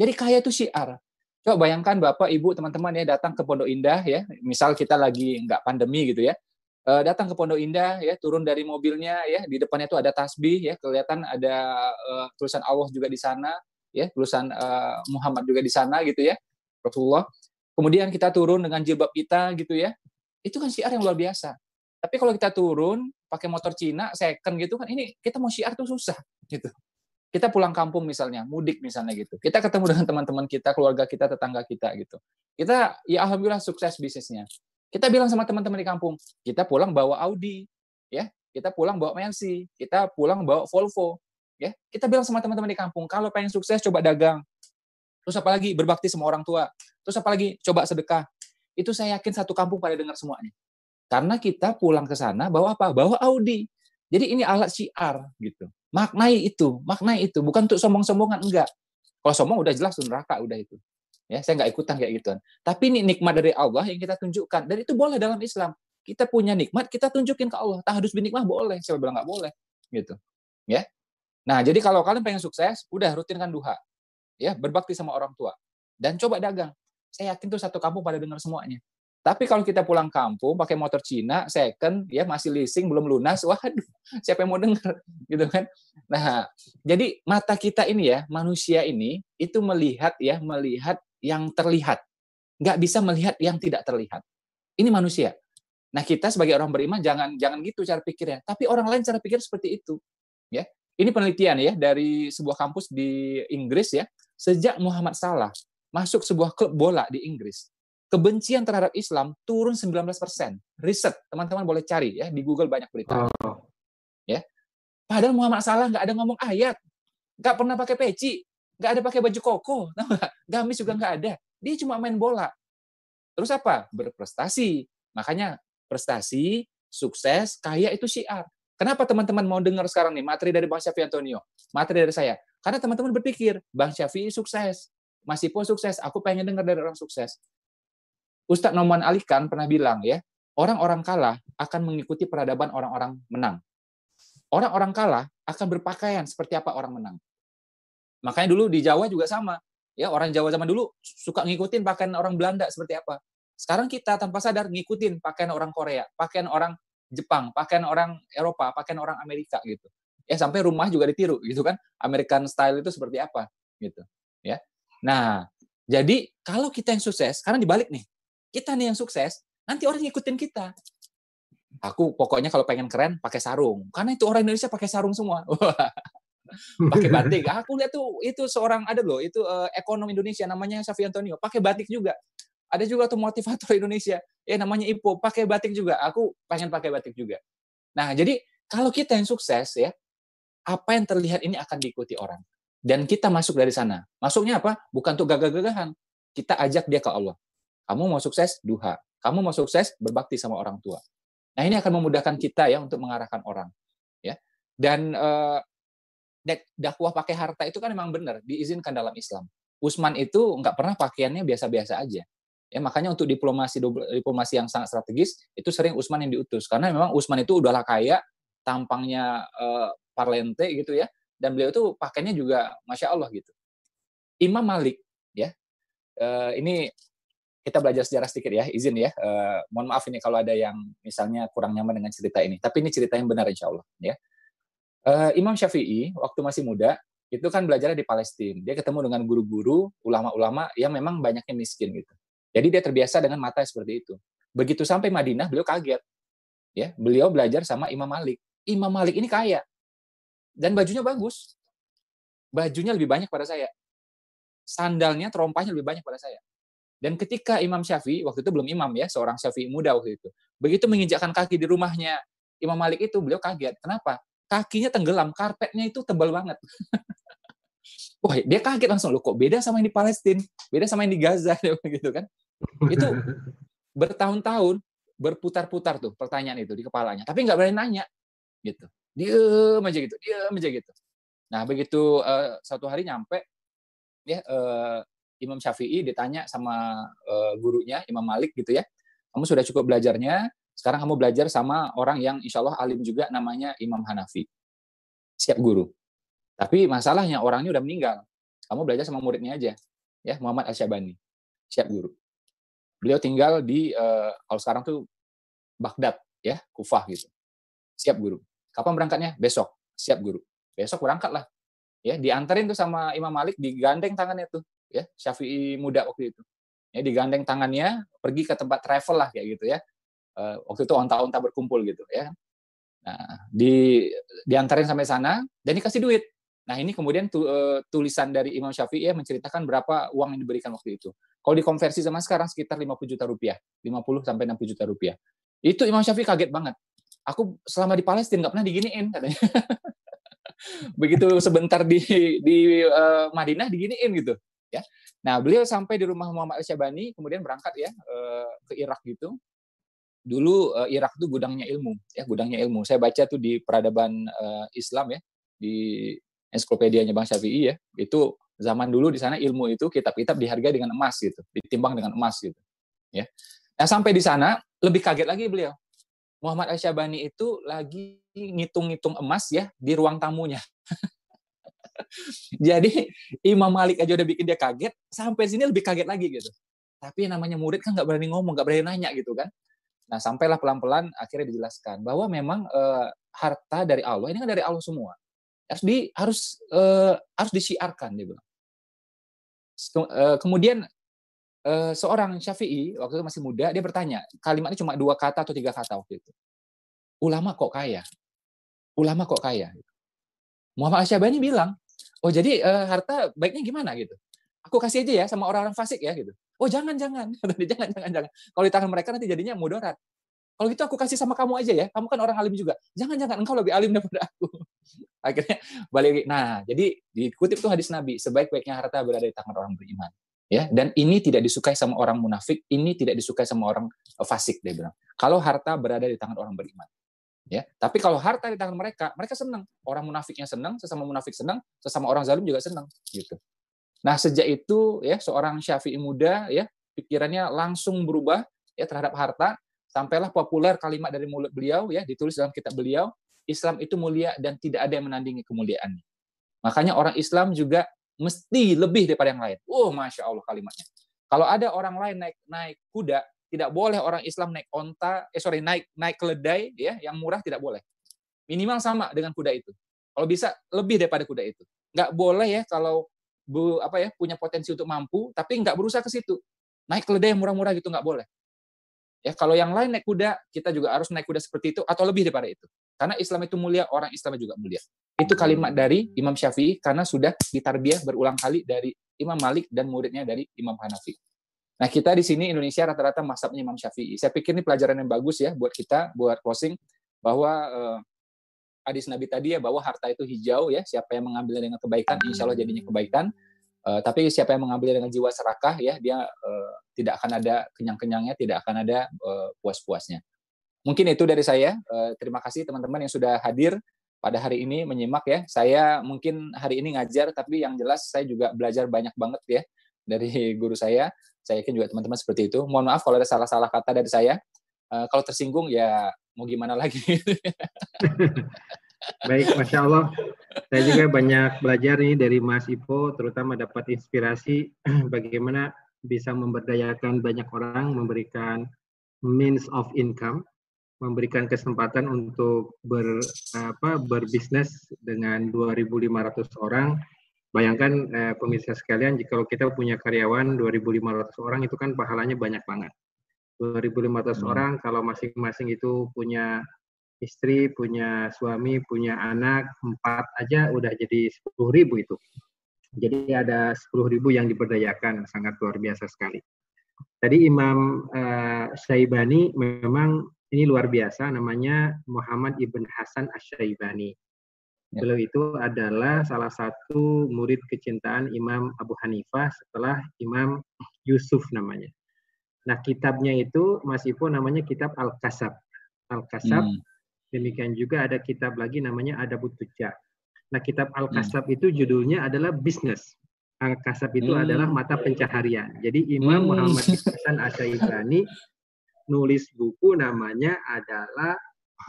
Jadi kaya itu syiar. Coba bayangkan Bapak, Ibu, teman-teman ya datang ke Pondok Indah ya, misal kita lagi nggak pandemi gitu ya, uh, datang ke Pondok Indah ya turun dari mobilnya ya di depannya itu ada tasbih ya kelihatan ada uh, tulisan Allah juga di sana ya tulisan uh, Muhammad juga di sana gitu ya Rasulullah kemudian kita turun dengan jilbab kita gitu ya itu kan syiar yang luar biasa tapi kalau kita turun pakai motor Cina second gitu kan ini kita mau syiar tuh susah gitu kita pulang kampung misalnya, mudik misalnya gitu. Kita ketemu dengan teman-teman kita, keluarga kita, tetangga kita gitu. Kita ya alhamdulillah sukses bisnisnya. Kita bilang sama teman-teman di kampung, kita pulang bawa Audi, ya, kita pulang bawa Mercy, kita pulang bawa Volvo, ya. Kita bilang sama teman-teman di kampung, kalau pengen sukses coba dagang. Terus apa lagi? Berbakti sama orang tua. Terus apa lagi? Coba sedekah. Itu saya yakin satu kampung pada dengar semuanya. Karena kita pulang ke sana bawa apa? Bawa Audi. Jadi ini alat syiar gitu. Maknai itu, maknai itu, bukan untuk sombong-sombongan enggak. Kalau sombong udah jelas neraka udah itu. Ya, saya nggak ikutan kayak gituan. Tapi ini nikmat dari Allah yang kita tunjukkan. Dan itu boleh dalam Islam. Kita punya nikmat, kita tunjukin ke Allah. Tahdus bin nikmah boleh. Siapa bilang nggak boleh? Gitu. Ya. Nah, jadi kalau kalian pengen sukses, udah rutinkan duha. Ya, berbakti sama orang tua. Dan coba dagang. Saya yakin tuh satu kampung pada dengar semuanya. Tapi kalau kita pulang kampung pakai motor Cina second ya masih leasing belum lunas, waduh siapa yang mau dengar gitu kan? Nah jadi mata kita ini ya manusia ini itu melihat ya melihat yang terlihat, nggak bisa melihat yang tidak terlihat. Ini manusia. Nah kita sebagai orang beriman jangan jangan gitu cara pikirnya. Tapi orang lain cara pikir seperti itu. Ya, ini penelitian ya dari sebuah kampus di Inggris ya. Sejak Muhammad Salah masuk sebuah klub bola di Inggris, kebencian terhadap Islam turun 19%. Riset, teman-teman boleh cari ya di Google banyak berita. Oh. Ya. Padahal Muhammad Salah nggak ada ngomong ayat, nggak pernah pakai peci, nggak ada pakai baju koko, gamis juga nggak ada. Dia cuma main bola. Terus apa? Berprestasi. Makanya prestasi, sukses, kaya itu syiar. Kenapa teman-teman mau dengar sekarang nih materi dari Bang Syafi Antonio? Materi dari saya. Karena teman-teman berpikir, Bang Syafi sukses. Masih pun sukses, aku pengen dengar dari orang sukses. Ustadz Noman Alikan pernah bilang ya, orang-orang kalah akan mengikuti peradaban orang-orang menang. Orang-orang kalah akan berpakaian seperti apa orang menang. Makanya dulu di Jawa juga sama. Ya, orang Jawa zaman dulu suka ngikutin pakaian orang Belanda seperti apa. Sekarang kita tanpa sadar ngikutin pakaian orang Korea, pakaian orang Jepang, pakaian orang Eropa, pakaian orang Amerika gitu. Ya sampai rumah juga ditiru gitu kan. American style itu seperti apa gitu. Ya. Nah, jadi kalau kita yang sukses, karena dibalik nih. Kita nih yang sukses, nanti orang ngikutin kita. Aku pokoknya kalau pengen keren pakai sarung. Karena itu orang Indonesia pakai sarung semua. pakai batik. Aku lihat tuh itu seorang ada loh, itu uh, ekonom Indonesia namanya Safi Antonio, pakai batik juga. Ada juga tuh motivator Indonesia, ya namanya Ipo, pakai batik juga. Aku pengen pakai batik juga. Nah, jadi kalau kita yang sukses ya, apa yang terlihat ini akan diikuti orang. Dan kita masuk dari sana. Masuknya apa? Bukan untuk gagah-gagahan. Kita ajak dia ke Allah. Kamu mau sukses? Duha. Kamu mau sukses? Berbakti sama orang tua. Nah, ini akan memudahkan kita ya untuk mengarahkan orang. Ya. Dan uh, dakwah pakai harta itu kan memang benar diizinkan dalam Islam. Usman itu nggak pernah pakaiannya biasa-biasa aja. Ya makanya untuk diplomasi diplomasi yang sangat strategis itu sering Usman yang diutus karena memang Usman itu udahlah kaya, tampangnya uh, parlente gitu ya dan beliau itu pakainya juga masya Allah gitu. Imam Malik ya uh, ini kita belajar sejarah sedikit ya izin ya uh, mohon maaf ini kalau ada yang misalnya kurang nyaman dengan cerita ini tapi ini cerita yang benar insya Allah ya uh, Imam Syafi'i waktu masih muda itu kan belajarnya di Palestina. Dia ketemu dengan guru-guru, ulama-ulama yang memang banyaknya miskin gitu. Jadi dia terbiasa dengan mata seperti itu. Begitu sampai Madinah, beliau kaget. Ya, beliau belajar sama Imam Malik. Imam Malik ini kaya. dan bajunya bagus. Bajunya lebih banyak pada saya. Sandalnya, terompahnya lebih banyak pada saya. Dan ketika Imam Syafi'i, waktu itu belum imam ya, seorang Syafi'i muda waktu itu, begitu menginjakkan kaki di rumahnya Imam Malik itu, beliau kaget. Kenapa? Kakinya tenggelam, karpetnya itu tebal banget. Wah, dia kaget langsung, loh kok beda sama yang di Palestina, beda sama yang di Gaza, gitu kan. Itu bertahun-tahun berputar-putar tuh pertanyaan itu di kepalanya, tapi nggak berani nanya, gitu. Diam aja gitu, diam aja gitu. Nah, begitu uh, satu hari nyampe, ya uh, Imam Syafi'i ditanya sama uh, gurunya Imam Malik gitu ya, kamu sudah cukup belajarnya, sekarang kamu belajar sama orang yang insya Allah alim juga namanya Imam Hanafi. Siap guru. Tapi masalahnya orangnya udah meninggal. Kamu belajar sama muridnya aja, ya Muhammad Al-Syabani. Siap guru. Beliau tinggal di uh, kalau sekarang tuh Baghdad ya, Kufah gitu. Siap guru. Kapan berangkatnya? Besok. Siap guru. Besok berangkat lah. Ya, diantarin tuh sama Imam Malik, digandeng tangannya tuh, ya, Syafi'i muda waktu itu. Ya, digandeng tangannya, pergi ke tempat travel lah kayak gitu ya. Uh, waktu itu onta-onta berkumpul gitu ya. Nah, di diantarin sampai sana dan dikasih duit. Nah, ini kemudian tu, uh, tulisan dari Imam Syafi'i ya, menceritakan berapa uang yang diberikan waktu itu. Kalau dikonversi sama sekarang sekitar 50 juta rupiah, 50 sampai 60 juta rupiah. Itu Imam Syafi'i kaget banget. Aku selama di Palestina nggak pernah diginiin katanya. begitu sebentar di di uh, Madinah diginiin gitu ya. Nah beliau sampai di rumah Muhammad Al-Syabani kemudian berangkat ya uh, ke Irak gitu. Dulu uh, Irak itu gudangnya ilmu ya gudangnya ilmu. Saya baca tuh di peradaban uh, Islam ya di ensiklopedianya Bang Syafi'i ya. Itu zaman dulu di sana ilmu itu kitab-kitab dihargai dengan emas gitu ditimbang dengan emas gitu ya. Nah sampai di sana lebih kaget lagi beliau. Muhammad Al-Syabani itu lagi ngitung-ngitung emas ya di ruang tamunya. Jadi Imam Malik aja udah bikin dia kaget, sampai sini lebih kaget lagi gitu. Tapi namanya murid kan nggak berani ngomong, nggak berani nanya gitu kan. Nah sampailah pelan-pelan akhirnya dijelaskan bahwa memang e, harta dari Allah ini kan dari Allah semua. Harus di harus e, harus disiarkan dia bilang. Eh, kemudian seorang Syafi'i waktu itu masih muda dia bertanya kalimatnya cuma dua kata atau tiga kata waktu itu ulama kok kaya ulama kok kaya Muhammad Asyabani bilang oh jadi uh, harta baiknya gimana gitu? Aku kasih aja ya sama orang-orang fasik ya gitu. Oh jangan jangan. Jangan jangan jangan. Kalau di tangan mereka nanti jadinya mudarat. Kalau gitu aku kasih sama kamu aja ya. Kamu kan orang alim juga. Jangan jangan. Engkau lebih alim daripada aku. Akhirnya balik nah jadi dikutip tuh hadis Nabi sebaik-baiknya harta berada di tangan orang beriman. Ya dan ini tidak disukai sama orang munafik ini tidak disukai sama orang fasik dia bilang. Kalau harta berada di tangan orang beriman ya tapi kalau harta di tangan mereka mereka senang orang munafiknya senang sesama munafik senang sesama orang zalim juga senang gitu nah sejak itu ya seorang syafi'i muda ya pikirannya langsung berubah ya terhadap harta sampailah populer kalimat dari mulut beliau ya ditulis dalam kitab beliau Islam itu mulia dan tidak ada yang menandingi kemuliaannya. Makanya orang Islam juga mesti lebih daripada yang lain. Oh, masya Allah kalimatnya. Kalau ada orang lain naik naik kuda, tidak boleh orang Islam naik onta, eh sorry naik naik keledai, ya, yang murah tidak boleh. Minimal sama dengan kuda itu. Kalau bisa lebih daripada kuda itu. Nggak boleh ya kalau bu, apa ya punya potensi untuk mampu, tapi nggak berusaha ke situ. Naik keledai yang murah-murah gitu nggak boleh. Ya, kalau yang lain naik kuda, kita juga harus naik kuda seperti itu atau lebih daripada itu. Karena Islam itu mulia, orang Islam juga mulia. Itu kalimat dari Imam Syafi'i karena sudah ditarbiah berulang kali dari Imam Malik dan muridnya dari Imam Hanafi. Nah, kita di sini Indonesia rata-rata masabnya Imam Syafi'i. Saya pikir ini pelajaran yang bagus ya buat kita, buat closing bahwa eh, hadis Nabi tadi ya bahwa harta itu hijau ya, siapa yang mengambilnya dengan kebaikan insya Allah jadinya kebaikan. Uh, tapi siapa yang mengambil dengan jiwa serakah ya dia uh, tidak akan ada kenyang-kenyangnya, tidak akan ada uh, puas-puasnya. Mungkin itu dari saya. Uh, terima kasih teman-teman yang sudah hadir pada hari ini menyimak ya. Saya mungkin hari ini ngajar tapi yang jelas saya juga belajar banyak banget ya dari guru saya. Saya yakin juga teman-teman seperti itu. Mohon maaf kalau ada salah-salah kata dari saya. Uh, kalau tersinggung ya mau gimana lagi. Baik, Masya Allah. Saya juga banyak belajar nih dari Mas Ipo, terutama dapat inspirasi bagaimana bisa memberdayakan banyak orang, memberikan means of income, memberikan kesempatan untuk ber, apa, berbisnis dengan 2.500 orang. Bayangkan eh, pemirsa sekalian, jika kita punya karyawan 2.500 orang itu kan pahalanya banyak banget. 2.500 hmm. orang kalau masing-masing itu punya istri, punya suami, punya anak, empat aja udah jadi sepuluh ribu itu. Jadi ada sepuluh ribu yang diberdayakan, sangat luar biasa sekali. Tadi Imam uh, Syaibani memang ini luar biasa, namanya Muhammad Ibn Hasan Asyaibani. Ya. Beliau itu adalah salah satu murid kecintaan Imam Abu Hanifah setelah Imam Yusuf namanya. Nah, kitabnya itu masih pun namanya kitab Al-Kasab. Al-Kasab hmm. Demikian juga ada kitab lagi namanya Adabut Tujar. Nah, kitab Al-Kasab hmm. itu judulnya adalah bisnis. Al-Kasab itu hmm. adalah mata pencaharian. Jadi Imam hmm. Muhammad Hasan Asyaibani nulis buku namanya adalah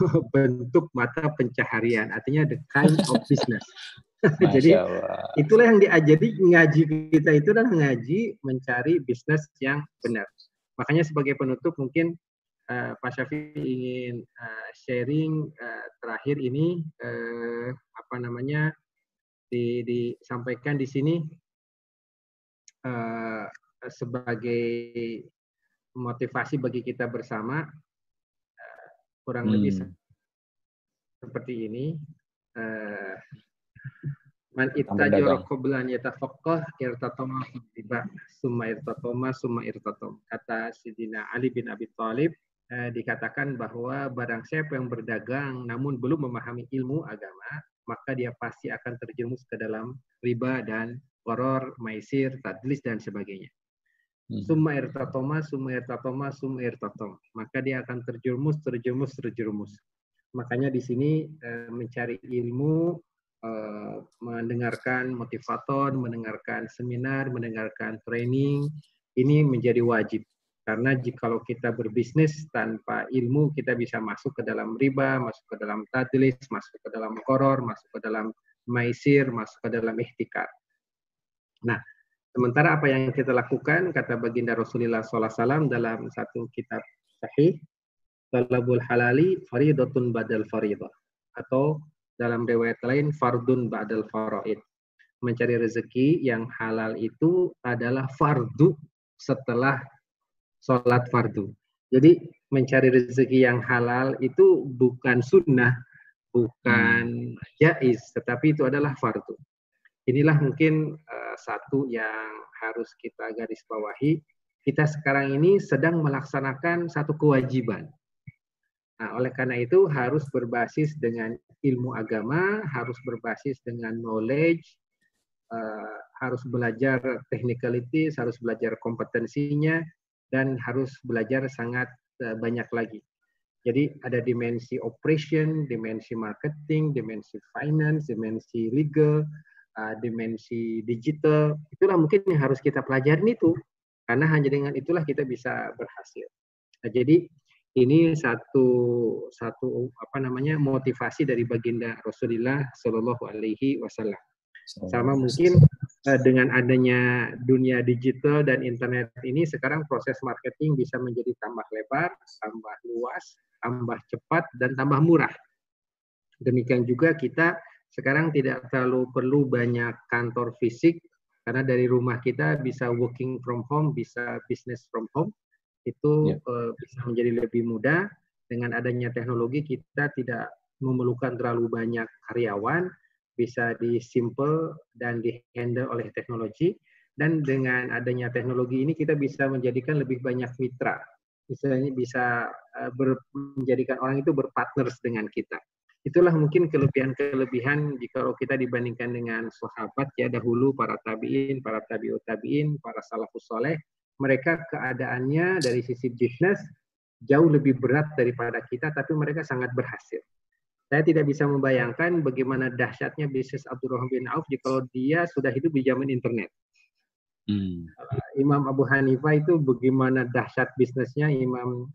bentuk mata pencaharian, artinya the kind of business. Jadi itulah yang diajari ngaji kita itu adalah ngaji mencari bisnis yang benar. Makanya sebagai penutup mungkin uh, Pak Syafi ingin uh, sharing uh, terakhir ini uh, apa namanya di, disampaikan di sini uh, sebagai motivasi bagi kita bersama kurang hmm. lebih seperti ini uh, man qabla an yatafaqqah irtatama tiba summa irtatama summa irtatam kata Sidina Ali bin Abi Thalib eh, dikatakan bahwa barang siapa yang berdagang namun belum memahami ilmu agama, maka dia pasti akan terjerumus ke dalam riba dan koror, maisir, tadlis dan sebagainya. Hmm. Summa irtatoma, summa irtatoma, summa irtatom. Maka dia akan terjerumus, terjerumus, terjerumus. Makanya di sini eh, mencari ilmu, eh, mendengarkan motivator, mendengarkan seminar, mendengarkan training, ini menjadi wajib karena jikalau kita berbisnis tanpa ilmu, kita bisa masuk ke dalam riba, masuk ke dalam tadlis, masuk ke dalam koror, masuk ke dalam maisir, masuk ke dalam ihtikar. Nah, sementara apa yang kita lakukan, kata baginda Rasulullah SAW dalam satu kitab sahih, Talabul halali faridatun badal faridah. Atau dalam riwayat lain, fardun badal faraid. Mencari rezeki yang halal itu adalah fardu setelah sholat fardu. Jadi mencari rezeki yang halal itu bukan sunnah, bukan hmm. jais, tetapi itu adalah fardu. Inilah mungkin uh, satu yang harus kita garis bawahi. Kita sekarang ini sedang melaksanakan satu kewajiban. Nah, oleh karena itu harus berbasis dengan ilmu agama, harus berbasis dengan knowledge, uh, harus belajar technicalities, harus belajar kompetensinya, dan harus belajar sangat uh, banyak lagi. Jadi ada dimensi operation, dimensi marketing, dimensi finance, dimensi legal, uh, dimensi digital. Itulah mungkin yang harus kita pelajarin itu. Karena hanya dengan itulah kita bisa berhasil. Nah, jadi ini satu satu apa namanya motivasi dari baginda Rasulullah Shallallahu Alaihi Wasallam. Sama mungkin Eh, dengan adanya dunia digital dan internet ini sekarang proses marketing bisa menjadi tambah lebar, tambah luas, tambah cepat dan tambah murah. Demikian juga kita sekarang tidak terlalu perlu banyak kantor fisik karena dari rumah kita bisa working from home, bisa business from home. Itu ya. uh, bisa menjadi lebih mudah. Dengan adanya teknologi kita tidak memerlukan terlalu banyak karyawan, bisa disimple dan dihandle oleh teknologi. Dan dengan adanya teknologi ini kita bisa menjadikan lebih banyak mitra. Misalnya bisa uh, ber, menjadikan orang itu berpartners dengan kita itulah mungkin kelebihan-kelebihan jika kita dibandingkan dengan sahabat ya dahulu para tabiin para tabiut tabiin para salafus soleh mereka keadaannya dari sisi bisnis jauh lebih berat daripada kita tapi mereka sangat berhasil saya tidak bisa membayangkan bagaimana dahsyatnya bisnis Abdurrahman bin Auf jika dia sudah hidup di zaman internet. Hmm. Imam Abu Hanifah itu bagaimana dahsyat bisnisnya Imam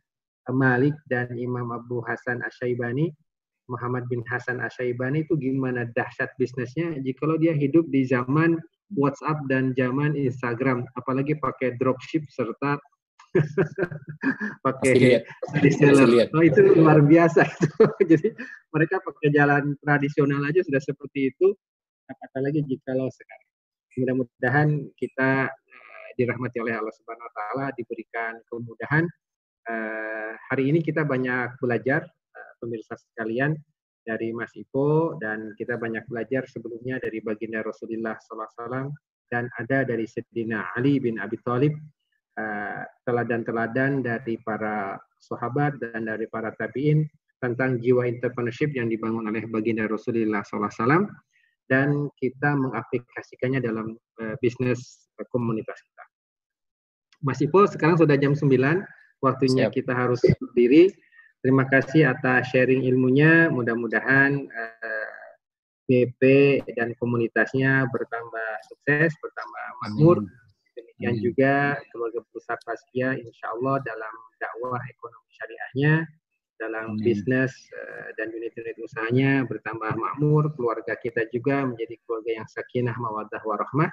Malik dan Imam Abu Hasan Asyaibani, Muhammad bin Hasan Asyaibani itu gimana dahsyat bisnisnya jika dia hidup di zaman WhatsApp dan zaman Instagram, apalagi pakai dropship serta pakai reseller. Oh itu luar biasa itu. Jadi mereka pakai jalan tradisional aja sudah seperti itu. Apalagi jika lo sekarang. Mudah-mudahan kita uh, dirahmati oleh Allah Subhanahu Wa Taala diberikan kemudahan. Uh, hari ini kita banyak belajar pemirsa sekalian dari Mas Ipo dan kita banyak belajar sebelumnya dari baginda Rasulullah SAW dan ada dari Sayyidina Ali bin Abi Thalib uh, teladan-teladan dari para sahabat dan dari para tabiin tentang jiwa entrepreneurship yang dibangun oleh baginda Rasulullah SAW dan kita mengaplikasikannya dalam uh, bisnis uh, komunitas kita. Mas Ipo, sekarang sudah jam 9, waktunya Siap. kita harus berdiri. Terima kasih atas sharing ilmunya. Mudah-mudahan uh, eh, BP dan komunitasnya bertambah sukses, bertambah makmur. Demikian Amin. juga keluarga besar Taskia, insya Allah dalam dakwah ekonomi syariahnya, dalam Amin. bisnis uh, dan unit-unit usahanya bertambah makmur. Keluarga kita juga menjadi keluarga yang sakinah, mawadah, warahmah.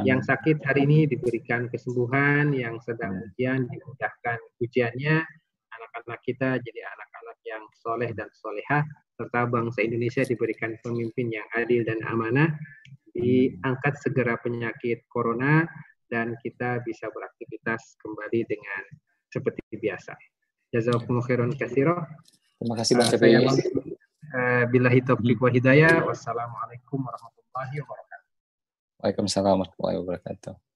Yang sakit hari ini diberikan kesembuhan, yang sedang ujian dimudahkan ujiannya, anak-anak kita jadi anak-anak yang soleh dan solehah, serta bangsa Indonesia diberikan pemimpin yang adil dan amanah, diangkat segera penyakit corona, dan kita bisa beraktivitas kembali dengan seperti biasa. Jazakumullah khairan katsira. Terima kasih Bang Cepi. Uh, billahi taufiq wa hidayah. Wassalamualaikum warahmatullahi wabarakatuh. Waalaikumsalam warahmatullahi wabarakatuh.